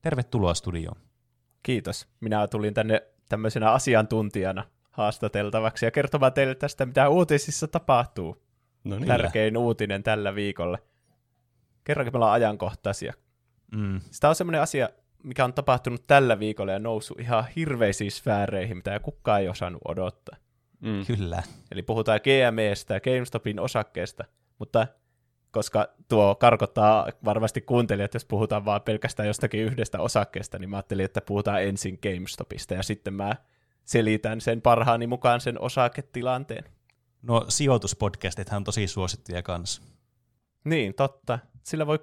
tervetuloa studioon. Kiitos. Minä tulin tänne tämmöisenä asiantuntijana haastateltavaksi ja kertomaan teille tästä, mitä uutisissa tapahtuu. No niin. Tärkein uutinen tällä viikolla. Kerrankin me ollaan ajankohtaisia. Mm. Sitä on semmoinen asia, mikä on tapahtunut tällä viikolla ja noussut ihan hirveisiin sfääreihin, mitä kukaan ei osannut odottaa. Mm. Kyllä. Eli puhutaan GMEstä ja GameStopin osakkeesta, mutta koska tuo karkottaa varmasti kuuntelijat, jos puhutaan vaan pelkästään jostakin yhdestä osakkeesta, niin mä ajattelin, että puhutaan ensin GameStopista ja sitten mä selitän sen parhaani mukaan sen osaketilanteen. No sijoituspodcastithan on tosi suosittuja kanssa. Niin, totta. Sillä voi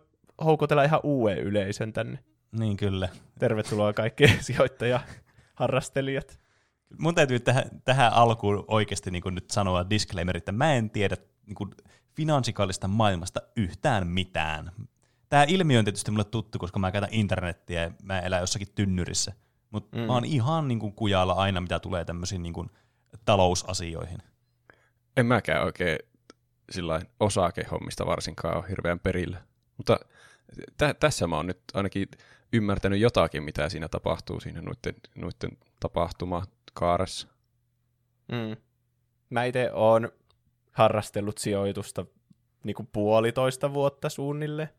houkutella ihan uuden yleisön tänne. Niin kyllä. Tervetuloa kaikki (laughs) sijoittajaharrastelijat. Mun täytyy tähän, tähän alkuun oikeasti niin nyt sanoa disclaimer, että mä en tiedä niin kuin finanssikaalista maailmasta yhtään mitään. Tämä ilmiö on tietysti mulle tuttu, koska mä käytän internettiä ja mä elän jossakin tynnyrissä. Mutta mm. mä oon ihan niin kuin kujalla aina, mitä tulee tämmöisiin niin kuin talousasioihin. En mäkään oikein sillä osakehommista varsinkaan ole hirveän perillä. Mutta tä- tässä mä oon nyt ainakin ymmärtänyt jotakin, mitä siinä tapahtuu siinä noiden, noiden tapahtumakaaressa. Mm. Mä itse oon harrastellut sijoitusta niin kuin puolitoista vuotta suunnilleen.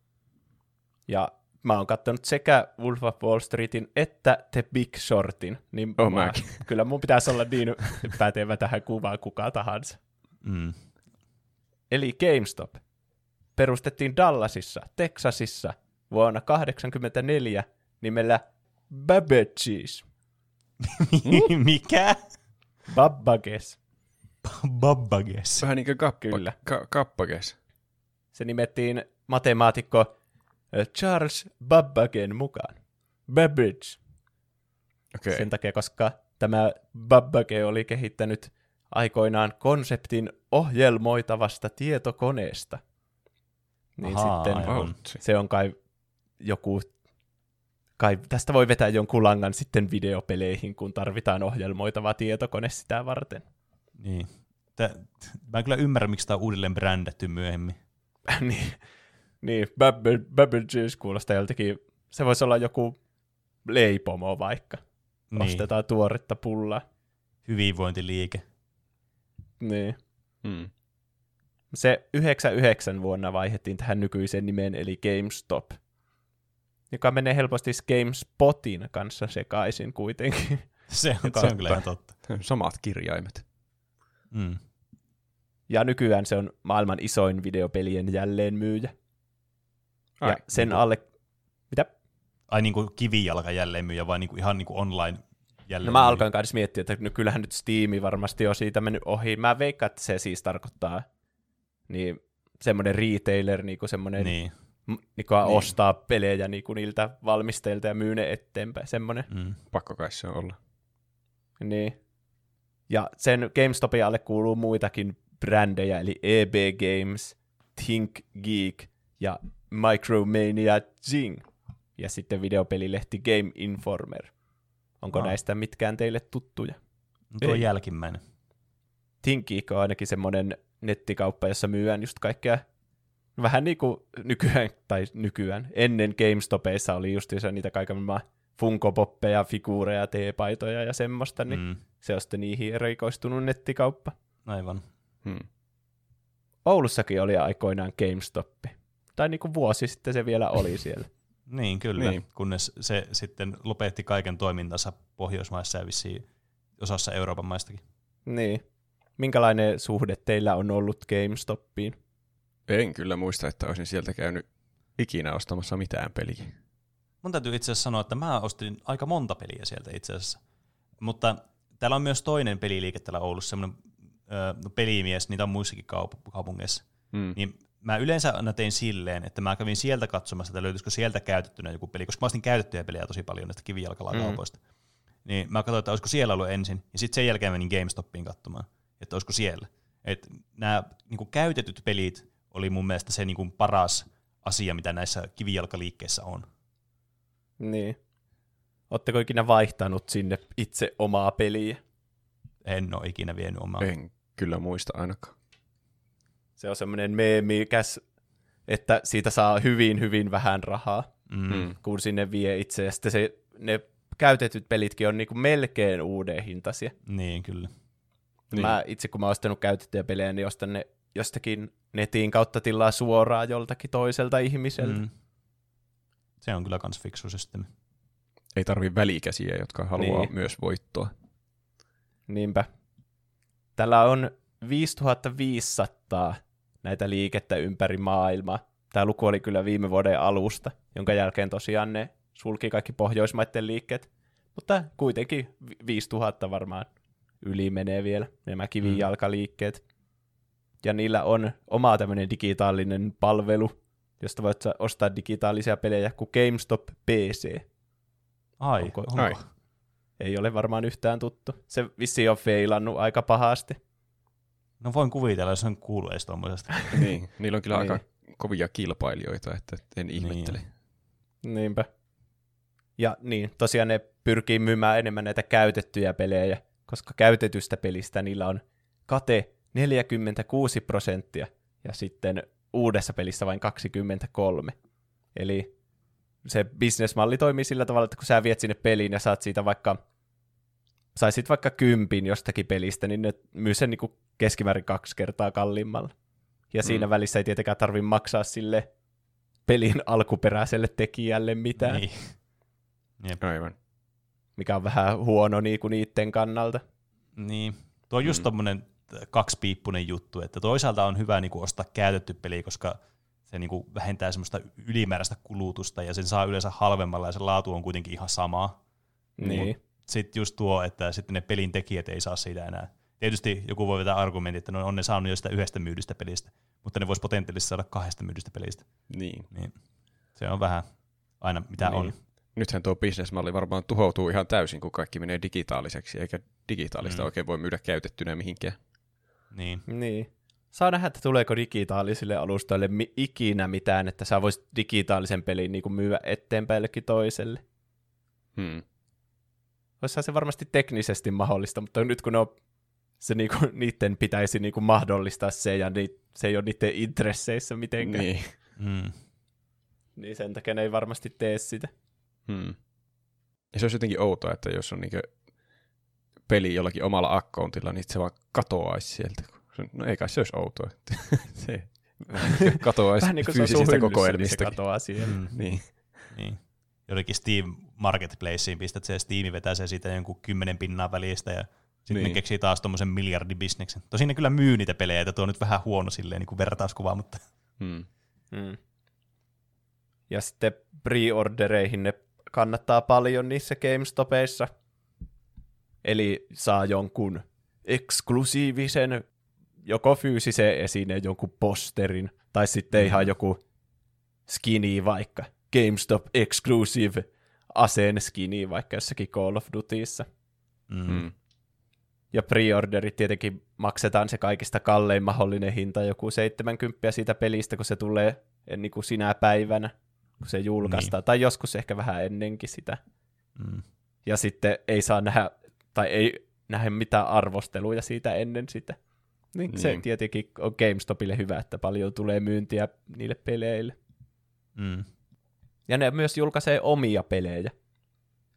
Ja mä oon katsonut sekä Wolf of Wall Streetin että The Big Shortin. Niin Oh, mä, mäkin. (laughs) kyllä mun pitäisi olla niin pätevä tähän kuvaan kuka tahansa. Mm. Eli GameStop. perustettiin Dallasissa, Texasissa vuonna 1984 nimellä Babbage's. (laughs) Mikä? Babbages. Babbages. Vähän niin kuin kappa, Kyllä. Ka- kappages. Se nimettiin matemaatikko Charles Babbagen mukaan. Babbage. Okei. Sen takia, koska tämä Babbage oli kehittänyt aikoinaan konseptin ohjelmoitavasta tietokoneesta. Niin Ahaa, sitten aivan. Se on kai joku, kai tästä voi vetää jonkun langan sitten videopeleihin, kun tarvitaan ohjelmoitava tietokone sitä varten. Niin. Tää, (laughs) mä en kyllä ymmärrä, miksi tämä on uudelleen brändätty myöhemmin. (laughs) niin, niin Babble, Babble Juice kuulostaa joltakin, se voisi olla joku leipomo vaikka. Niin. Ostetaan tuoretta pullaa. Hyvinvointiliike. Niin. Mm. Se 99 vuonna vaihdettiin tähän nykyiseen nimeen, eli GameStop, joka menee helposti GameSpotin kanssa sekaisin kuitenkin. (laughs) Se on, se on on kyllä ihan totta. Samat kirjaimet. Mm. Ja nykyään se on maailman isoin videopelien jälleenmyyjä. Ai, ja sen alle... Mitä? Ai niin kuin kivijalka jälleenmyyjä vai niin kuin ihan niin kuin online jälleen No mä alkoin kanssa miettiä, että no kyllähän nyt Steam varmasti on siitä mennyt ohi. Mä veikkaan, että se siis tarkoittaa niin semmoinen retailer, niin kuin semmoinen, niin. Niin. joka Niin. ostaa pelejä niin kuin niiltä valmistajilta ja myy ne eteenpäin. Semmoinen. Mm. Pakko kai se olla. Niin. Ja sen GameStopin alle kuuluu muitakin brändejä, eli EB Games, Think Geek ja Micromania Zing. Ja sitten videopelilehti Game Informer. Onko Ah. näistä mitkään teille tuttuja? No tuo Ei. jälkimmäinen. Think Geek on ainakin semmoinen nettikauppa, jossa myyään just kaikkea vähän niin kuin nykyään, tai nykyään, ennen GameStopeissa oli just niitä kaiken maailman Funko-poppeja, figuureja, teepaitoja ja semmoista, niin Mm. se on sitten niihin erikoistunut nettikauppa. Aivan. Hmm. Oulussakin oli aikoinaan GameStop. Tai niin kuin vuosi sitten se vielä oli (laughs) siellä. Niin, kyllä. Niin. Kunnes se sitten lopetti kaiken toimintansa Pohjoismaissa ja vissiin osassa Euroopan maistakin. niin. Minkälainen suhde teillä on ollut GameStopiin? En kyllä muista, että olisin sieltä käynyt ikinä ostamassa mitään peliä. Mun täytyy itse asiassa sanoa, että mä ostin aika monta peliä sieltä itse asiassa. Mutta täällä on myös toinen peliliike täällä Oulussa, semmoinen ö, no, pelimies, niitä on muissakin kaup- kaupungeissa. Mm. Niin mä yleensä aina tein silleen, että mä kävin sieltä katsomassa, että löytyisikö sieltä käytettynä joku peli, koska mä ostin käytettyjä pelejä tosi paljon näistä kivijalkalakaupoista. Mm. Niin mä katsoin, että olisiko siellä ollut ensin, ja sitten sen jälkeen menin GameStopiin katsomaan, että olisiko siellä. Et nämä niin käytetyt pelit oli mun mielestä se niin paras asia, mitä näissä kivijalkaliikkeissä on. Niin. Oletteko ikinä vaihtanut sinne itse omaa peliä? En ole ikinä vienyt omaa. En kyllä muista ainakaan. Se on semmoinen meemikäs, että siitä saa hyvin, hyvin vähän rahaa, Mm. Mm. kun sinne vie itse. Ja sitten se, ne käytetyt pelitkin on niinku melkein uuden hintaisia. Niin, kyllä. Niin. Mä itse kun mä oon ostanut käytettyjä pelejä, niin ostan ne jostakin netin kautta tilaa suoraan joltakin toiselta ihmiseltä. Mm. Mm. Se on kyllä kans fiksu systeemi. Ei tarvi välikäsiä, jotka haluaa Niin. myös voittoa. Niinpä. Tällä on 5500 näitä liikettä ympäri maailmaa. Tämä luku oli kyllä viime vuoden alusta, jonka jälkeen tosiaan ne sulki kaikki Pohjoismaiden liikkeet. Mutta kuitenkin vi- 5000 varmaan yli menee vielä nämä kivijalkaliikkeet. Ja niillä on oma tämmöinen digitaalinen palvelu, josta voit ostaa digitaalisia pelejä kuin GameStop PC. Ai, Onko- onko? Ai. Ei ole varmaan yhtään tuttu. Se vissiin on feilannut aika pahasti. No voin kuvitella, jos on kuullut edes tuommoisesta. (laughs) niin, niillä on kyllä Niin. aika kovia kilpailijoita, että en ihmettele. Niinpä. Ja niin, tosiaan ne pyrkii myymään enemmän näitä käytettyjä pelejä, koska käytetystä pelistä niillä on kate 46 prosenttia ja sitten uudessa pelissä vain 23. Eli se bisnesmalli toimii sillä tavalla, että kun sä viet sinne peliin ja saat siitä vaikka, saisit vaikka kympin jostakin pelistä, niin ne myy sen niin keskimäärin kaksi kertaa kalliimmalla. Ja siinä Mm. välissä ei tietenkään tarvi maksaa sille pelin alkuperäiselle tekijälle mitään, niin. Niin. Jep. Aivan. mikä on vähän huono niin kuin niiden kannalta. niin. Tuo on just Mm. tommonen kaksipiippunen juttu, että toisaalta on hyvä niin kuin ostaa käytetty peli, koska se niin kuin vähentää semmoista ylimääräistä kulutusta ja sen saa yleensä halvemmalla ja se laatu on kuitenkin ihan sama. Niin. Sitten just tuo, että sitten ne pelin tekijät ei saa siitä enää. Tietysti joku voi vetää argumentin, että no on ne saanut jo sitä yhdestä myydystä pelistä, mutta ne vois potentiaalisesti saada kahdesta myydystä pelistä. Niin. Niin se on vähän aina mitä Niin. on. Nythän tuo bisnesmalli varmaan tuhoutuu ihan täysin, kun kaikki menee digitaaliseksi, eikä digitaalista Mm. oikein voi myydä käytettynä mihinkään. Niin. Niin. Saa nähdä, että tuleeko digitaalisille alustoille mi- ikinä mitään, että sä voisit digitaalisen pelin niin myyä eteenpäin jollekin toiselle. Hmm. Olisihan se varmasti teknisesti mahdollista, mutta nyt kun ne on, se niinku, (laughs) niiden pitäisi niinku mahdollistaa se, ja ni, se ei ole niiden intresseissä mitenkään, niin. Niin. Mm. niin sen takia ne ei varmasti tee sitä. Hmm. Ja se olisi jotenkin outoa, että jos on niinku peli jollakin omalla accountilla, niin se vaan katoaisi sieltä. No ei kai se olisi outoa. (laughs) se katoaisi Vähän niin sun fyysisistä niin se kokoelmista. katoaa siihen. Mm. Niin. Niin. Jollekin Steam Marketplaceen pistät se ja Steam vetää se siitä jonkun kymmenen pinnaa välistä ja sitten niin. Ne keksii taas tuommoisen miljardibisneksen. Tosin ne kyllä myy niitä pelejä, että tuo on nyt vähän huono silleen niin kuin vertauskuva, mutta Hmm. Mm. Ja sitten pre-ordereihin ne kannattaa paljon niissä GameStopeissa. Eli saa jonkun eksklusiivisen, joko fyysisen esineen, jonkun posterin, tai sitten Mm. ihan joku skini vaikka. GameStop Exclusive aseen skini vaikka jossakin Call of Dutyssa. mm. Hmm. Ja preorderit tietenkin maksetaan se kaikista kallein mahdollinen hinta, joku 70 siitä pelistä, kun se tulee niin kuin sinä päivänä, kun se julkaistaan, niin. tai joskus ehkä vähän ennenkin sitä. Mm. Ja sitten ei saa nähdä, tai ei nähdä mitään arvosteluja siitä ennen sitä. Niin, niin. se tietenkin on GameStopille hyvä, että paljon tulee myyntiä niille peleille. Mm. Ja ne myös julkaisee omia pelejä,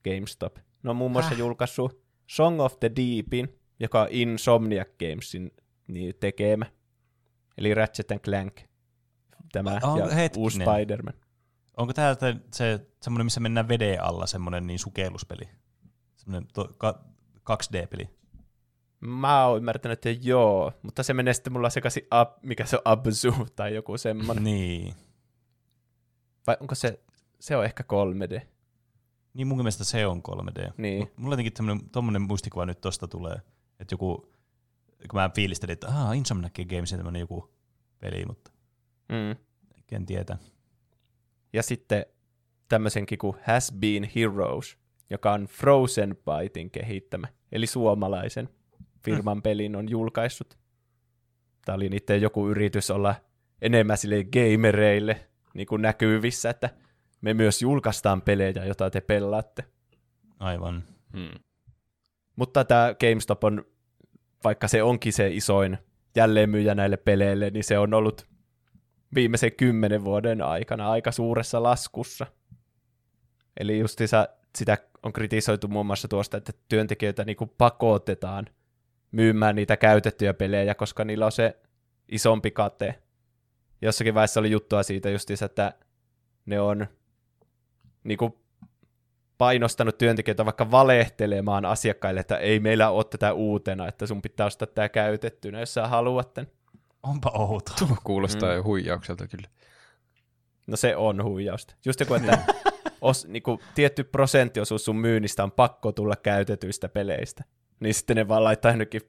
GameStop. Ne on muun muassa Häh? julkaissut Song of the Deepin, joka on Insomniac Gamesin niin tekemä. Eli Ratchet and Clank. Tämä On- ja hetkinen. uusi Spider-Man. Onko tämä se semmoinen, missä mennään veden alla, semmoinen niin sukelluspeli? Semmoinen to, ka, 2D-peli. Mä oon ymmärtänyt, että joo, mutta se menee sitten mulla sekaisin, ab, mikä se on, Abzu tai joku semmoinen. Niin. Vai onko se, se on ehkä 3D. Niin mun mielestä se on 3D. Niin. Mut Mulla jotenkin tämmönen, tommonen muistikuva nyt tosta tulee, että joku, kun mä fiilistelin, että aah, Insomniac Gamesin tämmönen joku peli, mutta Mm. en tietää. Ja sitten tämmöisenkin kuin Has Been Heroes, joka on Frozen Bytein kehittämä, eli suomalaisen firman pelin on julkaissut. Tämä oli niiden joku yritys olla enemmän sille gamereille niin kuin näkyvissä, että me myös julkaistaan pelejä, joita te pelaatte. Aivan. Hmm. Mutta tämä GameStop on, vaikka se onkin se isoin jälleenmyyjä näille peleille, niin se on ollut viimeisen kymmenen vuoden aikana aika suuressa laskussa. Eli justiinsa sitä on kritisoitu muun muassa tuosta, että työntekijöitä niinku pakotetaan myymään niitä käytettyjä pelejä, koska niillä on se isompi kate. Jossakin vaiheessa oli juttua siitä justiinsa, että ne on niinku painostanut työntekijöitä vaikka valehtelemaan asiakkaille, että ei meillä ole tätä uutena, että sun pitää ostaa tämä käytettynä, jos sä haluat tämän. Onpa outo. Tuo kuulostaa mm. jo huijaukselta kyllä. No se on huijausta. Just joku, että (laughs) os, niinku, tietty prosenttiosuus sun myynnistä on pakko tulla käytetyistä peleistä. Niin sitten ne vaan laittaa jonnekin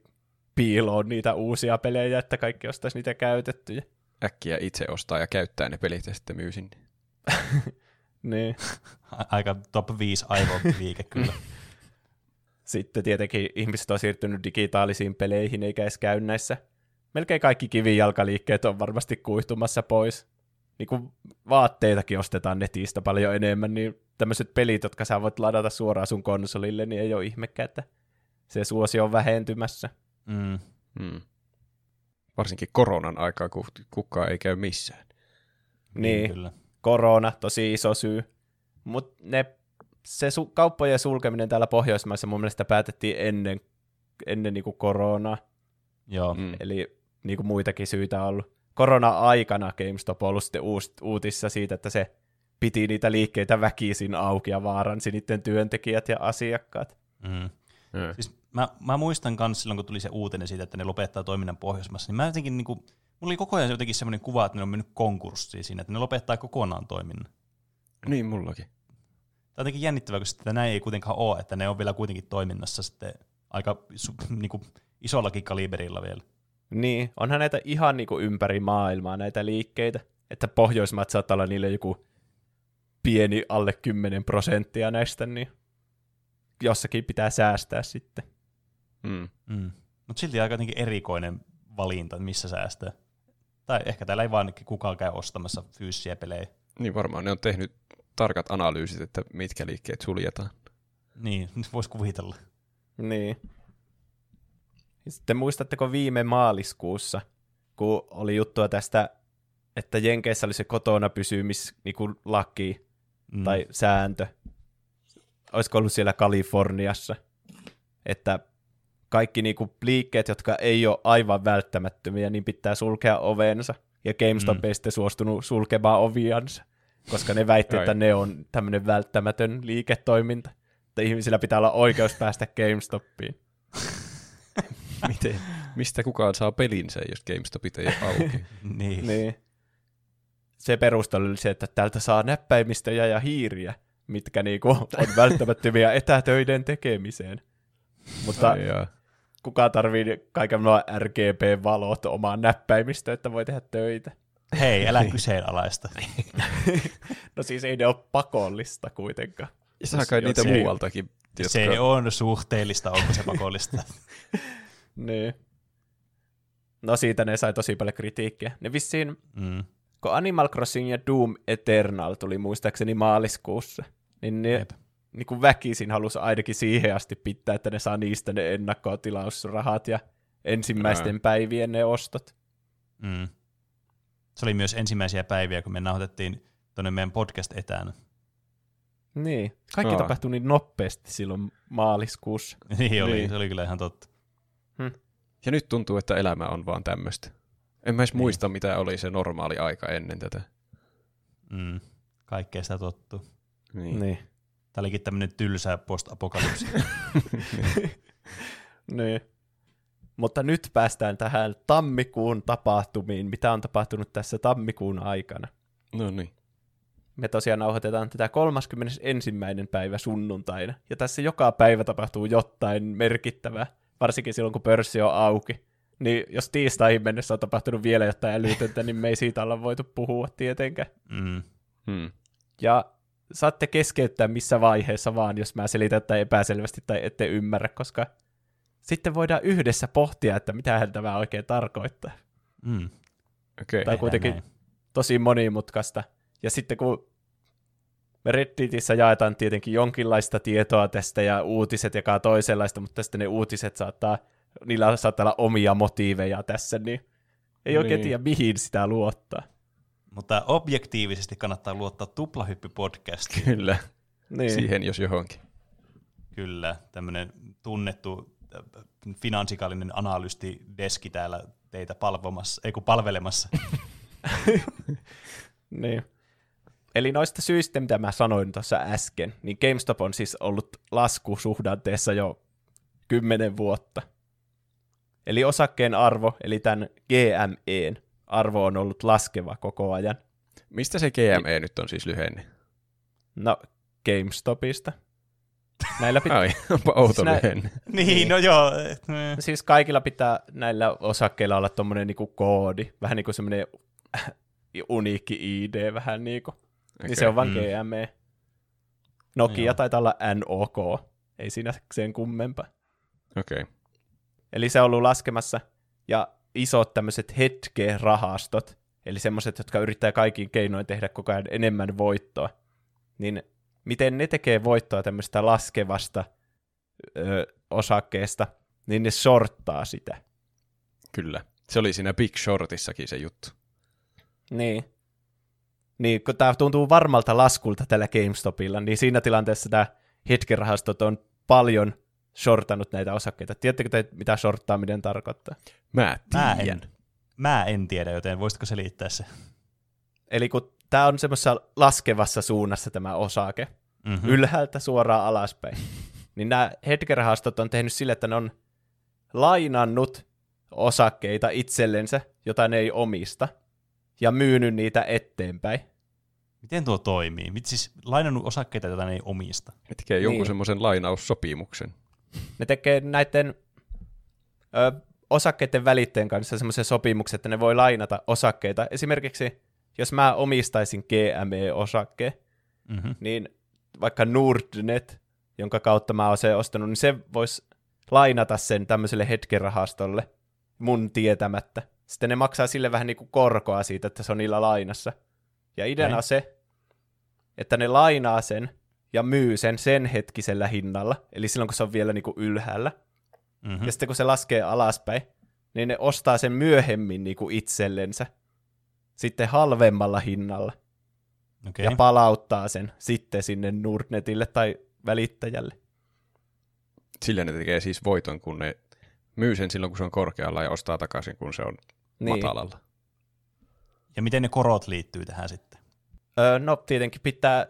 piiloon niitä uusia pelejä, että kaikki ostaisi niitä käytettyjä. Äkkiä itse ostaa ja käyttää ne pelit ja sitten myy sinne. (laughs) Niin. Aika top 5 aivoliike kyllä. (laughs) Sitten tietenkin ihmiset on siirtynyt digitaalisiin peleihin, eikä edes käy näissä. Melkein kaikki kivijalkaliikkeet on varmasti kuihtumassa pois. Niin kuin vaatteitakin ostetaan netistä paljon enemmän, niin tämmöiset pelit, jotka sä voit ladata suoraan sun konsolille, niin ei ole ihmekään, että se suosio on vähentymässä. Mm. Hmm. Varsinkin koronan aikaa, kun kukaan ei käy missään. Niin, Kyllä. korona, tosi iso syy. Mutta ne, se su- kauppojen sulkeminen täällä Pohjoismaissa mun mielestä päätettiin ennen, ennen niinku koronaa. Joo. Mm. Eli niin kuin muitakin syitä on ollut. Korona-aikana GameStop on ollut sitten uus, uutissa siitä, että se piti niitä liikkeitä väkisin auki ja vaaransi niiden työntekijät ja asiakkaat. Mm. Mm. Siis mä, mä muistan myös silloin, kun tuli se uutinen siitä, että ne lopettaa toiminnan Pohjoismassa, niin mä jotenkin niinku Mulla oli koko ajan jotenkin semmoinen kuva, että ne on mennyt konkurssiin siinä, että ne lopettaa kokonaan toiminnan. Niin, mullakin. Tämä on jotenkin jännittävää, koska sitä näin ei kuitenkaan ole, että ne on vielä kuitenkin toiminnassa sitten aika su- (laughs) niin kuin isollakin kaliberilla vielä. Niin, onhan näitä ihan niinku ympäri maailmaa näitä liikkeitä, että Pohjoismaat saattaa olla niille joku pieni alle 10 prosenttia näistä, niin jossakin pitää säästää sitten. Mm. Mm. Mutta silti aika jotenkin erikoinen valinta, että missä säästää. Tai ehkä täällä ei vaan kukaan käy ostamassa fyysisiä pelejä. Niin varmaan ne on tehnyt tarkat analyysit, että mitkä liikkeet suljetaan. Niin, nyt voisi kuvitella. Niin. Ja Sitten muistatteko viime maaliskuussa, kun oli juttua tästä, että Jenkeissä oli se kotona pysymis niin laki Mm. tai sääntö. Olisiko ollut siellä Kaliforniassa, että kaikki niinku liikkeet, jotka ei ole aivan välttämättömiä, niin pitää sulkea ovensa. Ja GameStop Mm. ei sitten suostunut sulkemaan oviansa, koska ne väitti, että ne on tämmöinen välttämätön liiketoiminta. Että ihmisillä pitää olla oikeus päästä GameStopiin. (laughs) (laughs) Miten? Mistä kukaan saa pelinsä, jos GameStopit ei ole auki? (laughs) niin. Niin. Se perustelu oli se, että täältä saa näppäimistöjä ja hiiriä, mitkä niinku on (laughs) välttämättömiä etätöiden tekemiseen. Mutta Ai jaa. kuka tarvii kaiken nuo RGB-valot omaan näppäimistöön, että voi tehdä töitä? Hei, älä kyseenalaista. No siis ei ne ole pakollista kuitenkaan. Ja saa kai niitä ei- muualtakin. Jotka... Se on suhteellista, onko se pakollista. Niin. No siitä ne sai tosi paljon kritiikkiä. Ne vissiin, Mm. kun Animal Crossing ja Doom Eternal tuli muistaakseni maaliskuussa, niin ne niin kuin väkisin halusi ainakin siihen asti pitää, että ne saa niistä ne ennakkotilausrahat ja ensimmäisten Ää. päivien ne ostot. Mm. Se oli myös ensimmäisiä päiviä, kun me nauhoitettiin tuonne meidän podcast etänä. Niin. Kaikki Aa. tapahtui niin nopeasti silloin maaliskuussa. (laughs) niin oli, Niin. se oli kyllä ihan totta. Ja nyt tuntuu, että elämä on vaan tämmöistä. En mä edes muista, mitä oli se normaali aika ennen tätä. Mm. Kaikkea sitä tottuu. Niin. Niin. Tämä olikin tämmöinen tylsä post-apokalypsi. (laughs) (laughs) niin. Mutta nyt päästään tähän tammikuun tapahtumiin, mitä on tapahtunut tässä tammikuun aikana. No niin. Me tosiaan nauhoitetaan tätä 31. päivä sunnuntaina, ja tässä joka päivä tapahtuu jotain merkittävää, varsinkin silloin kun pörssi on auki. Niin jos tiistaihin mennessä on tapahtunut vielä jotain älytöntä, niin me ei siitä olla voitu puhua tietenkään. mm. Hmm. Ja saatte keskeyttää missä vaiheessa vaan, jos mä selitän tai epäselvästi tai ette ymmärrä, koska sitten voidaan yhdessä pohtia, että mitä tämä oikein tarkoittaa. Mm. Okei. Okay. Tai kuitenkin näin. tosi monimutkaista. Ja sitten kun Redditissä jaetaan tietenkin jonkinlaista tietoa tästä ja uutiset jakaa toisenlaista, mutta sitten ne uutiset saattaa, niillä saattaa olla omia motiiveja tässä, niin ei oikein Niin. tiedä mihin sitä luottaa. Mutta objektiivisesti kannattaa luottaa tuplahyppy-podcastiin. Kyllä. Niin. Siihen jos johonkin. Kyllä, tämmöinen tunnettu äh, finanssikaalinen analysti deski täällä teitä palvomassa, ei kun palvelemassa. (laughs) Niin. Eli noista syistä, mitä mä sanoin tuossa äsken, niin GameStop on siis ollut laskusuhdanteessa jo kymmenen vuotta. Eli osakkeen arvo, eli tämän GMEn arvo on ollut laskeva koko ajan. Mistä se GME nyt on siis lyhenne? No, GameStopista. Näillä pitää, (laughs) Ai, onpa outo Sinä- lyhenne. (laughs) niin, no joo. siis kaikilla pitää näillä osakkeilla olla tommonen niinku koodi, vähän niin kuin semmoinen uniikki ID, vähän niin kuin. Okay. Niin se on vaan Mm. GME. Nokia Joo. taitaa olla NOK, ei siinä sen kummempaa. Okei. Okay. Eli se on ollut laskemassa, ja isot tämmöiset hetke-rahastot, eli semmoiset, jotka yrittää kaikin keinoin tehdä koko ajan enemmän voittoa, niin miten ne tekee voittoa tämmöistä laskevasta ö, osakkeesta, niin ne sorttaa sitä. Kyllä. Se oli siinä Big Shortissakin se juttu. Niin. Niin, kun tämä tuntuu varmalta laskulta tällä GameStopilla, niin siinä tilanteessa tämä hetkerahastot on paljon shortannut näitä osakkeita. Tiedättekö te, mitä shorttaaminen tarkoittaa? Mä Mä tiedän. en, mä en tiedä, joten voisitko selittää se? Eli kun tämä on semmoisessa laskevassa suunnassa tämä osake, Mm-hmm. hmm. ylhäältä suoraan alaspäin, (laughs) niin nämä hetkerahastot on tehnyt sille, että ne on lainannut osakkeita itsellensä, jota ne ei omista, ja myynyt niitä eteenpäin. Miten tuo toimii? Mit siis lainannut osakkeita, joita ne ei omista? Ne tekee jonkun Niin. semmoisen lainaussopimuksen. Ne tekee näiden ö, osakkeiden välittäjän kanssa semmoisen sopimuksen, että ne voi lainata osakkeita. Esimerkiksi, jos mä omistaisin GME-osakkeen, Mm-hmm. niin vaikka Nordnet, jonka kautta mä oon ostanut, niin se voisi lainata sen tämmöiselle hetkerahastolle mun tietämättä. Sitten ne maksaa sille vähän niin kuin korkoa siitä, että se on niillä lainassa. Ja ideana on se, että ne lainaa sen ja myy sen sen hetkisellä hinnalla, eli silloin kun se on vielä niin kuin ylhäällä. Mm-hmm. Ja sitten kun se laskee alaspäin, niin ne ostaa sen myöhemmin niin kuin itsellensä. Sitten halvemmalla hinnalla. Okei. Ja palauttaa sen sitten sinne Nordnetille tai välittäjälle. Sillä ne tekee siis voiton, kun ne myy sen silloin, kun se on korkealla ja ostaa takaisin, kun se on Niin. matalalla. Ja miten ne korot liittyy tähän sitten? Öö, no tietenkin pitää,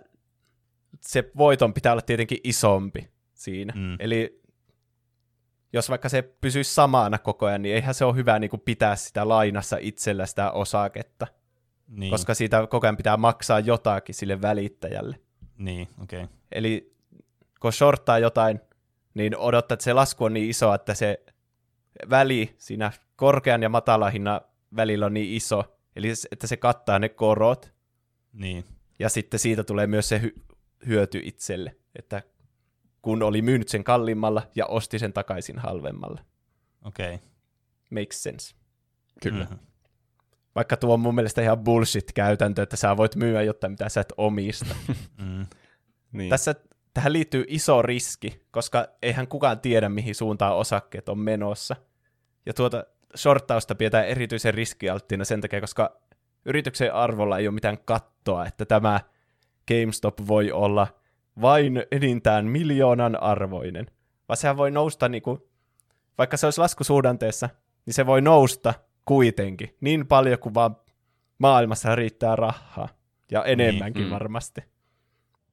se voiton pitää olla tietenkin isompi siinä. Mm. Eli jos vaikka se pysyisi samana koko ajan, niin eihän se ole hyvä niin kuin pitää sitä lainassa itsellä sitä osaketta, Niin, koska siitä koko ajan pitää maksaa jotakin sille välittäjälle. niin okei. Okay. Eli kun shorttaa jotain, niin odottaa, että se lasku on niin iso, että se väli siinä korkean ja matalan hinnan välillä on niin iso, eli että se kattaa ne korot, Niin, ja sitten siitä tulee myös se hy- hyöty itselle, että kun oli myynyt sen kalliimmalla ja osti sen takaisin halvemmalla. okei. Okay. Makes sense. Kyllä. Mhm. Vaikka tuo on mun mielestä ihan bullshit-käytäntö, että sä voit myyä jotain, mitä sä et omista. (laughs) Mm. Niin. Tässä tähän liittyy iso riski, koska eihän kukaan tiedä, mihin suuntaan osakkeet on menossa. Ja tuota shorttausta pidetään erityisen riskialttiina sen takia, koska yrityksen arvolla ei ole mitään kattoa, että tämä GameStop voi olla vain enintään miljoonan arvoinen. Vaan sehän voi nousta, niin kuin, vaikka se olisi laskusuhdanteessa, niin se voi nousta kuitenkin niin paljon kuin vaan maailmassa riittää rahaa. Ja enemmänkin mm. varmasti.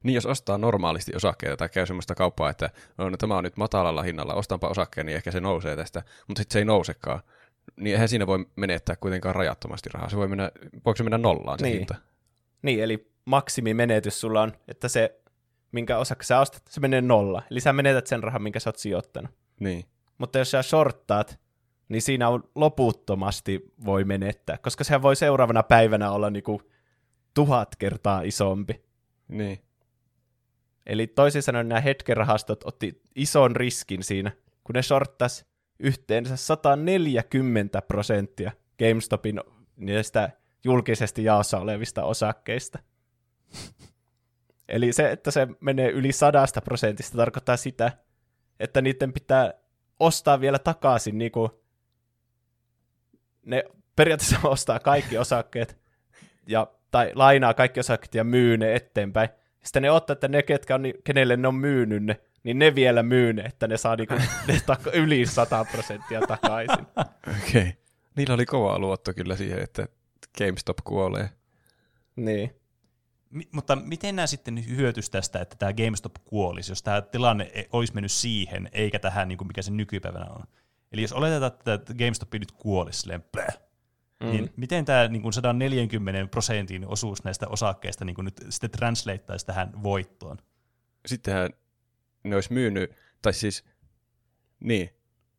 Niin jos ostaa normaalisti osakkeita tai käy semmoista kauppaa, että no, no, tämä on nyt matalalla hinnalla, ostanpa osakkeen, niin ehkä se nousee tästä, mutta sitten se ei nousekaan. Niin eihän siinä voi menettää kuitenkaan rajattomasti rahaa. Se voi mennä, voiko se mennä nollaan se Niin. hinta? Niin, eli maksimimenetys sulla on, että se, minkä osakke sä ostat, se menee nolla. Eli sä menetät sen rahan, minkä sä oot sijoittanut. Niin. Mutta jos sä shorttaat, niin siinä on loputtomasti voi menettää, koska sehän voi seuraavana päivänä olla niinku tuhat kertaa isompi. Niin. Eli toisin sanoen nämä hetkerahastot otti ison riskin siinä, kun ne shorttas yhteensä 140 prosenttia GameStopin niistä julkisesti jaossa olevista osakkeista. (laughs) Eli se, että se menee yli sadasta prosentista, tarkoittaa sitä, että niiden pitää ostaa vielä takaisin, niin kuin ne periaatteessa ostaa kaikki osakkeet, ja, tai lainaa kaikki osakkeet ja myy ne eteenpäin. Sitten ne ottaa, että ne, ketkä on, ni- kenelle ne on myynyt ne, niin ne vielä myy ne, että ne saa niinku, ne taka- yli 100 prosenttia takaisin. (laughs) Okei. Okay. Niillä oli kova luotto kyllä siihen, että GameStop kuolee. Niin. Mi- mutta miten nämä sitten hyötys tästä, että tämä GameStop kuolisi, jos tämä tilanne e- olisi mennyt siihen, eikä tähän, niin kuin mikä se nykypäivänä on? Eli jos oletetaan, että GameStop nyt kuolisi silleen, bläh, mm. niin miten tämä niin kuin 140 prosentin osuus näistä osakkeista niin kuin nyt sitten translateaisi tähän voittoon? Sittenhän ne olisi myynyt, tai siis, niin,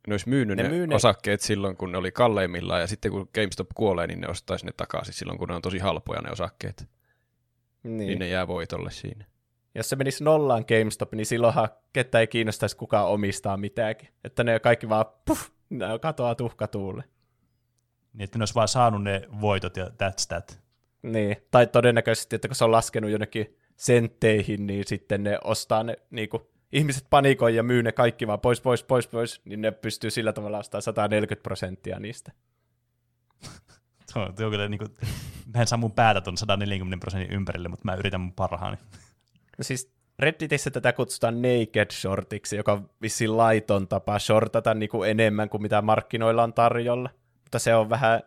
ne olisi myynyt Ne ne, myy ne ne- osakkeet silloin, kun ne oli kalleimmillaan, ja sitten kun GameStop kuolee, niin ne ostaisi ne takaisin silloin, kun ne on tosi halpoja ne osakkeet. niin. Niin, ne jää voitolle siinä. Jos se menisi nollaan GameStop, niin silloinhan ketään ei kiinnostaisi kukaan omistaa mitäänkin. Että ne kaikki vaan puff, ne katoaa tuhkatuulle. Niin, että ne olisi vaan saanut ne voitot ja that's that. Niin, tai todennäköisesti, että kun se on laskenut jonnekin sentteihin, niin sitten ne ostaa ne, niin kuin, ihmiset panikoi ja myy ne kaikki vaan pois, pois, pois, pois, niin ne pystyy sillä tavalla ostamaan 140 prosenttia niistä. (laughs) Tuo kyllä niin kuin, mä en saa mun päätä ton 140 prosentin ympärille, mutta mä yritän mun parhaani. No siis Redditissä tätä kutsutaan naked shortiksi, joka on vissiin laiton tapa shortata niin kuin enemmän kuin mitä markkinoilla on tarjolla. Mutta se on vähän,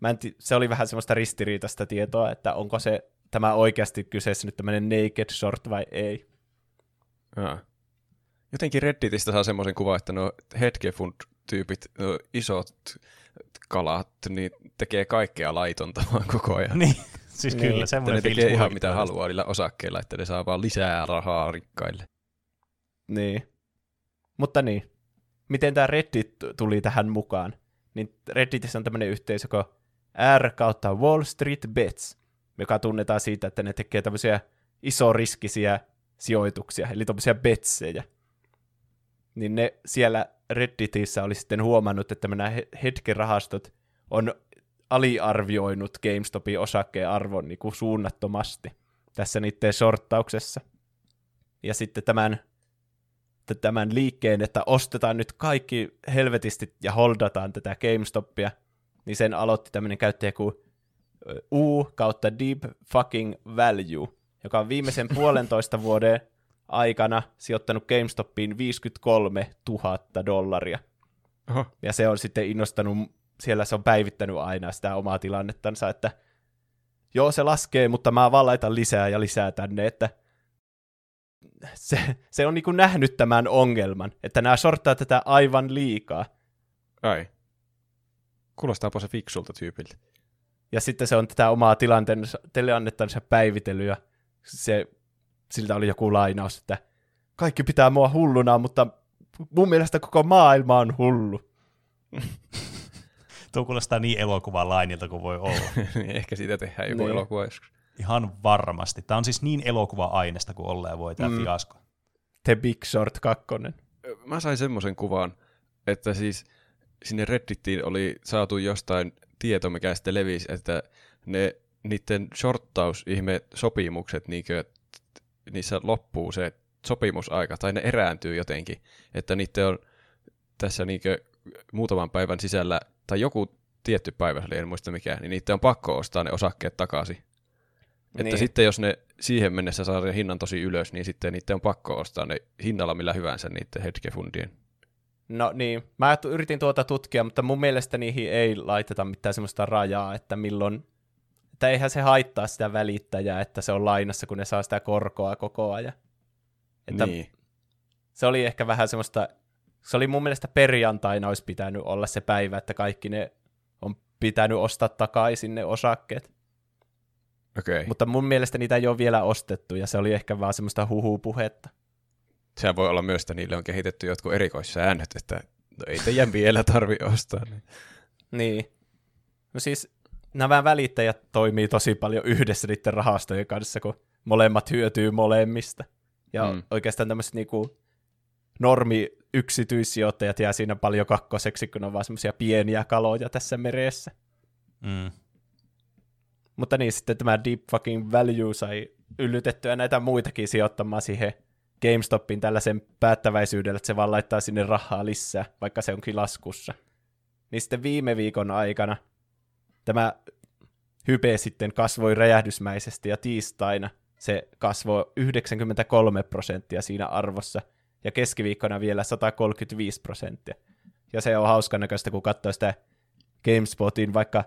mä en se oli vähän semmoista ristiriitaista tietoa, että onko se tämä oikeasti kyseessä nyt tämmöinen naked short vai ei. Jaa. Jotenkin Redditistä saa semmoisen kuvan, että no hedgefund tyypit, ö, isot kalat, niin tekee kaikkea laitonta vaan koko ajan. Niin, siis Niin, kyllä, Että semmoinen ne tekee ihan mitä haluaa niillä osakkeilla, että ne saa vaan lisää rahaa rikkaille. Niin. Mutta niin, miten tämä Reddit tuli tähän mukaan? Niin Redditissä on tämmöinen yhteisö kuin R kautta Wall Street Bets, joka tunnetaan siitä, että ne tekee tämmöisiä isoriskisiä sijoituksia, eli tämmöisiä betsejä. Niin ne siellä Redditissä oli sitten huomannut, että nämä he- hetkerahastot on aliarvioinut GameStopin osakkeen arvon niin kuin suunnattomasti tässä niiden sorttauksessa. Ja sitten tämän tämän liikkeen, että ostetaan nyt kaikki helvetisti ja holdataan tätä GameStopia, niin sen aloitti tämmöinen käyttäjä kuin U kautta Deep Fucking Value, joka on viimeisen (laughs) puolentoista vuoden aikana sijoittanut GameStopiin 53 000 dollaria. Oho. Ja se on sitten innostanut, siellä se on päivittänyt aina sitä omaa tilannettansa, että joo se laskee, mutta mä vaan laitan lisää ja lisää tänne, että se, se on niinku nähnyt tämän ongelman, että nämä sorttaa tätä aivan liikaa. Ai. Kuulostaapa se fiksulta tyypiltä. Ja sitten se on tätä omaa tilanteensa, tilannettansa päivitellyt, ja se, siltä oli joku lainaus, että kaikki pitää mua hulluna, mutta mun mielestä koko maailma on hullu. Tuo kuulostaa niin elokuvan lainilta kuin voi olla. (laughs) Ehkä siitä tehdään joku Niin. elokuva joskus. Ihan varmasti. Tämä on siis niin elokuva-aineesta kuin olleen voi tämä Mm. fiasko. The Big Short 2. Mä sain semmoisen kuvan, että siis sinne Reddittiin oli saatu jostain tieto, mikä sitten levisi, että ne niiden shorttausihme sopimukset, niinkö, niissä loppuu se sopimusaika, tai ne erääntyy jotenkin, että niiden on tässä niinkö muutaman päivän sisällä, tai joku tietty päivä, eli en muista mikä, niin niiden on pakko ostaa ne osakkeet takaisin. Että Niin. sitten jos ne siihen mennessä saa sen hinnan tosi ylös, niin sitten niiden on pakko ostaa ne hinnalla millä hyvänsä niiden hedgefundien. No niin, mä yritin tuota tutkia, mutta mun mielestä niihin ei laiteta mitään semmoista rajaa, että milloin, että eihän se haittaa sitä välittäjää, että se on lainassa, kun ne saa sitä korkoa koko ajan. Että niin. se oli ehkä vähän semmoista, se oli mun mielestä perjantaina olisi pitänyt olla se päivä, että kaikki ne on pitänyt ostaa takaisin ne osakkeet. Okay. Mutta mun mielestä niitä ei ole vielä ostettu, ja se oli ehkä vaan semmoista huhupuhetta. Sehän voi olla myös, että niille on kehitetty jotkut erikoissäännöt, että no ei teidän (laughs) vielä tarvi ostaa. Niin. Niin. No siis nämä välittäjät toimii tosi paljon yhdessä niiden rahastojen kanssa, kun molemmat hyötyy molemmista. Ja mm. oikeastaan tämmöiset niinku normi yksityissijoittajat jää siinä paljon kakkoseksi, kun on vaan semmoisia pieniä kaloja tässä meressä. Mm. Mutta niin, sitten tämä Deep Fucking Value sai yllytettyä näitä muitakin sijoittamaan siihen GameStopin tällaisen päättäväisyydellä, että se vaan laittaa sinne rahaa lisää, vaikka se onkin laskussa. Niin sitten viime viikon aikana tämä hype sitten kasvoi räjähdysmäisesti ja tiistaina se kasvoi 93 prosenttia siinä arvossa ja keskiviikkona vielä 135 prosenttia. Ja se on hauskan näköistä, kun katsoo sitä GameSpotin vaikka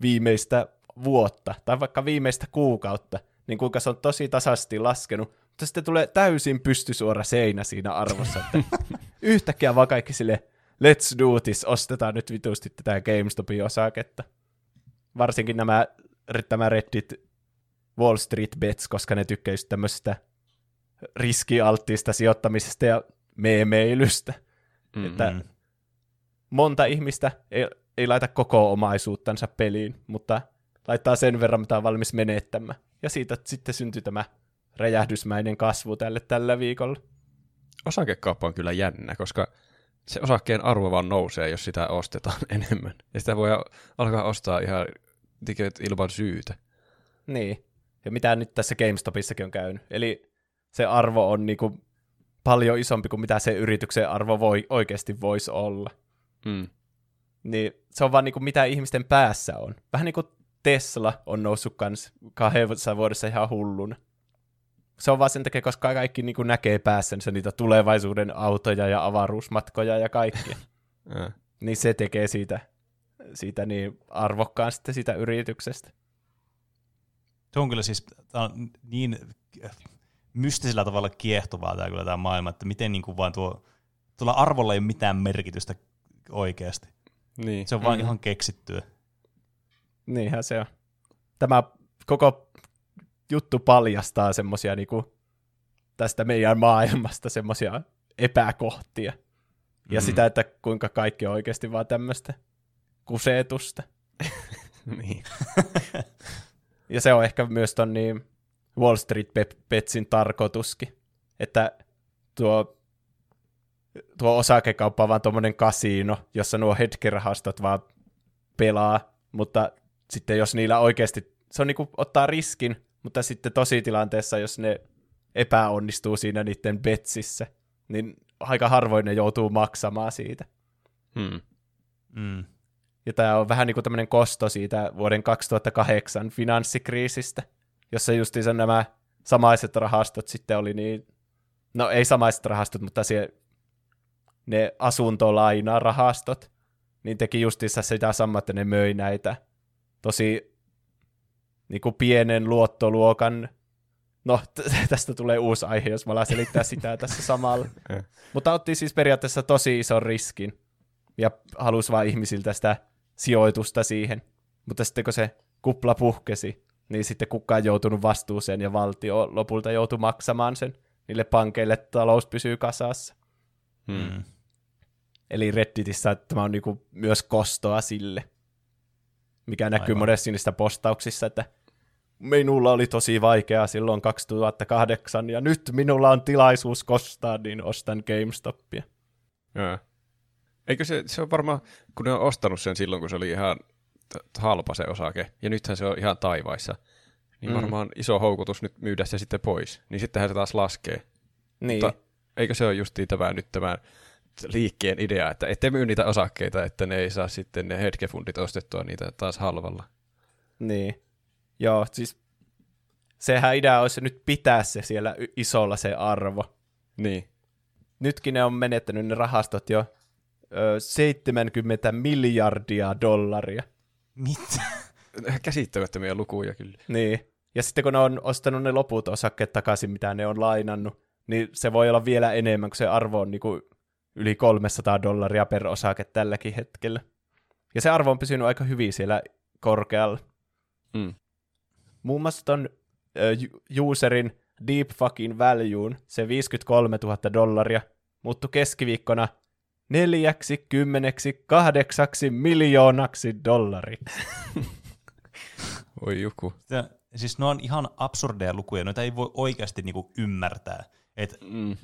viimeistä vuotta tai vaikka viimeistä kuukautta, niin kuinka se on tosi tasaisesti laskenut, mutta sitten tulee täysin pystysuora seinä siinä arvossa, että (laughs) yhtäkkiä vaan kaikki sille let's do this, ostetaan nyt vitusti tätä GameStopin osaketta. Varsinkin nämä, tämä Reddit Wall Street Bets, koska ne tykkää just tämmöisestä riskialttiista sijoittamisesta ja meemeilystä. Mm-hmm. Että monta ihmistä ei, ei laita koko omaisuuttansa peliin, mutta laittaa sen verran, mitä on valmis menettämään. Ja siitä sitten syntyy tämä räjähdysmäinen kasvu tälle tällä viikolla. Osakekauppa on kyllä jännä, koska se osakkeen arvo vaan nousee, jos sitä ostetaan (laughs) enemmän. Ja sitä voi alkaa ostaa ihan ilman syytä. Niin. Ja mitä nyt tässä GameStopissakin on käynyt. Eli se arvo on niinku paljon isompi kuin mitä se yrityksen arvo voi, oikeasti voisi olla. Mm. Niin se on vaan niinku mitä ihmisten päässä on. Vähän niin kuin Tesla on noussut kans kahdessa vuodessa ihan hulluna. Se on vaan sen takia, koska kaikki niinku näkee päässänsä niitä tulevaisuuden autoja ja avaruusmatkoja ja kaikkia. (laughs) Äh. niin se tekee siitä, siitä niin arvokkaan sitten siitä yrityksestä. Se on kyllä siis on niin mystisellä tavalla kiehtovaa tämä kyllä tämä maailma, että miten niin kuin vaan tuo, tuolla arvolla ei ole mitään merkitystä oikeasti. Niin. Se on vaan Mm. ihan keksittyä. Niinhän se on. Tämä koko juttu paljastaa semmosia niinku tästä meidän maailmasta semmosia epäkohtia. Ja Mm. sitä, että kuinka kaikki on oikeasti vaan tämmöistä kusetusta. (laughs) niin. (laughs) Ja se on ehkä myös ton niin Wall Street Pe- Petsin tarkoituskin, että tuo, tuo osakekauppa on vaan tuommoinen kasino, jossa nuo hetkerahastot vaan pelaa, mutta sitten jos niillä oikeasti, se on niinku ottaa riskin, mutta sitten tositilanteessa, jos ne epäonnistuu siinä niiden betsissä, niin aika harvoin ne joutuu maksamaan siitä. Hmm. Mm. Ja tämä on vähän niin kuin tämmöinen kosto siitä vuoden 2008 finanssikriisistä, jossa justiinsa nämä samaiset rahastot sitten oli niin, no ei samaiset rahastot, mutta se, ne asuntolainarahastot, niin teki justiinsa sitä samaa, että ne möi näitä tosi niin kuin pienen luottoluokan, no t- (laughs) tästä tulee uusi aihe, jos mä alan selittää sitä (laughs) tässä samalla. Mutta otti siis periaatteessa tosi ison riskin ja halusi vaan ihmisiltä sitä sijoitusta siihen. Mutta sitten kun se kupla puhkesi, niin sitten kukaan joutunut vastuuseen ja valtio lopulta joutui maksamaan sen niille pankeille, että talous pysyy kasassa. Hmm. Mm. Eli Redditissä tämä on niinku myös kostoa sille, mikä näkyy Aivan. monessa niistä postauksissa, että minulla oli tosi vaikeaa silloin 2008 ja nyt minulla on tilaisuus kostaa, niin ostan GameStopia. Joo. Eikö se, se on varmaan, kun ne on ostanut sen silloin, kun se oli ihan halpa se osake, ja nythän se on ihan taivaissa, niin Mm. varmaan iso houkutus nyt myydä se sitten pois. Niin sittenhän se taas laskee. Niin, Mutta eikö se ole justiin tämä nyt tämä liikkeen idea, että ette myy niitä osakkeita, että ne ei saa sitten ne hetkefundit ostettua niitä taas halvalla. niin. Joo, siis sehän idea olisi nyt pitää se siellä isolla se arvo. Niin. Nytkin ne on menettänyt ne rahastot jo ö, 70 miljardia dollaria. Mitä? (laughs) Käsittämättömiä lukuja kyllä. Niin. Ja sitten kun ne on ostanut ne loput osakkeet takaisin, mitä ne on lainannut, niin se voi olla vielä enemmän, kun se arvo on niinku yli 300 dollaria per osake tälläkin hetkellä. Ja se arvo on pysynyt aika hyvin siellä korkealla. Mm. Muun muassa ton ju- userin deep fucking valueun, se 53 000 dollaria, muuttui keskiviikkona neljäksi kymmeneksi kahdeksaksi miljoonaksi dollariksi. (laughs) Oi joku. Sitä, siis ne on ihan absurdeja lukuja, noita ei voi oikeasti niinku ymmärtää. Et, Mm.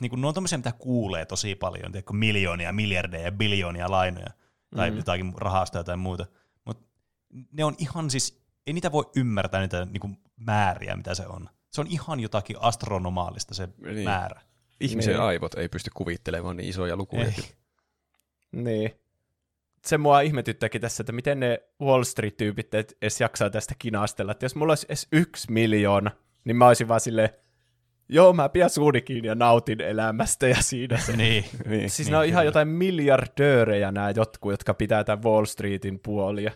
niinku, ne on tommosia, mitä kuulee tosi paljon, tiedätkö, miljoonia, miljardeja, biljoonia lainoja, tai Mm. jotakin rahasta tai muuta. Mutta ne on ihan siis, ei niitä voi ymmärtää niitä niinku, määriä, mitä se on. Se on ihan jotakin astronomaalista se Niin. määrä. Ihmisen Niin. aivot ei pysty kuvittelemaan niin isoja lukuja. Ei. Niin. Se mua ihmetyttäkin tässä, että miten ne Wall Street-tyypit et- edes jaksaa tästä kinastella. Että jos mulla olisi edes yksi miljoona, niin mä olisin vaan silleen, joo, mä pidän suuni kiinni ja nautin elämästä ja siinä se. niin. (laughs) Niin. Siis Niin, ne on ihan kyllä. jotain miljardöörejä nämä jotkut, jotka pitää tämän Wall Streetin puolia.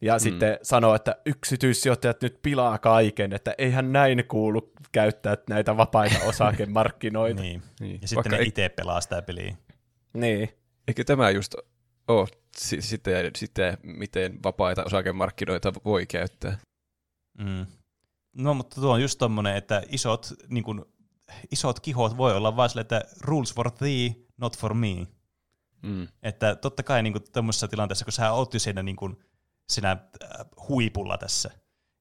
Ja mm. sitten sanoo, että yksityissijoittajat nyt pilaa kaiken, että eihän näin kuulu käyttää näitä vapaita (laughs) osakemarkkinoita. niin. Niin. Ja sitten Vaikka ne ei- itse pelaa sitä peliä. niin. Eikö tämä just ole si- sitten, sitten, miten vapaita osakemarkkinoita voi käyttää? Mm. No, mutta tuo on just tommonen, että isot, niin kun, isot kihot voi olla vaan sille, että rules for thee, not for me. Mm. Että totta kai niin tämmöisessä tilanteessa, kun sä oot jo siinä, niin kun, siinä äh, huipulla tässä,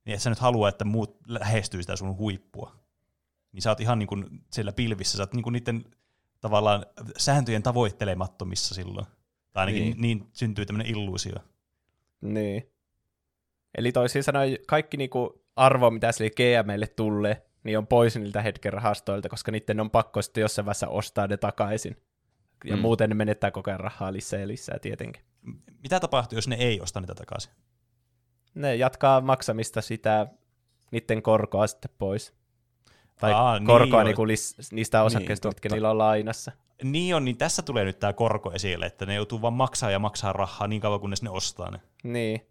niin et sä nyt halua, että muut lähestyy sitä sun huippua. Niin sä oot ihan niin kun, siellä pilvissä, sä oot niin kun niiden tavallaan sääntöjen tavoittelemattomissa silloin. Tai ainakin Niin. niin, niin syntyy tämmöinen illuusio. Niin. Eli toisin sanoen kaikki niinku arvo, mitä sille GMille tulee, niin on pois niiltä hetken rahastoilta, koska niiden on pakko sitten jossain vaiheessa ostaa ne takaisin. Ja Mm. muuten ne menettää koko ajan rahaa lisää ja lisää tietenkin. Mitä tapahtuu, jos ne ei osta niitä takaisin? Ne jatkaa maksamista sitä, niiden korkoa sitten pois. Tai Aa, niin korkoa niinku lis, niistä osakkeista, Niin, niin, mitkä totta. niillä on lainassa. Niin on, niin tässä tulee nyt tämä korko esille, että ne joutuu vaan maksaa ja maksaa rahaa niin kauan, kunnes ne ostaa ne. Niin.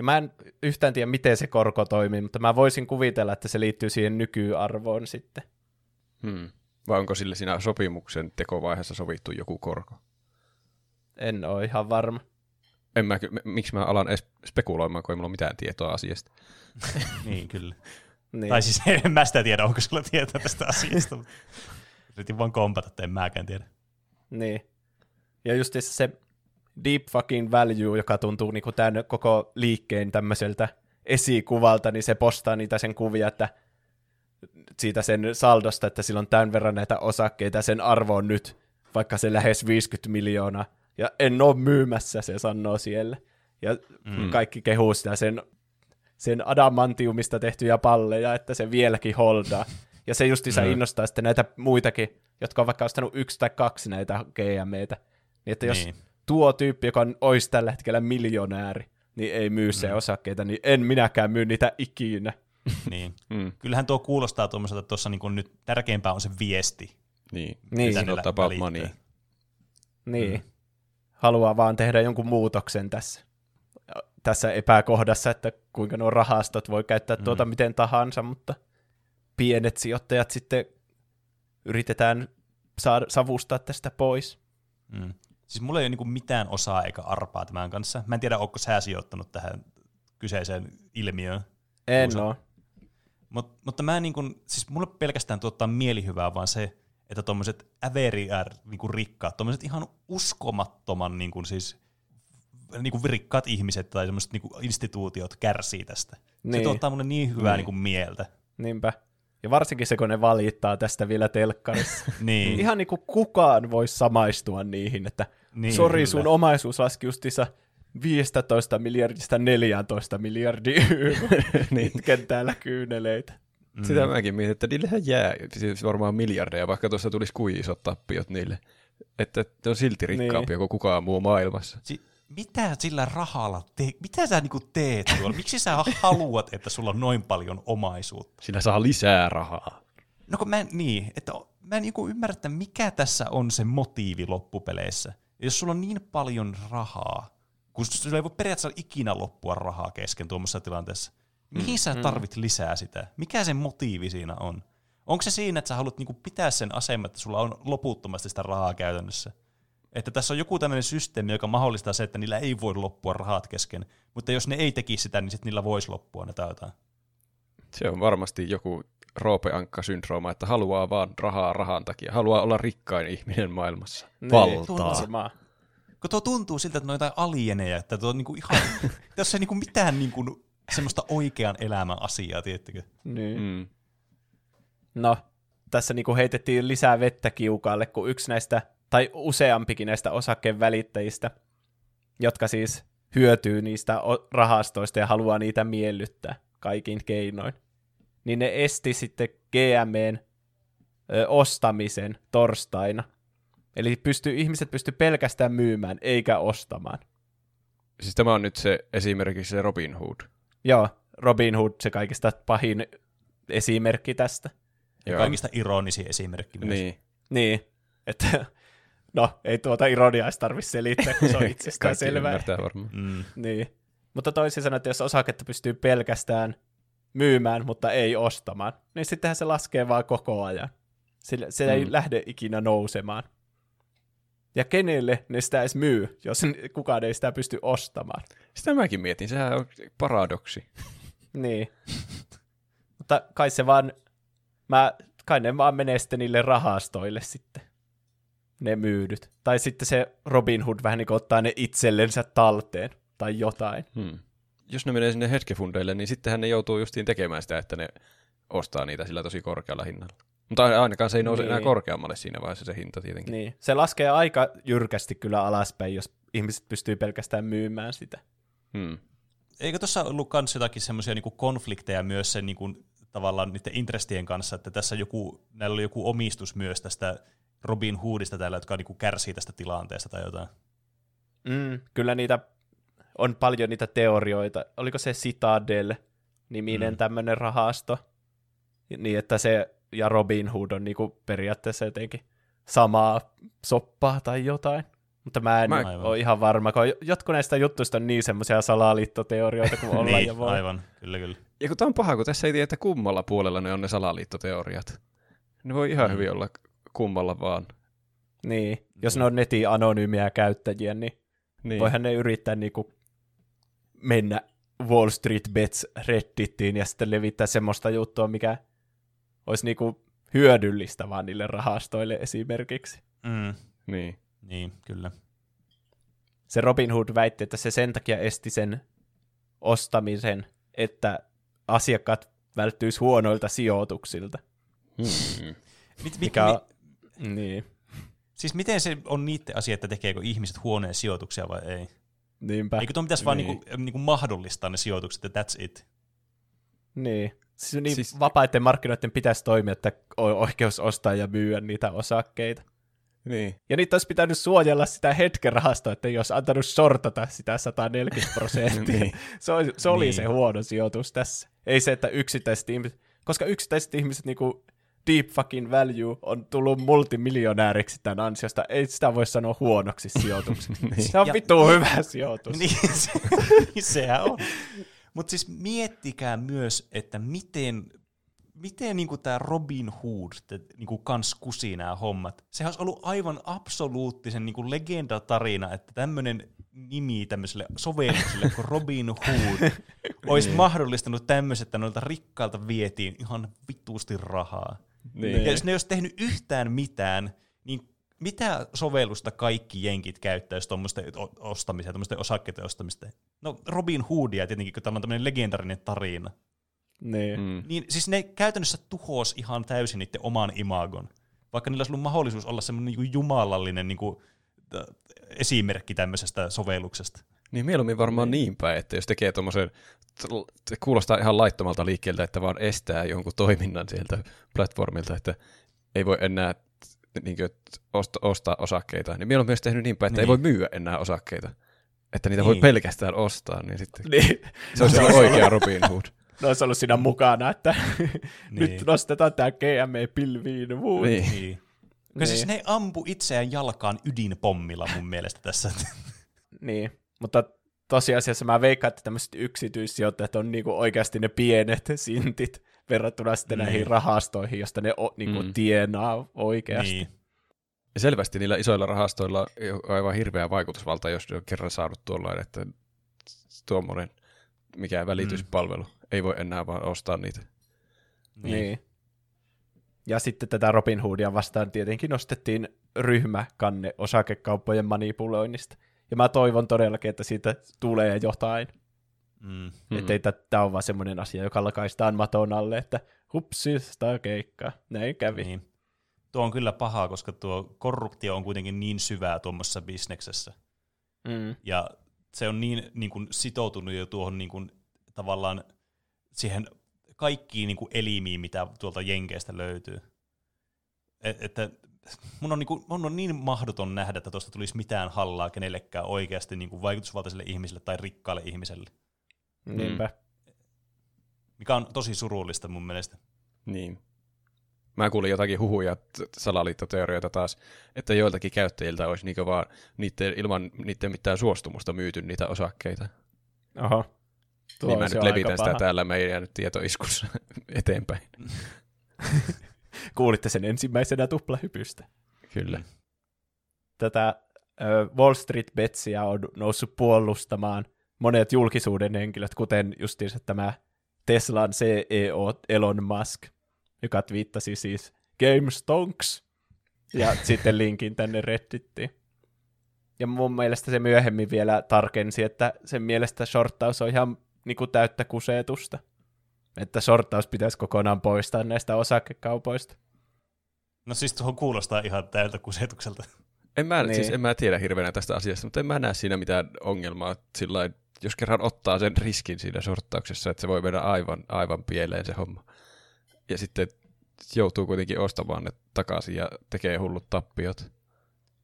Ja mä en yhtään tiedä, miten se korko toimii, mutta mä voisin kuvitella, että se liittyy siihen nykyarvoon sitten. Hmm. Vai onko sille siinä sopimuksen tekovaiheessa sovittu joku korko? En ole ihan varma. En mä, miksi mä alan edes spekuloimaan, kun ei mulla ole mitään tietoa asiasta. (laughs) Niin, kyllä. Niin. Tai siis (laughs) en mä sitä tiedä, onko sulla tietoa tästä asiasta. Yritin vaan kompata, että en mäkään tiedä. Niin. Ja just se deep fucking value, joka tuntuu niinku tämän koko liikkeen tämmöiseltä esikuvalta, niin se postaa niitä sen kuvia, että siitä sen saldosta, että sillä on tämän verran näitä osakkeita, ja sen arvo on nyt vaikka se lähes 50 miljoonaa, ja en ole myymässä, se sanoo siellä. Ja mm. kaikki kehuu sitä sen, sen adamantiumista tehtyjä palleja, että se vieläkin holdaa. Ja se justiinsa mm. innostaa sitten näitä muitakin, jotka on vaikka ostanut yksi tai kaksi näitä GMEitä. Niin että jos Niin. Tuo tyyppi, joka on, olisi tällä hetkellä miljonääri, niin ei myy se osakkeita, niin en minäkään myy niitä ikinä. Niin. (laughs) Mm. Kyllähän tuo kuulostaa tuommoiselta, että tuossa niin nyt tärkeämpää on se viesti. Niin, Niin. Not about money. Niin. Mm. Haluaa vaan tehdä jonkun muutoksen tässä, tässä epäkohdassa, että kuinka nuo rahastot voi käyttää mm. tuota miten tahansa, mutta pienet sijoittajat sitten yritetään saada, savustaa tästä pois. Mm. Siis mulla ei ole niinku mitään osaa eikä arpaa tämän kanssa. Mä en tiedä, onko sä sijoittanut tähän kyseiseen ilmiöön. En ole. Mut, mutta mä niin kun, siis mulle pelkästään tuottaa mielihyvää vaan se, että tuommoiset äveriär niin rikkaat, tuommoiset ihan uskomattoman niin kun, siis niin kuin rikkaat ihmiset tai semmoiset niin instituutiot kärsii tästä. Se Niin. tuottaa mulle niin hyvää niin. Niin mieltä. Niinpä. Ja varsinkin se, kun ne valittaa tästä vielä telkkarissa. Niin. Ihan niin kuin kukaan voi samaistua niihin, että Niin, sori, sun omaisuus laski justissa 15 miljardista 14 miljardia (laughs) niin. Itken täällä kyyneleitä. Mm. Sitä mäkin mietin, että niillähän jää siis varmaan miljardeja, vaikka tuossa tulisi kuin isot tappiot niille. Että ne on silti rikkaampia niin. kuin kukaan muu maailmassa. Si- mitä sillä rahalla te- mitä sä niinku teet tuolla? Miksi sä haluat, että sulla on noin paljon omaisuutta? Sillä saa lisää rahaa. No kun mä en, niin, että mä en niinku ymmärrä, että mikä tässä on se motiivi loppupeleissä. Ja jos sulla on niin paljon rahaa, kun sulla ei voi periaatteessa ikinä loppua rahaa kesken tuommoisessa tilanteessa, mihin sä tarvit lisää sitä? Mikä se motiivi siinä on? Onko se siinä, että sä haluat niinku pitää sen aseman, että sulla on loputtomasti sitä rahaa käytännössä? Että tässä on joku tämmöinen systeemi, joka mahdollistaa se, että niillä ei voi loppua rahat kesken, mutta jos ne ei tekisi sitä, niin sitten niillä voisi loppua ne tai jotain. Se on varmasti joku roopeankka-syndrooma, että haluaa vaan rahaa rahan takia. Haluaa olla rikkain ihminen maailmassa. Niin, Valtaa. Sama. Kun tuo tuntuu siltä, että ne on jotain alieneja, että tuo on niinku ihan, (laughs) tässä ei niinku mitään niinku semmoista oikean elämän asiaa, tiettykö? Niin. Mm. No, tässä niinku heitettiin lisää vettä kiukaalle, kun yksi näistä, tai useampikin näistä osakkeen välittäjistä, jotka siis hyötyy niistä rahastoista ja haluaa niitä miellyttää kaikin keinoin, niin ne esti sitten GMEn ö, ostamisen torstaina. Eli pystyy, ihmiset pysty pelkästään myymään, eikä ostamaan. Siis tämä on nyt se esimerkiksi se Robin Hood. Joo, Robin Hood se kaikista pahin esimerkki tästä. Ja Joo. kaikista ironisin esimerkki myös. Niin. Niin, että (laughs) no, ei tuota ironiaa edes tarvitse selittää, kun se on (laughs) itsestään selvää. varmaan. Mm. Niin. Mutta toisin sanoen, että jos osaketta pystyy pelkästään myymään, mutta ei ostamaan, niin sittenhän se laskee vaan koko ajan. Sillä se mm. ei lähde ikinä nousemaan. Ja kenelle ne sitä edes myy, jos kukaan ei sitä pysty ostamaan. Sitä mäkin mietin, sehän on paradoksi. (laughs) Niin. Mutta kai se vaan, mä, kai ne vaan menee sitten niille rahastoille sitten, ne myydyt. Tai sitten se Robin Hood vähän niin kuin ottaa ne itsellensä talteen, tai jotain. Hmm. Jos ne menee sinne hetkefundeille, niin sittenhän ne joutuu justiin tekemään sitä, että ne ostaa niitä sillä tosi korkealla hinnalla. Mutta ainakaan se ei nouse Niin. enää korkeammalle siinä vaiheessa se hinta tietenkin. Niin. Se laskee aika jyrkästi kyllä alaspäin, jos ihmiset pystyy pelkästään myymään sitä. Hmm. Eikö tuossa ollut kans jotakin semmoisia niinku konflikteja myös sen niinku, tavallaan niiden intrestien kanssa, että tässä joku, näillä oli joku omistus myös tästä Robin Hoodista täällä, jotka niinku kärsii tästä tilanteesta tai jotain. Mm, kyllä niitä on paljon niitä teorioita. Oliko se Citadel-niminen Mm. mm. tämmöinen rahasto? Niin, että se ja Robin Hood on niinku periaatteessa jotenkin samaa soppaa tai jotain. Mutta mä en Mä- ole ihan varma, kun jotkut näistä jutuista on niin semmoisia salaliittoteorioita kuin (laughs) olla niin, ja voi. aivan, kyllä kyllä. Ja kun tämä on paha, kun tässä ei tiedä, että kummalla puolella ne on ne salaliittoteoriat. Ne voi ihan Mm. mm. hyvin olla kummalla vaan. Niin, jos ne on netin anonyymiä käyttäjiä, niin, niin. Niin. voihan ne yrittää niinku mennä Wall Street Bets Reddittiin ja sitten levittää semmoista juttua, mikä olisi niinku hyödyllistä vaan niille rahastoille esimerkiksi. Mm. Niin. Niin, kyllä. Se Robin Hood väitti, että se sen takia esti sen ostamisen, että asiakkaat välttyisi huonoilta sijoituksilta. Hmm. Mit, mit, on, niin, siis miten se on niiden asia, että tekeekö ihmiset huoneen sijoituksia vai ei? Niinpä. Eikö tuon pitäisi vaan Niin. niinku, niinku mahdollistaa ne sijoitukset, ja that's it? Niin. Siis, niin Siis- vapaiden markkinoiden pitäisi toimia, että on oikeus ostaa ja myyä niitä osakkeita. Niin. Ja niitä olisi pitänyt suojella sitä hetken rahastoa, että olisi antanut sortata sitä 140 prosenttia. (laughs) Niin. se, oli, se oli Niin. se huono sijoitus tässä. Ei se, että yksittäiset ihmiset, koska yksittäiset ihmiset niinku deep fucking value on tullut multimiljonääriksi tämän ansiosta. Ei sitä voi sanoa huonoksi sijoitukseksi. (laughs) Niin. Se on Ja- vittu hyvä sijoitus. Niin, se, (laughs) niin sehän on. Mutta siis miettikää myös, että miten, miten niinku tämä Robin Hood te, niinku kans kusi nämä hommat. Sehän olisi ollut aivan absoluuttisen niinku legendatarina, että tämmöinen nimi tämmöiselle sovellukselle kuin Robin Hood (laughs) olisi mahdollistanut tämmöiset, että noilta rikkailta vietiin ihan vitusti rahaa. Niin. Ja jos ne ei olisi tehnyt yhtään mitään, niin mitä sovellusta kaikki jenkit käyttäisi tuommoisten ostamiseen, tuommoisten osakkeiden ostamista? No Robin Hoodia tietenkin, kun tämä on tämmöinen legendarinen tarina. Niin. Mm. Niin siis ne käytännössä tuhos ihan täysin niiden oman imagon. Vaikka niillä olisi ollut mahdollisuus olla semmoinen niin jumalallinen niin kuin, t- esimerkki tämmöisestä sovelluksesta. Niin mieluummin varmaan niin päin, että jos tekee tuommoisen, se kuulostaa ihan laittomalta liikkeeltä, että vaan estää jonkun toiminnan sieltä platformilta, että ei voi enää niin kuin, osta, ostaa osakkeita, niin mieluummin olisi tehnyt niin päin, että niin. ei Niin. voi myyä enää osakkeita. Että niitä niin. voi Niin. pelkästään ostaa, niin sitten Niin. se olisi ollut oikea Robin Hood. (laughs) Ne olisi ollut siinä mukana, että (laughs) Niin. nyt nostetaan tämä GME pilviin. Woo. Niin. Niin. Niin. siis ne ampu itseään jalkaan ydinpommilla mun mielestä tässä. Niin, mutta tosiasiassa mä veikkaan, että tämmöiset yksityissijoittajat on niinku oikeasti ne pienet (laughs) sintit verrattuna sitten Niin. näihin rahastoihin, josta ne o, niinku Mm. tienaa oikeasti. niin. Ja selvästi niillä isoilla rahastoilla on aivan hirveä vaikutusvalta, jos on kerran saanut tuollainen, että tuommoinen mikä välityspalvelu ei voi enää vaan ostaa niitä. Niin. niin. Ja sitten tätä Robin Hoodia vastaan tietenkin nostettiin ryhmäkanne osakekauppojen manipuloinnista. Ja mä toivon todellakin, että siitä tulee jotain. Mm. Että ei tämä ole vaan semmoinen asia, joka lakaistaan maton alle, että hupsista keikkaa. Näin kävi. Niin. Tuo on kyllä pahaa, koska tuo korruptio on kuitenkin niin syvää tuommoisessa bisneksessä. Mm. Ja se on niin, niin kuin sitoutunut jo tuohon niin kuin, tavallaan siihen kaikkiin niin kuin elimiin, mitä tuolta Jenkeistä löytyy. Et, että mun on, niin kuin, mun on niin mahdoton nähdä, että tuosta tulisi mitään hallaa kenellekään oikeasti niin kuin vaikutusvaltaiselle ihmiselle tai rikkaalle ihmiselle. Niinpä. Mikä on tosi surullista mun mielestä. Niin. Mä kuulin jotakin huhuja, salaliittoteorioita taas, että joiltakin käyttäjiltä olisi niinku vaan niiden, ilman niiden mitään suostumusta myyty niitä osakkeita. Oho. Tuo niin mä nyt levitän sitä paha. täällä meidän tietoiskussa (laughs) eteenpäin. (laughs) Kuulitte sen ensimmäisenä tuplahypystä. Kyllä. Tätä ö, Wall Street Betsia on noussut puolustamaan monet julkisuuden henkilöt, kuten justiinsa tämä Teslan CEO Elon Musk, joka twiittasi siis Game Stonks, ja (laughs) sitten linkin tänne Reddittiin. Ja mun mielestä se myöhemmin vielä tarkensi, että sen mielestä shorttaus on ihan niin kuin täyttä kusetusta. Että shorttaus pitäisi kokonaan poistaa näistä osakekaupoista. No siis tuohon kuulostaa ihan täältä kusetukselta. En mä, niin. Niin. siis en mä tiedä hirveänä tästä asiasta, mutta en mä näe siinä mitään ongelmaa. Sillain, jos kerran ottaa sen riskin siinä sorttauksessa, että se voi mennä aivan, aivan pieleen se homma. Ja sitten joutuu kuitenkin ostamaan ne takaisin ja tekee hullut tappiot.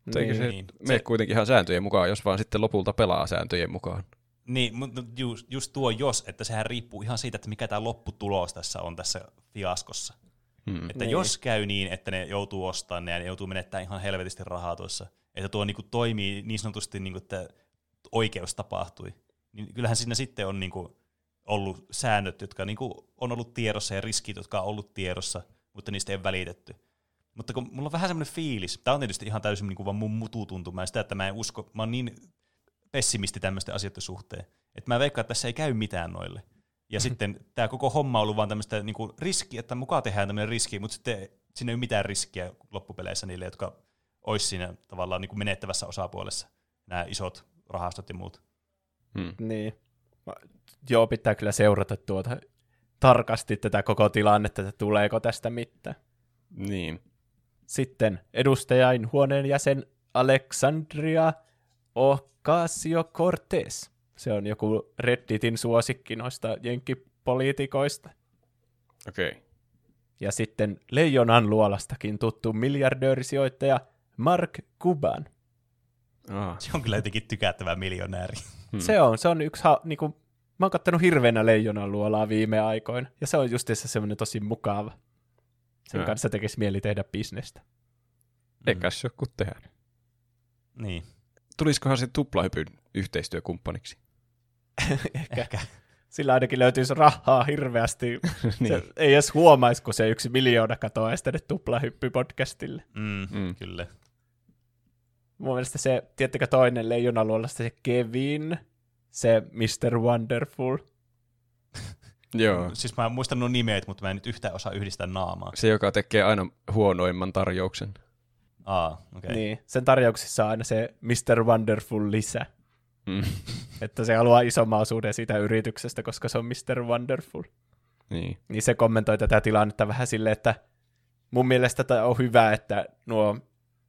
Mutta eikö se Niin. niin. mene kuitenkin ihan sääntöjen mukaan, jos vaan sitten lopulta pelaa sääntöjen mukaan. Niin, mutta just, just tuo jos, että sehän riippuu ihan siitä, että mikä tämä lopputulos tässä on tässä fiaskossa. Hmm. Että Niin. jos käy niin, että ne joutuu ostamaan ne ja ne joutuu menettämään ihan helvetisti rahaa tuossa, että tuo niinku toimii niin sanotusti, niinku, että oikeus tapahtui, niin kyllähän siinä sitten on niinku ollut säännöt, jotka niinku on ollut tiedossa ja riskit, jotka on ollut tiedossa, mutta niistä ei ole välitetty. Mutta kun mulla on vähän semmoinen fiilis, tämä on tietysti ihan täysin niin kuin vaan mun mututuntuma ja sitä, että mä en usko, mä oon niin pessimisti tämmöisten asioiden suhteen, että mä veikkaan, että tässä ei käy mitään noille. Ja sitten tämä koko homma on ollut vaan tämmöistä niin kuin riskiä, että mukaan tehdään tämmöinen riski, mutta sitten siinä ei ole mitään riskiä loppupeleissä niille, jotka olisi siinä tavallaan niin kuin menettävässä osapuolessa, nämä isot rahastot ja muut. Hmm. Niin. Mä- Joo, pitää kyllä seurata tuota tarkasti tätä koko tilannetta, että tuleeko tästä mitään. Niin. Sitten edustajain huoneen jäsen Alexandria Ocasio-Cortez. Se on joku Redditin suosikki noista jenkkipoliitikoista. Okei. Okay. Ja sitten Leijonan luolastakin tuttu miljardöörisijoittaja Mark Cuban. Ah. Se on kyllä jotenkin tykättävä miljonääri. Hmm. Se on, se on yksi, ha, niinku, mä oon kattanut hirveänä Leijonan luolaa viime aikoina, ja se on justiinsa semmoinen tosi mukava. Sen Joo. kanssa tekisi mieli tehdä bisnestä. Eikä se joku tehdä. Niin. Tulisikohan se tuplahypyn yhteistyökumppaniksi? (laughs) Ehkä. Ehkä. Sillä ainakin löytyisi rahaa hirveästi. (laughs) niin. Se ei edes huomaisi, kun se yksi miljoona katoaisi tänne tuplahyppy-podcastille. Mm, Mm. mm. Kyllä. Mun mielestä se, tiettekö toinen leijonaluolasta, se Kevin, se Mr. Wonderful. (laughs) Joo. Siis mä muistan nuo nimet, mutta mä en nyt yhtään osaa yhdistää naamaa. Se, joka tekee aina huonoimman tarjouksen. Aa. Okay. Niin, sen tarjouksissa on aina se Mr. Wonderful lisä. Mm. (laughs) Että se haluaa isomman osuuden siitä yrityksestä, koska se on Mr. Wonderful. Niin. Niin se kommentoi tätä tilannetta vähän silleen, että mun mielestä tämä on hyvä, että nuo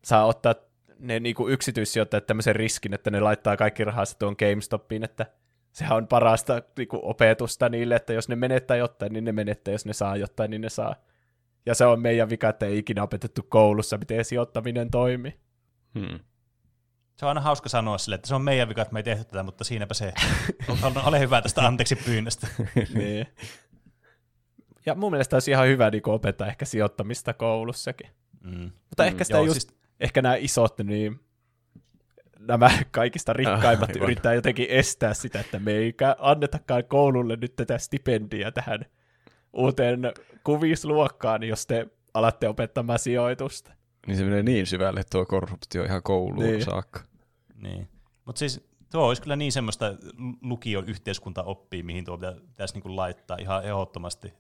saa ottaa ne niinku yksityissijoittajat tämmöisen riskin, että ne laittaa kaikki rahansa tuon GameStopiin, että sehän on parasta niinku opetusta niille, että jos ne menettää jotain, niin ne menettää, jos ne saa jotain, niin ne saa. Ja se on meidän vika, että ei ikinä opetettu koulussa, miten sijoittaminen toimii. Hmm. Se on aina hauska sanoa sille, että se on meidän vika, että me ei tehty tätä, mutta siinäpä se. Ole- hyvä tästä anteeksi pyynnöstä. (laughs) niin. Ja mun mielestä olisi ihan hyvä niin opettaa ehkä sijoittamista koulussakin. Mm. Mutta Mm, ehkä sitä joo, just, siis- ehkä nämä isot, niin nämä kaikista rikkaimmat Aivan. yrittää jotenkin estää sitä, että me ei annetakaan koululle nyt tätä stipendiä tähän uuteen kuvisluokkaan, jos te alatte opettamaan sijoitusta. Niin se menee niin syvälle tuo korruptio ihan kouluun Niin. saakka. Niin. Mutta siis tuo olisi kyllä niin semmoista lukion yhteiskuntaoppia, mihin tuo pitä- pitäisi niinku laittaa ihan ehdottomasti.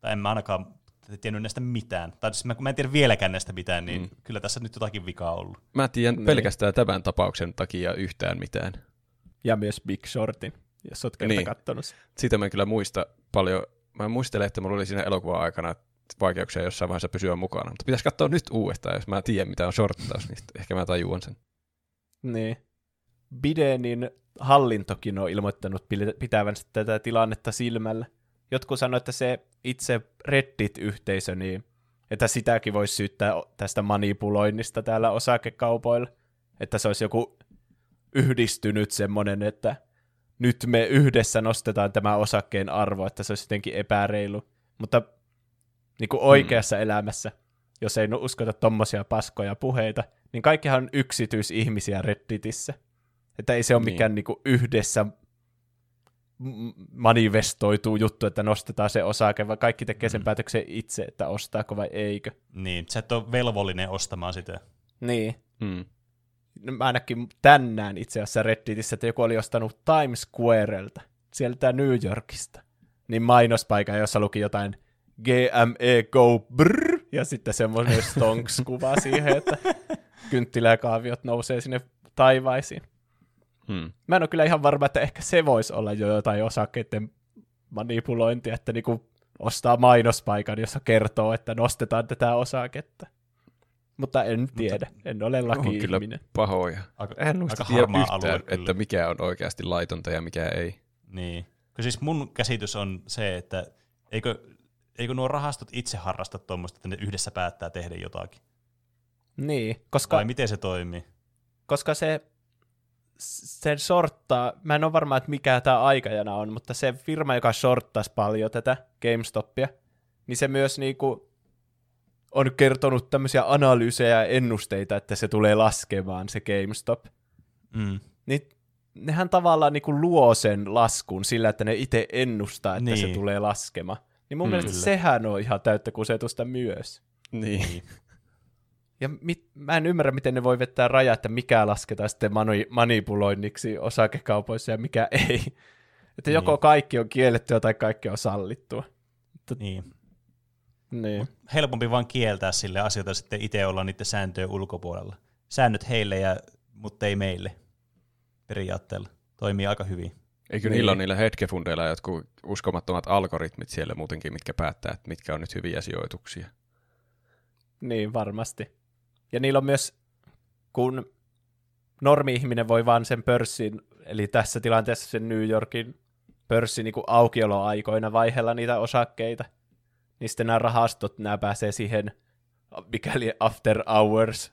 Tai en mä ainakaan tiennyt näistä mitään. Tai siis mä, kun mä en tiedä vieläkään näistä mitään, niin mm. Kyllä tässä nyt jotakin vikaa ollut. Mä tiedän Niin. pelkästään tämän tapauksen takia yhtään mitään. Ja myös Big Shortin, jos olet kerta niin. Kattonut. Sitä mä en kyllä muista paljon. Mä muistelen, että mulla oli siinä elokuvan aikana vaikeuksia jossain vaiheessa pysyä mukana. Mutta pitäisi katsoa nyt uudestaan, jos mä tiedän, mitä on shorttaus, niin ehkä mä tajuan sen. Niin. Bidenin hallintokin on ilmoittanut pitävänsä tätä tilannetta silmällä. Jotkut sanoivat, että se itse Reddit-yhteisö, niin että sitäkin voisi syyttää tästä manipuloinnista täällä osakekaupoilla. Että se olisi joku yhdistynyt semmoinen, että nyt me yhdessä nostetaan tämä osakkeen arvo, että se olisi jotenkin epäreilu. Mutta niin kuin oikeassa hmm. elämässä, jos ei uskota tommosia paskoja puheita, niin kaikkihan on yksityisihmisiä Redditissä. Että ei se ole Niin. mikään niin kuin yhdessä m- manifestoituu juttu, että nostetaan se osake, vaan kaikki tekee sen päätöksen itse, että ostaako vai eikö. Niin, sä et ole velvollinen ostamaan sitä. Niin. Hmm. No, Mä ainakin tänään itse asiassa Redditissä, että joku oli ostanut Times Squarelta, sieltä New Yorkista, niin mainospaikan, jossa luki jotain GME Go brr, ja sitten semmoinen stonks-kuva (laughs) siihen, että kynttiläkaaviot nousee sinne taivaisiin. Hmm. Mä en ole kyllä ihan varma, että ehkä se voisi olla jo jotain osakkeiden manipulointia, että niinku ostaa mainospaikan, jossa kertoo, että nostetaan tätä osaketta. Mutta en tiedä, en ole On kyllä pahoja. Aika, En muista aika tiedä yhtään, alue kyllä. että mikä on oikeasti laitonta ja mikä ei. Niin. Kyllä siis mun käsitys on se, että eikö, eikö nuo rahastot itse harrasta tuommoista, että ne yhdessä päättää tehdä jotakin? Niin, koska, Vai miten se toimii? koska se sen sorttaa, mä en ole varma, että mikä tämä aikajana on, mutta se firma, joka sorttaisi paljon tätä GameStopia, niin se myös niinku on kertonut tämmöisiä analyysejä ja ennusteita, että se tulee laskemaan se GameStop. Mm. Niin nehän tavallaan niinku luo sen laskun sillä, että ne itse ennustaa, että niin. se Niin. tulee laskemaan. Niin mun Mm, mielestä kyllä. sehän on ihan täyttä kusetusta myös. Niin. Ja mit, mä en ymmärrä, miten ne voi vetää rajaa, että mikä lasketaan sitten mani, manipuloinniksi osakekaupoissa ja mikä ei. Että Niin. joko kaikki on kiellettyä tai kaikki on sallittua. Niin. Niin. Helpompi vaan kieltää sille asioita sitten itse olla niiden sääntöjen ulkopuolella. Säännöt heille, ja, mutta ei meille. Periaatteella. Toimii aika hyvin. Eikö Niin. niillä ole niillä hetkefundeilla jotkut uskomattomat algoritmit siellä muutenkin, mitkä päättää, että mitkä on nyt hyviä sijoituksia. Niin, varmasti. Ja niillä on myös, kun normi-ihminen voi vaan sen pörssin, eli tässä tilanteessa sen New Yorkin pörssin niin aukioloaikoina vaihella niitä osakkeita, niin sitten nämä rahastot, nämä pääsee siihen, mikäli after hours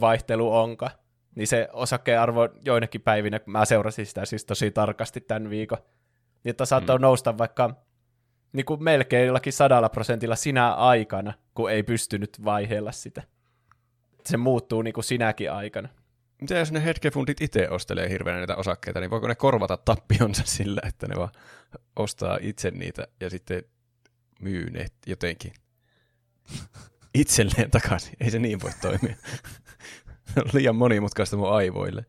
vaihtelu onka, niin se osakkearvo joinakin päivinä, mä seurasin sitä siis tosi tarkasti tämän viikon, niin että saattaa mm. nousta vaikka niin kuin melkein jollakin sadalla prosentilla sinä aikana, kun ei pystynyt vaiheella sitä. Se muuttuu niin kuin sinäkin aikana. Mitä jos ne hetkefundit itse ostelee hirveänä niitä osakkeita, niin voiko ne korvata tappionsa sillä, että ne vaan ostaa itse niitä ja sitten myy ne jotenkin (laughs) itselleen takaisin? Ei se niin voi toimia. Liian monimutkaista mun aivoille.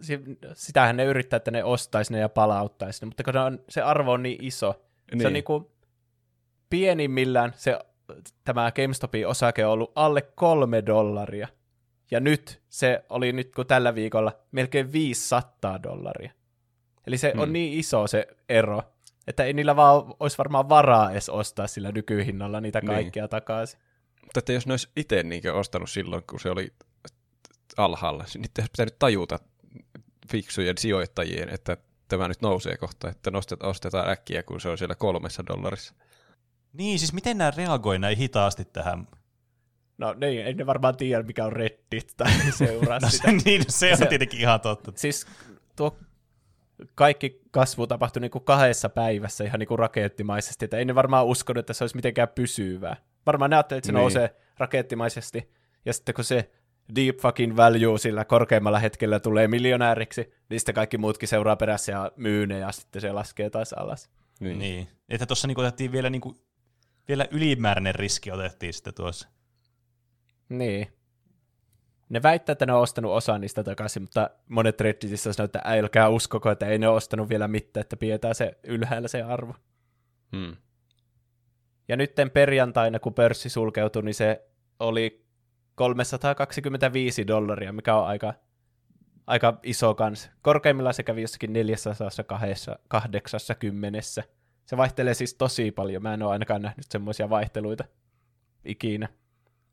Si- Sitähän ne yrittää, että ne ostaisi ne ja palauttaisi ne, mutta kun on, se arvo on niin iso. Niin. Se on Niin. niin kuin pienimmillään se, tämä GameStopin osake on ollut alle kolme dollaria. Ja nyt se oli nyt kun tällä viikolla melkein 500 dollaria. Eli se hmm. on niin iso se ero, että ei niillä vaan olisi varmaan varaa edes ostaa sillä nykyhinnalla niitä Niin. kaikkia takaisin. Mutta että jos ne olisi itse niinkö ostanut silloin, kun se oli alhaalla, niin niitä olisi pitänyt tajuta fiksujen sijoittajien, että tämä nyt nousee kohta, että nostet, ostetaan äkkiä, kun se on siellä kolmessa dollarissa. Niin, siis miten nämä reagoi näin hitaasti tähän? No niin, ei ne varmaan tiedä, mikä on Reddit tai (laughs) seuraa No sitä. se, niin, se on Se- tietenkin ihan totta. Siis tuo kaikki kasvu tapahtui niin kuin kahdessa päivässä ihan niin kuin rakettimaisesti, että ei ne varmaan uskonut, että se olisi mitenkään pysyvää. Varmaan ne ajattelivat, että se Niin. niin. nousee rakettimaisesti, ja sitten kun se deep fucking value sillä korkeimmalla hetkellä tulee miljonääriksi, niin sitten kaikki muutkin seuraa perässä ja myy ne, ja sitten se laskee taas alas. Niin. Niin. Että tuossa niinku otettiin vielä, niinku, vielä ylimääräinen riski otettiin sitten tuossa. Niin. Ne väittää, että ne on ostanut osa niistä takaisin, mutta monet Redditissä sanoo, että älkää uskoko, että ei ne ole ostanut vielä mitään, että pidetään se ylhäällä se arvo. Hmm. Ja nytten perjantaina, kun pörssi sulkeutui, niin se oli 325 dollaria, mikä on aika, aika iso kans. Korkeimmillaan se kävi jossakin 480. Se vaihtelee siis tosi paljon. Mä en ole ainakaan nähnyt semmoisia vaihteluita ikinä.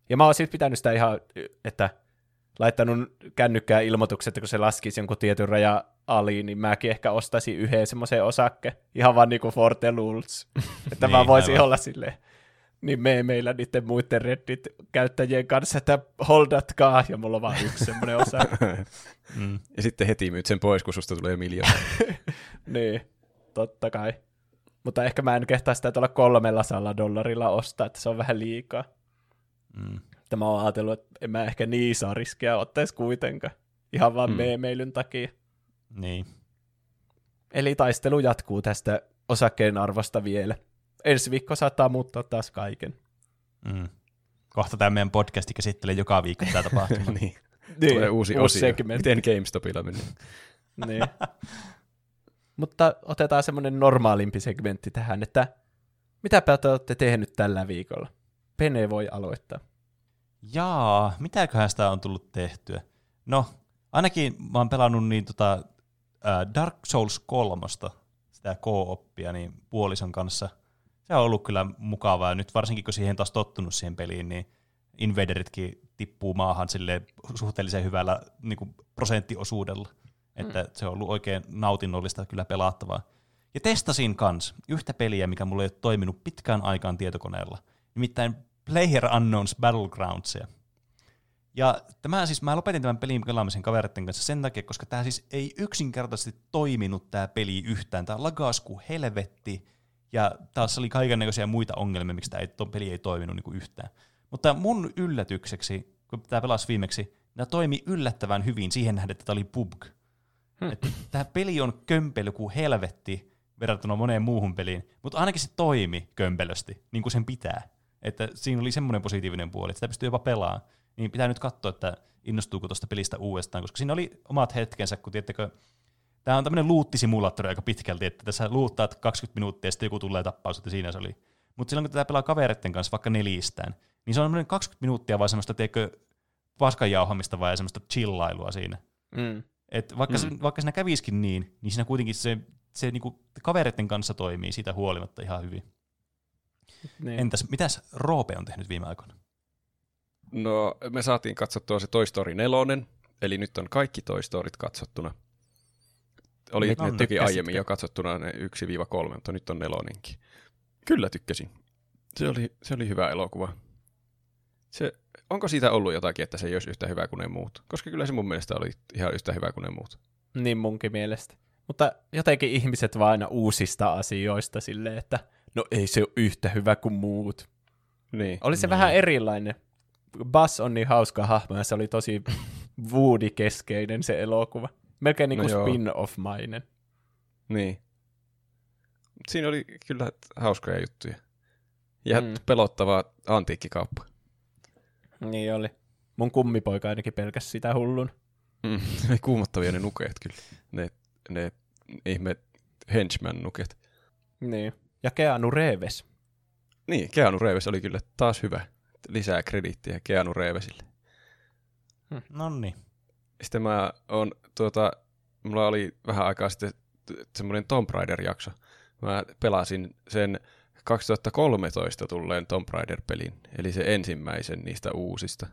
Ja mä oon siis pitänyt sitä ihan, että laittanut kännykkään ilmoitukset, että kun se laskisi jonkun tietyn raja aliin, niin mäkin ehkä ostaisin yhden semmoisen osakke, ihan vaan niinku for the lulz. että mä Niin, voisin aivan. olla silleen, niin me meillä niiden muiden Reddit-käyttäjien kanssa, että holdatkaa, ja mulla on vaan yksi semmoinen osake. (laughs) Mm. Ja sitten heti myyt sen pois, kun susta tulee miljoona. (laughs) niin, totta kai. Mutta ehkä mä en kehtaa sitä tuolla kolmella salla dollarilla ostaa, että se on vähän liikaa. Mm. Että mä oon ajatellut, että en mä ehkä niin saa riskiä ottaisi kuitenkaan. Ihan vaan Mm. mm. meemeilyn takia. Niin. Eli taistelu jatkuu tästä osakkeen arvosta vielä. Ensi viikko saattaa muuttaa taas kaiken. Mm. Kohta tämä meidän podcasti käsittelee joka viikko tätä tapahtumaa. (laughs) niin. Tulee uusi, uusi osio. segmentti. Miten GameStopilla menee? (laughs) niin. Mutta otetaan semmoinen normaalimpi segmentti tähän, että mitäpä te olette tehnyt tällä viikolla? Pene voi aloittaa. Jaa, mitäköhän sitä on tullut tehtyä? No, ainakin mä oon pelannut niin tota, Dark Souls 3, sitä co-oppia, niin puolison kanssa. Se on ollut kyllä mukavaa, ja nyt varsinkin kun siihen taas tottunut siihen peliin, niin invaderitkin tippuu maahan sille suhteellisen hyvällä niin kuin prosenttiosuudella. Että se on ollut oikein nautinnollista kyllä pelattavaa. Ja testasin kans yhtä peliä, mikä mulla ei ole toiminut pitkään aikaan tietokoneella. Nimittäin Player Unknowns Battlegroundsia. Ja tämä siis, mä lopetin tämän pelin pelaamisen kavereiden kanssa sen takia, koska tämä siis ei yksinkertaisesti toiminut tämä peli yhtään. Tämä lagas kuin helvetti, ja taas oli kaikenlaisia muita ongelmia, miksi tämä ei, peli ei toiminut niin kuin yhtään. Mutta mun yllätykseksi, kun tämä pelasi viimeksi, tämä toimi yllättävän hyvin siihen nähden, että tämä oli PUBG. Hmm. Että tämä peli on kömpely kuin helvetti verrattuna moneen muuhun peliin, mutta ainakin se toimi kömpelösti, niin kuin sen pitää. Että siinä oli semmoinen positiivinen puoli, että sitä pystyy jopa pelaamaan. Niin pitää nyt katsoa, että innostuuko tuosta pelistä uudestaan, koska siinä oli omat hetkensä, kun tiettäkö, tämä on tämmöinen luuttisimulaattori aika pitkälti, että tässä luuttaat 20 minuuttia ja sitten joku tulee tappaus, että siinä se oli. Mutta silloin kun tätä pelaa kavereiden kanssa vaikka neljistään, niin se on semmoinen 20 minuuttia vaan semmoista, tiedätkö, paskan jauhamista vai semmoista chillailua siinä. Mm. Et vaikka, mm. se, vaikka siinä käviskin niin, niin siinä kuitenkin se, se niinku kavereiden kanssa toimii siitä huolimatta ihan hyvin. Niin. Entäs, mitäs Roope on tehnyt viime aikoina? No, me saatiin katsottua se Toy Story 4, eli nyt on kaikki Toy Storyt katsottuna. Oli ne on, toki aiemmin jo katsottuna ne 1-3, mutta nyt on nelonenkin. Kyllä tykkäsin. Se oli, se oli hyvä elokuva. Se, onko siitä ollut jotakin, että se ei olisi yhtä hyvä kuin ne muut? Koska kyllä se mun mielestä oli ihan yhtä hyvä kuin ne muut. Niin munkin mielestä. Mutta jotenkin ihmiset vaan aina uusista asioista silleen, että no ei se ole yhtä hyvä kuin muut. Niin. Oli se vähän erilainen. Buzz on niin hauska hahmo ja se oli tosi (laughs) Woody-keskeinen se elokuva. Melkein niin No kuin joo. spin-off-mainen. Niin. Siinä oli kyllä hauskoja juttuja. Ja Mm. pelottava antiikkikauppa. Niin oli. Mun kummipoika ainakin pelkäs sitä hullun. Mm. (laughs) Ne kuumottavia ne nukeet kyllä. Ne, ne ihme henchman-nuket. Niin. Ja Keanu Reeves. Niin, Keanu Reeves oli kyllä taas hyvä. Lisää krediittiä Keanu Reevesille. No niin. Sitten mä on, tuota, mulla oli vähän aikaa sitten semmoinen Tomb Raider-jakso. Mä pelasin sen 2013 tulleen Tomb Raider-pelin, eli se ensimmäisen niistä uusista.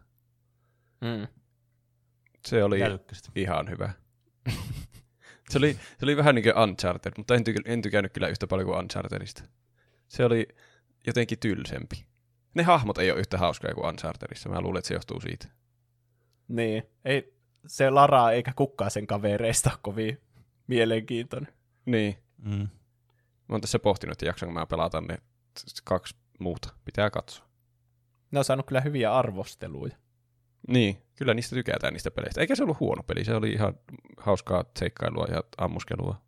Mm. Se oli tykkäsit? ihan hyvä. (laughs) se, oli, se oli vähän niin kuin Uncharted, mutta en, tyk- en tykännyt kyllä yhtä paljon kuin Unchartedista. Se oli jotenkin tylsempi. Ne hahmot ei ole yhtä hauskoja kuin Unchartedissa. Mä luulen, että se johtuu siitä. Niin. Ei, se Lara eikä kukaan sen kavereista ole kovin mielenkiintoinen. Niin. Mm. Mä oon tässä pohtinut, että jaksanko mä pelata ne kaksi muuta. Pitää katsoa. Ne on saanut kyllä hyviä arvosteluja. Niin, kyllä niistä tykätään niistä peleistä. Eikä se ollut huono peli, se oli ihan hauskaa seikkailua ja ammuskelua.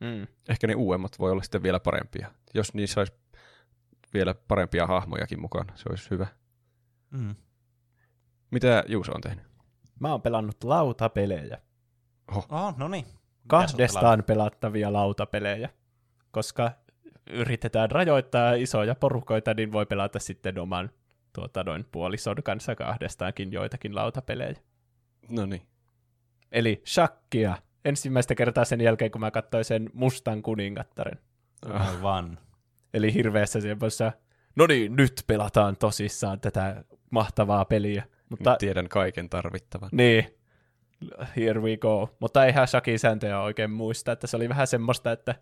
Mm. Ehkä ne uudemmat voi olla sitten vielä parempia. Jos niissä olisi vielä parempia hahmojakin mukana, se olisi hyvä. Mm. Mitä Juuso on tehnyt? Mä oon pelannut lautapelejä. Oh, no niin. Kahdestaan pelattavia lautapelejä. Koska yritetään rajoittaa isoja porukoita, niin voi pelata sitten oman tuota, noin puolison kanssa kahdestaankin joitakin lautapelejä. No niin. Eli shakkia. Ensimmäistä kertaa sen jälkeen, kun mä katsoin sen Mustan kuningattaren. Aivan. Eli hirveässä semmoisessa, no niin, nyt pelataan tosissaan tätä mahtavaa peliä. Mutta Tiedän kaiken tarvittavan. Niin, here we go. Mutta eihän Shakin sääntöjä oikein muista, että se oli vähän semmoista, että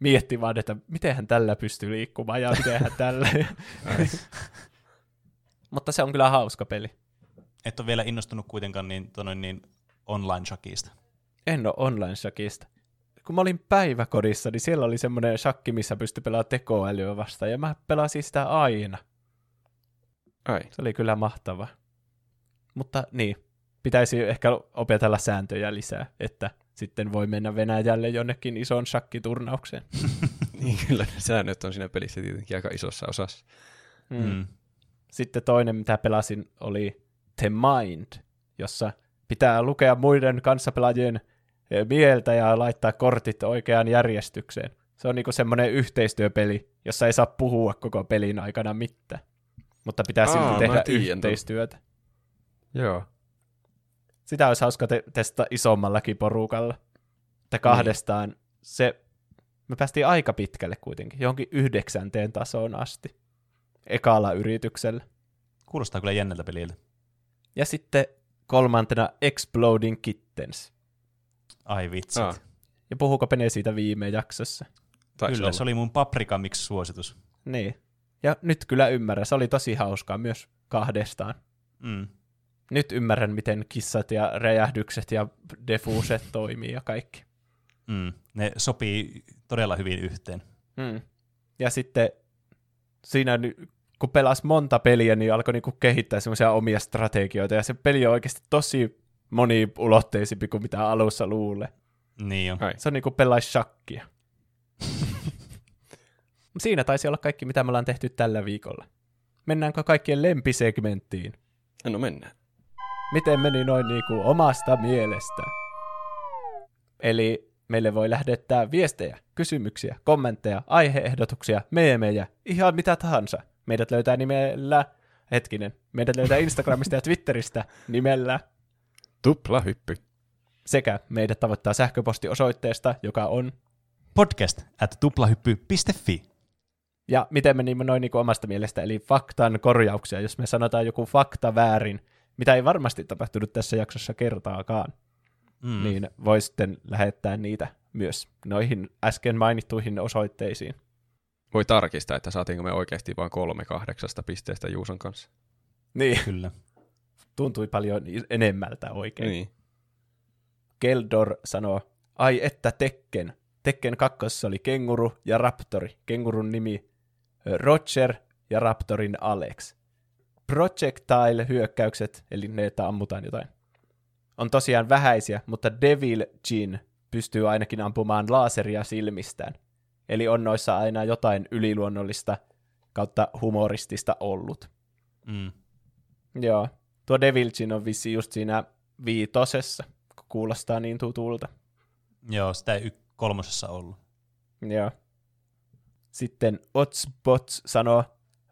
mietti vaan, että mitenhän tällä pystyy liikkumaan ja mitenhän tällä. (laughs) Mutta se on kyllä hauska peli. Et ole vielä innostunut kuitenkaan niin, tonoin, niin online shakista. En ole online shakista. Kun mä olin päiväkodissa, niin siellä oli semmoinen shakki, missä pystyi pelaamaan tekoälyä vastaan, ja mä pelasin sitä aina. Ai, Se oli kyllä mahtava. Mutta niin, pitäisi ehkä opetella sääntöjä lisää, että sitten voi mennä Venäjälle jonnekin isoon shakkiturnaukseen. (laughs) niin kyllä ne säännöt on siinä pelissä tietenkin aika isossa osassa. Mm. Sitten toinen, mitä pelasin, oli The Mind, jossa pitää lukea muiden kanssapelaajien eh, mieltä ja laittaa kortit oikeaan järjestykseen. Se on niinku semmoinen yhteistyöpeli, jossa ei saa puhua koko pelin aikana mitään. Mutta pitää Aa, silti tehdä yhteistyötä. Joo. Sitä olisi hauska te- testata isommallakin porukalla. Että kahdestaan se, me päästiin aika pitkälle kuitenkin, johonkin yhdeksänteen tasoon asti. Ekalla yrityksellä. Kuulostaa kyllä jännältä peliltä. Ja sitten kolmantena Exploding Kittens. Ai vitsit. Ah, Ja puhuuko Pene siitä viime jaksossa? taisi Kyllä, olla. se oli mun paprika miksi suositus. Niin. Ja nyt kyllä ymmärrän, se oli tosi hauskaa myös kahdestaan. Mm. Nyt ymmärrän, miten kissat ja räjähdykset ja defuset (laughs) toimii ja kaikki. Mm. Ne sopii todella hyvin yhteen. Mm. Ja sitten siinä, kun pelasi monta peliä, niin alkoi niinku kehittää semmoisia omia strategioita, ja se peli on oikeasti tosi moniulotteisempi kuin mitä alussa luulee. Niin on. Ai. Se on niinku pelaisi shakkia. (laughs) Siinä taisi olla kaikki, mitä me ollaan tehty tällä viikolla. mennäänkö kaikkien lempisegmenttiin? No mennään. Miten meni noin niin kuin omasta mielestä? Eli meille voi lähettää viestejä, kysymyksiä, kommentteja, aiheehdotuksia, meemejä, ihan mitä tahansa. Meidät löytää nimellä, hetkinen, meidät löytää Instagramista ja Twitteristä nimellä Tuplahyppy. sekä meidät tavoittaa sähköpostiosoitteesta, joka on Podcast at tuplahyppy.fi. Ja miten meni noin niin kuin omasta mielestä, eli faktan korjauksia, jos me sanotaan joku fakta väärin, mitä ei varmasti tapahtunut tässä jaksossa kertaakaan, mm. niin voi sitten lähettää niitä myös noihin äsken mainittuihin osoitteisiin. Voi tarkistaa, että saatiinko me oikeasti vain kolme kahdeksasta pisteestä Juuson kanssa. Niin, Kyllä. tuntui paljon enemmältä oikein. Niin. Keldor sanoo, ai että Tekken. Tekken kakkossa oli kenguru ja raptori. Kengurun nimi Roger ja raptorin Alex. Projectile-hyökkäykset, eli ne, että ammutaan jotain, on tosiaan vähäisiä, mutta Devil Jin pystyy ainakin ampumaan laaseria silmistään. Eli on noissa aina jotain yliluonnollista kautta humoristista ollut. Mm. Joo. Tuo Devil Jin on vissi just siinä viitosessa, kun kuulostaa niin tutulta. Joo, sitä ei y- kolmosessa ollut. Joo. Sitten Otsbots sanoo,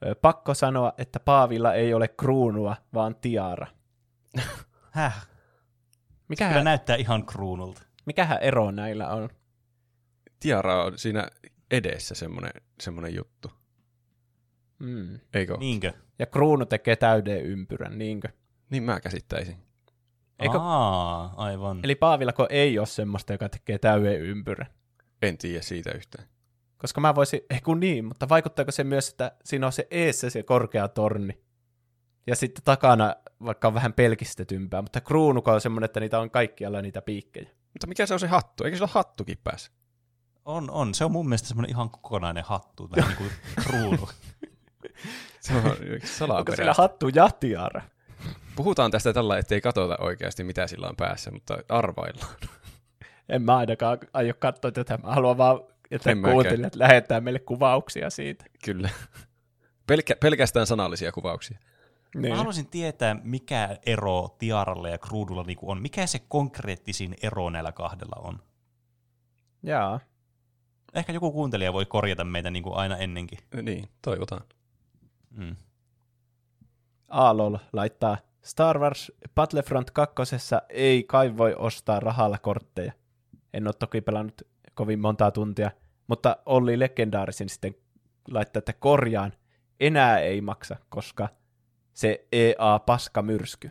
"Ö, pakko sanoa, että Paavilla ei ole kruunua, vaan tiara. (laughs) Häh? Kyllä Mikähän, näyttää ihan kruunulta. mikähän ero näillä on? Tiara on siinä edessä semmoinen, semmoinen juttu. Mm. Eikö? Niin. Niinkö? Ja kruunu tekee täyden ympyrän, niinkö? niin mä käsittäisin. Eikö- Aa, aivan. Eli Paavillako ei ole semmoista, joka tekee täyden ympyrän? En tiedä siitä yhtään. Koska mä voisin, ei kun niin, mutta vaikuttaako se myös, että siinä on se eessä se korkea torni, ja sitten takana vaikka on vähän pelkistetympää, mutta kruunuko on semmoinen, että niitä on kaikkialla niitä piikkejä. Mutta mikä se on se hattu? Eikö sillä ole hattukin päässä? On, on. Se on mun mielestä semmoinen ihan kokonainen hattu, vähän niin kuin kruunu. (laughs) Se on Onko sillä hattu ja tiara? Puhutaan tästä tällä, ettei katsota oikeasti, mitä sillä on päässä, mutta arvaillaan. (laughs) En mä ainakaan aio katsoa tätä. Mä haluan vaan, että kuuntelijat lähettää meille kuvauksia siitä. Kyllä. Pelkä, pelkästään sanallisia kuvauksia. Niin. Mä haluaisin tietää, mikä ero tiaralla ja kruudulla niinku on. Mikä se konkreettisin ero näillä kahdella on? Jaa. Ehkä joku kuuntelija voi korjata meitä niin kuin aina ennenkin. Niin, toivotaan. Mm. Aalol laittaa Star Wars Battlefront 2. ei kai voi ostaa rahalla kortteja. En ole toki pelannut kovin montaa tuntia, mutta Olli legendaarisin sitten laittaa, että korjaan. Enää ei maksa, koska se EA-paska myrsky.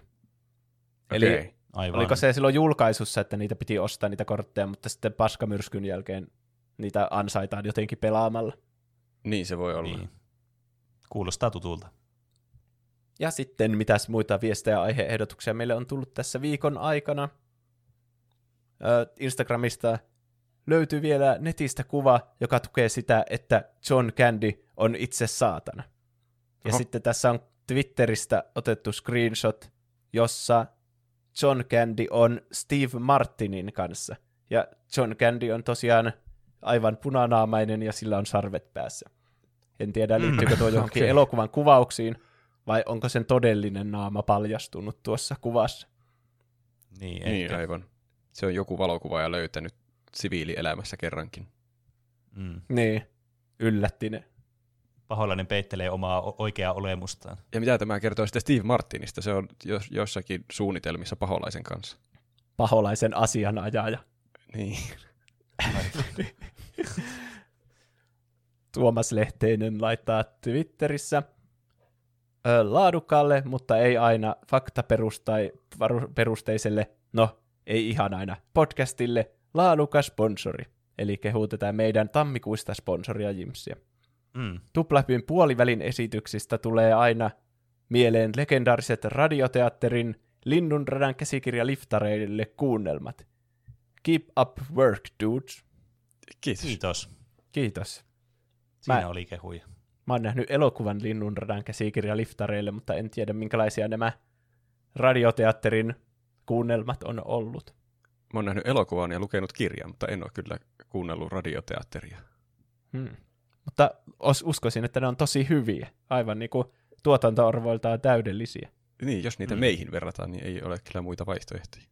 Eli. Aivan. Oliko se silloin julkaisussa, että niitä piti ostaa niitä kortteja, mutta sitten paskamyrskyn jälkeen niitä ansaitaan jotenkin pelaamalla. Niin se voi olla. Niin. Kuulostaa tutulta. Ja sitten mitäs muita viestejä ja aiheehdotuksia meille on tullut tässä viikon aikana. Instagramista löytyy vielä netistä kuva, joka tukee sitä, että John Candy on itse saatana. Ja Oho. sitten tässä on Twitteristä otettu screenshot, jossa John Candy on Steve Martinin kanssa. Ja John Candy on tosiaan aivan punanaamainen ja sillä on sarvet päässä. En tiedä, liittyykö tuo johonkin okei. elokuvan kuvauksiin, vai onko sen todellinen naama paljastunut tuossa kuvassa. Niin, Niin, aivan. Se on joku valokuvaaja löytänyt siviilielämässä kerrankin. Mm. Niin, yllätti ne. Paholainen peittelee omaa oikeaa olemustaan. Ja mitä tämä kertoo sitten Steve Martinista? Se on jos, jossakin suunnitelmissa paholaisen kanssa. Paholaisen asianajaja. Niin. (laughs) (laughs) Tuomas Lehteinen laittaa Twitterissä laadukkaalle, mutta ei aina faktaperusteiselle, no ei ihan aina, podcastille laadukas sponsori. Eli kehutetaan meidän tammikuista sponsoria Jimsiä. Mm. Tuplahypyn puolivälin esityksistä tulee aina mieleen legendaariset radioteatterin Linnunradan käsikirja liftareille kuunnelmat. Keep up work, dudes. Kiitos. Kiitos. Kiitos. Siinä Mä- oli kehuja. Mä oon nähnyt elokuvan Linnunradan käsikirja liftareille, mutta en tiedä minkälaisia nämä radioteatterin kuunnelmat on ollut. Mä oon nähnyt elokuvan ja lukenut kirjan, mutta en ole kyllä kuunnellut radioteatteria. Hmm. Mutta os, uskoisin, että ne on tosi hyviä. Aivan niin kuin tuotantoarvoiltaan täydellisiä. Niin, jos niitä mm. meihin verrataan, niin ei ole kyllä muita vaihtoehtoja.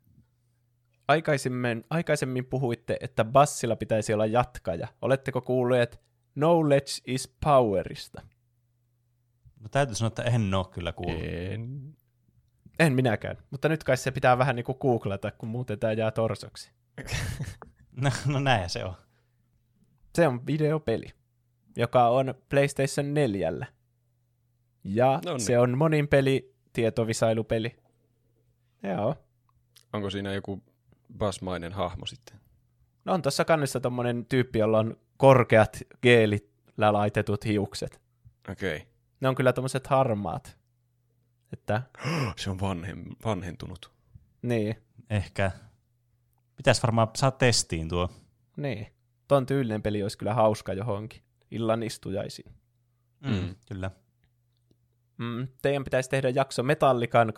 Aikaisemmin, aikaisemmin puhuitte, että bassilla pitäisi olla jatkaja. Oletteko kuulleet Knowledge is Powerista? No täytyy sanoa, että en ole kyllä kuullut. En. En minäkään, mutta nyt kai se pitää vähän niin kuin googlata, kun muuten tämä jää torsoksi. (laughs) No, no näin se on. Se on videopeli, joka on PlayStation 4. Ja No niin. se on monin peli, tietovisailupeli. Joo. Onko siinä joku basmainen hahmo sitten? No on tuossa kannessa tommonen tyyppi, jolla on korkeat geelillä laitetut hiukset. Okei. Okay. Ne on kyllä tommoset harmaat. Että, (gasps) Se on vanhem, vanhentunut. niin, Ehkä. Pitäisi varmaan saa testiin tuo. niin. Ton tyylinen peli olisi kyllä hauska johonkin. Illan istujaisiin. Mm. Kyllä. Mm, teidän pitäisi tehdä jakso Metallikan 80-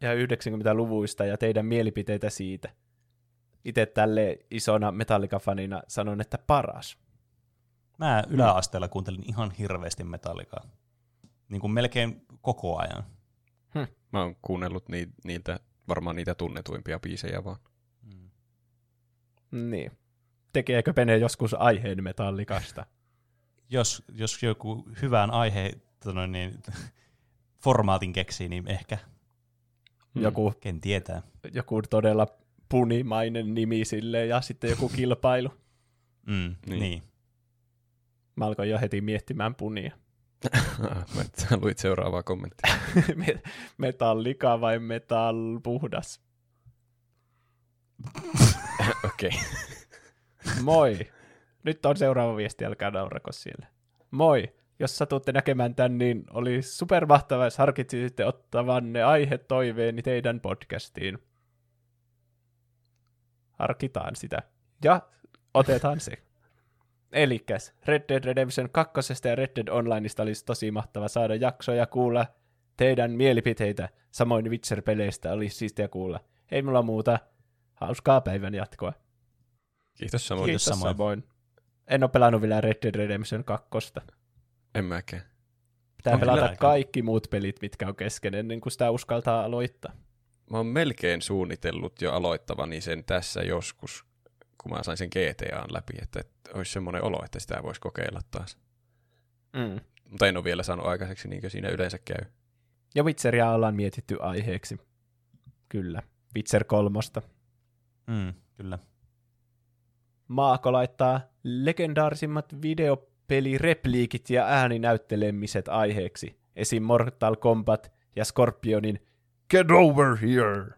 ja 90-luvuista ja teidän mielipiteitä siitä. Itse tälle isona Metallica-fanina sanon, että paras. Mä yläasteella kuuntelin ihan hirveästi metallikaa. Niin kuin melkein koko ajan. Mä oon kuunnellut ni, niiltä, varmaan niitä tunnetuimpia biisejä vaan. Niin. Tekeekö Pene joskus aiheen Metallikasta? Jos, jos joku hyvän aiheen tota niin, (laughs) formaatin keksii, niin ehkä. Joku, Ken tietää. joku todella punimainen nimi sille ja sitten joku (laughs) kilpailu. Mm, Niin. niin. Mä alkoin jo heti miettimään punia. (laughs) Mä luit seuraavaa kommenttia. Me- Metallika vai metall puhdas? Okei. Okay. Moi. Nyt on seuraava viesti, älkää naurako siellä. Moi. Jos satutte näkemään tän, niin oli supermahtavaa, jos harkitsisitte ottavanne aihetoiveeni teidän podcastiin. Harkitaan sitä. Ja otetaan se. (laughs) Elikäs, Red Dead Redemption 2 ja Red Dead Onlineista olisi tosi mahtava saada jaksoja ja kuulla teidän mielipiteitä. Samoin Witcher-peleistä olisi siistiä kuulla. Ei mulla muuta. Hauskaa päivän jatkoa. Kiitos samoin. Kiitos samoin. samoin. En ole pelannut vielä Red Dead Redemption 2. En mäkään. Pitää On pelata kyllä aika. kaikki muut pelit, mitkä on kesken, ennen kuin sitä uskaltaa aloittaa. Mä oon melkein suunnitellut jo aloittavani sen tässä joskus, kun mä sain sen GTAn läpi, että, että olisi semmoinen olo, että sitä voisi kokeilla taas. Mm. Mutta en ole vielä saanut aikaiseksi, niin kuin siinä yleensä käy. Ja Witcheria ollaan mietitty aiheeksi. Kyllä. Witcher kolmosta. Mm, kyllä. Maako laittaa legendaarisimmat videopelirepliikit ja ääninäyttelemiset aiheeksi. Esim. Mortal Kombat ja Scorpionin Get over here!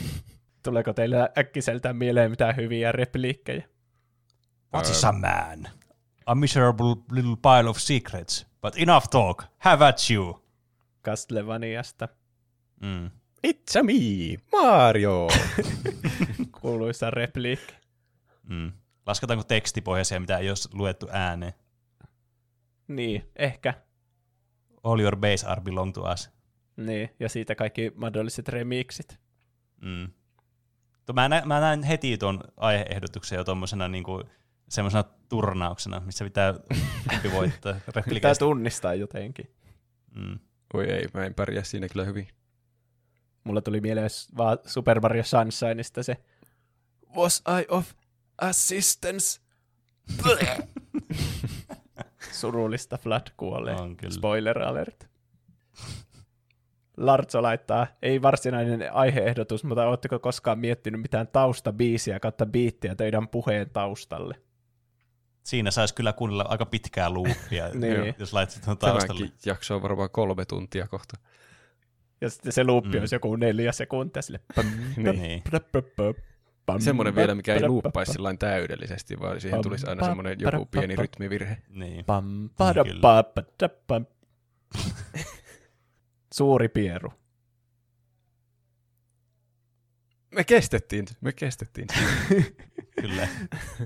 (laughs) Tuleeko teille äkkiseltään mieleen mitään hyviä repliikkejä? What is a man? A miserable little pile of secrets. But enough talk. Have at you. Castlevaniasta. Mm. It's a me, Mario! Kuuluisa repliikki. Mm. Lasketaanko tekstipohjaisia, mitä ei ole luettu ääneen? Niin, ehkä. All your base are belong to us. Niin, ja siitä kaikki mahdolliset remixit. Mm. To, mä, näin, mä näin heti tuon aiheehdotuksen jo tuommoisena niinku, semmoisena turnauksena, missä pitää kumpi voittaa (laughs) Pitää tunnistaa jotenkin. Mm. Oi ei, mä en pärjää siinä kyllä hyvin. Mulla tuli mieleen vaan Super Mario Sunshineista se Was I of assistance? (laughs) Surullista Flood kuolee. Spoiler alert. Lartso laittaa, ei varsinainen aiheehdotus, mutta ootteko koskaan miettinyt mitään taustabiisiä kautta biittiä teidän puheen taustalle? Siinä saisi kyllä kuunnella aika pitkää loopia, (laughs) Niin. jos laitat tuon taustalle. Tämäkin jakso on varmaan kolme tuntia kohta. Ja sitten se luuppi Mm. olisi joku neljä sekuntia sille. pam, (laughs) Niin. Pam, pam, Semmoinen vielä, mikä ei luuppaisi sillain täydellisesti, vaan siihen tulisi aina semmoinen joku pieni rytmivirhe. Niin. Pam, pada, Kyllä. pa, pa, da, pam. Suuri pieru. Me kestettiin, me kestettiin. (laughs) Kyllä.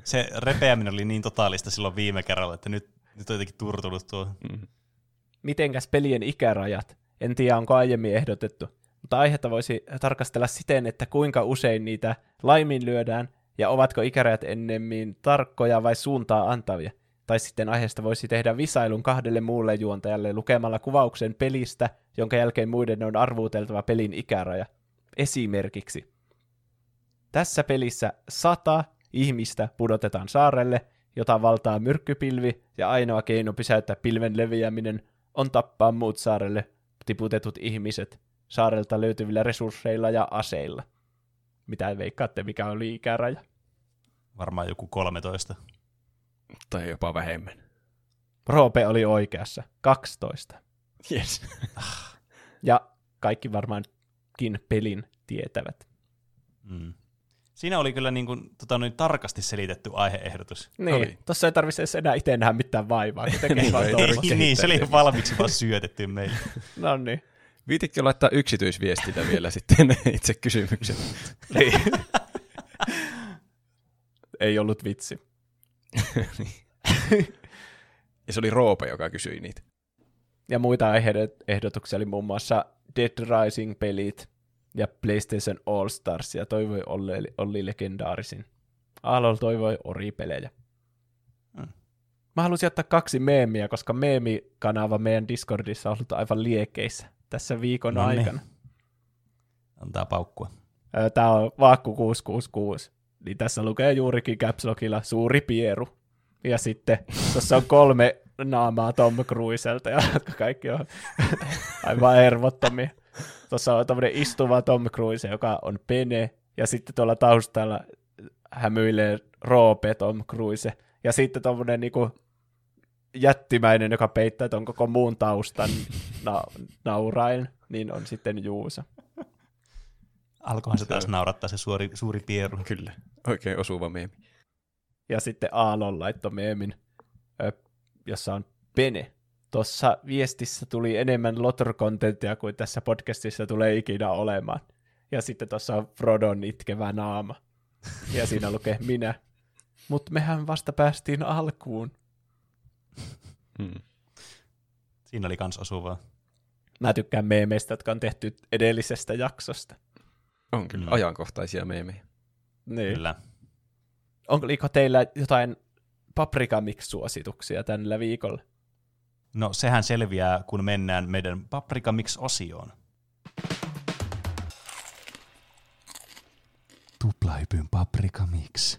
Se repeäminen oli niin totaalista silloin viime kerralla, että nyt, nyt on jotenkin turtunut tuo. Mm. Mitenkäs pelien ikärajat? En tiedä, onko aiemmin ehdotettu. Mutta aihetta voisi tarkastella siten, että kuinka usein niitä laiminlyödään ja ovatko ikärajat ennemmin tarkkoja vai suuntaa antavia. Tai sitten aiheesta voisi tehdä visailun kahdelle muulle juontajalle lukemalla kuvauksen pelistä, jonka jälkeen muiden on arvuuteltava pelin ikäraja. Esimerkiksi. Tässä pelissä sata ihmistä pudotetaan saarelle, jota valtaa myrkkypilvi, ja ainoa keino pysäyttää pilven leviäminen on tappaa muut saarelle tiputetut ihmiset saarelta löytyvillä resursseilla ja aseilla. Mitä veikkaatte, mikä oli ikäraja? Varmaan joku 13. Tai jopa vähemmän. Roope oli oikeassa. 12. Yes. (laughs) Ja kaikki varmaankin pelin tietävät. Mm. Siinä oli kyllä niin kuin, tota, noin tarkasti selitetty aiheehdotus. Niin, Oli. tuossa ei tarvitse edes enää itse nähdä mitään vaivaa, kun tekee Niin, vaan tarvitse. niin, se oli valmiiksi vaan syötetty meille. No niin. Viititkö laittaa yksityisviestillä vielä (laughs) sitten itse kysymykset? niin. (laughs) ei ollut vitsi. (laughs) Ja se oli Roope, joka kysyi niitä. Ja muita ehdotuksia oli muun muassa Dead Rising-pelit ja PlayStation All Stars ja toivoi Olli, Olli legendaarisin. Aalol toivoi Ori-pelejä. Hmm. Mä halusin ottaa kaksi meemiä, koska meemikanava meidän Discordissa on ollut aivan liekeissä tässä viikon No niin. aikana. Antaa paukkua. Ö, Tää on Vaakku 666. Niin tässä lukee juurikin Caps Lockilla suuri pieru. Ja sitten tuossa on kolme naamaa Tom Cruiselta, ja jotka kaikki on (laughs) aivan hervottomia. Tuossa on tämmöinen istuva Tom Cruise, joka on pene, ja sitten tuolla taustalla hämyilee roope Tom Cruise. Ja sitten tuommoinen niinku jättimäinen, joka peittää ton koko muun taustan (laughs) na- naurain, niin on sitten Juusa. Alkohan se taas naurattaa se suuri, suuri pieru. Kyllä, oikein osuva meemi. Ja sitten Aallon laittoi meemin, jossa on Pene. Tuossa viestissä tuli enemmän Lotter-kontenttia kuin tässä podcastissa tulee ikinä olemaan. Ja sitten tuossa on Frodon itkevä naama. Ja siinä lukee minä. Mutta mehän vasta päästiin alkuun. Hmm. Siinä oli kans osuvaa. Mä tykkään meemeistä, jotka on tehty edellisestä jaksosta. On kyllä Mm. ajankohtaisia meemejä. Niin. Kyllä. Onko teillä jotain Paprika Mix-suosituksia tällä viikolla? No sehän selviää, kun mennään meidän Paprika Mix-osioon. Tuplahypyn Paprika Mix.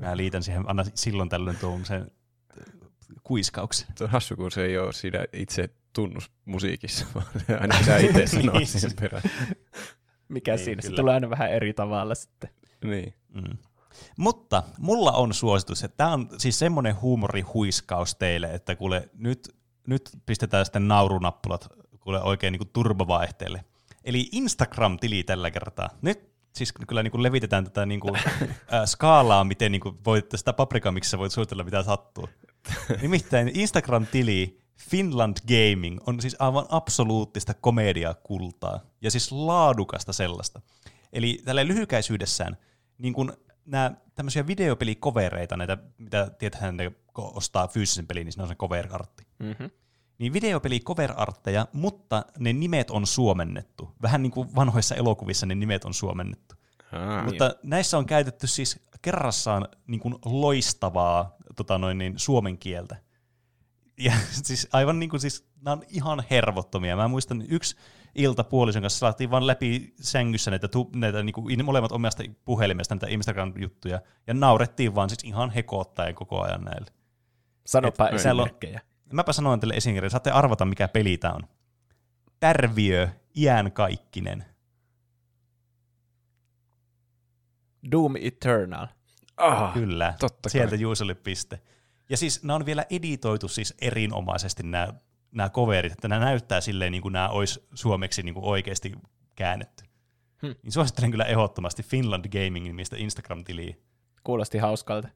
Mä liitän siihen aina silloin tällöin tuon sen kuiskauksen. Tuo on hassu, kun se ei ole siinä itse tunnusmusiikissa, (laughs) vaan se aina pitää itse sanoa (laughs) Niin. siihen perään. Mikä Niin, siinä? Se kyllä. tulee aina vähän eri tavalla sitten. Niin. Mm. Mutta mulla on suositus, että tämä on siis semmoinen huumorihuiskaus teille, että kuule, nyt, nyt pistetään sitten naurunappulat kuule oikein niin turbovaihteelle. Eli Instagram-tili tällä kertaa. Nyt siis kyllä niin kuin levitetään tätä niin kuin, (laughs) äh, skaalaa, miten niin kuin voit sitä paprika, missä voit suositella mitä sattuu. (laughs) Nimittäin Instagram-tili Finland Gaming on siis aivan absoluuttista komediakultaa ja siis laadukasta sellaista. Eli tällä lyhykäisyydessään niin kun nämä tämmöisiä videopelikovereita, näitä, mitä tietää, ne kun ostaa fyysisen pelin, niin siinä on se cover-artti. Mm-hmm. Niin videopeli cover-artteja, mutta ne nimet on suomennettu. Vähän niin kuin vanhoissa elokuvissa ne nimet on suomennettu. Ah, Mutta näissä on käytetty siis kerrassaan niin kuin loistavaa tota noin, niin, suomen kieltä. Ja (laughs) siis aivan niin kuin siis, nämä on ihan hervottomia. Mä muistan yksi ilta puolison kanssa saatiin vaan läpi sängyssä näitä, tu, näitä niin kuin, molemmat omasta puhelimesta näitä Instagram-juttuja, ja naurettiin vaan siis ihan hekottaen koko ajan näille. Sanopa Et- siellä on- esimerkkejä. Mäpä sanoin teille esimerkiksi, saatte arvata mikä peli tämä on. Tärviö, iän kaikkinen. Doom Eternal. Ah, Kyllä, totta sieltä kai. Juusolle piste. Ja siis nämä on vielä editoitu siis erinomaisesti nämä, nämä coverit, että nämä näyttää silleen niin kuin nämä olisi suomeksi niin kuin oikeasti käännetty. Hmm. Niin suosittelen kyllä ehdottomasti Finland Gaming nimistä Instagram-tiliä. Kuulosti hauskalta.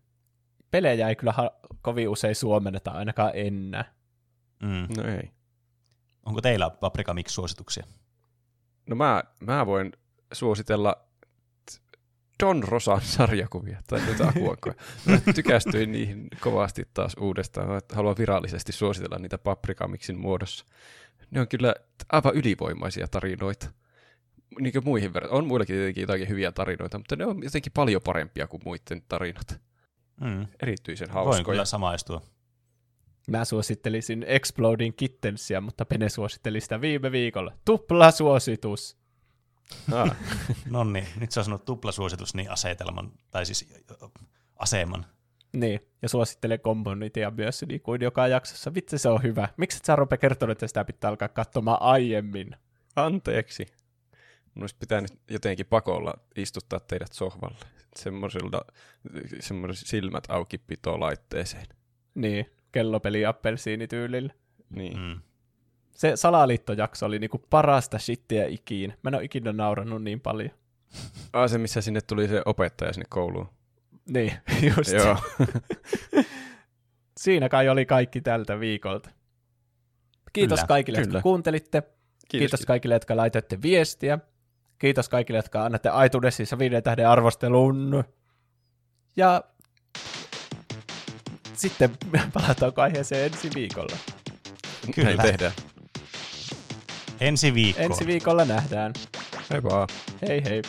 Pelejä ei kyllä ha- kovin usein suomenneta ainakaan enää. Mm. No ei. Onko teillä Paprika Mix-suosituksia? No mä, mä voin suositella Don Rosan sarjakuvia, tai noita akuankoja. Mä tykästyin niihin kovasti taas uudestaan. Mä haluan virallisesti suositella niitä paprikamiksin muodossa. Ne on kyllä aivan ylivoimaisia tarinoita. Niin kuin muihin verran. On muillakin tietenkin jotakin hyviä tarinoita, mutta ne on jotenkin paljon parempia kuin muiden tarinat. Mm. erityisen Voin hauskoja. kyllä samaistua. Mä suosittelisin Exploding Kittensia, mutta Pene suositteli sitä viime viikolla. Tupla suositus. Ah, (laughs) No niin, nyt se on sanonut tuplasuositus, niin asetelman, tai siis aseman. Niin, ja suosittelen Communityä myös niin kuin joka jaksossa. Vitsi, se on hyvä. Miksi et sä rupea kertonut, että sitä pitää alkaa katsomaan aiemmin? anteeksi. Mun olisi pitänyt jotenkin pakolla istuttaa teidät sohvalle. Semmoisilta semmoiset silmät auki pitolaitteeseen. Niin, kellopeli appelsiinityylillä. Niin. Mm. Se salaliittojakso oli niinku parasta shittiä ikiin. Mä en ole ikinä naurannut niin paljon. (laughs) Ah, se, missä sinne tuli se opettaja sinne kouluun. Niin, (laughs) just. Joo. (laughs) Siinä kai oli kaikki tältä viikolta. Kiitos Kyllä, kaikille, kyllä. jotka kuuntelitte. Kiitos, Kiitos kaikille, jotka laitoitte viestiä. Kiitos kaikille, jotka annatte iTunesissa viiden tähden arvostelun. Ja sitten palataanko aiheeseen ensi viikolla. Kyllä. Näin tehdään. Ensi viikkoon. Ensi viikolla nähdään. Hei vaan. Hei hei.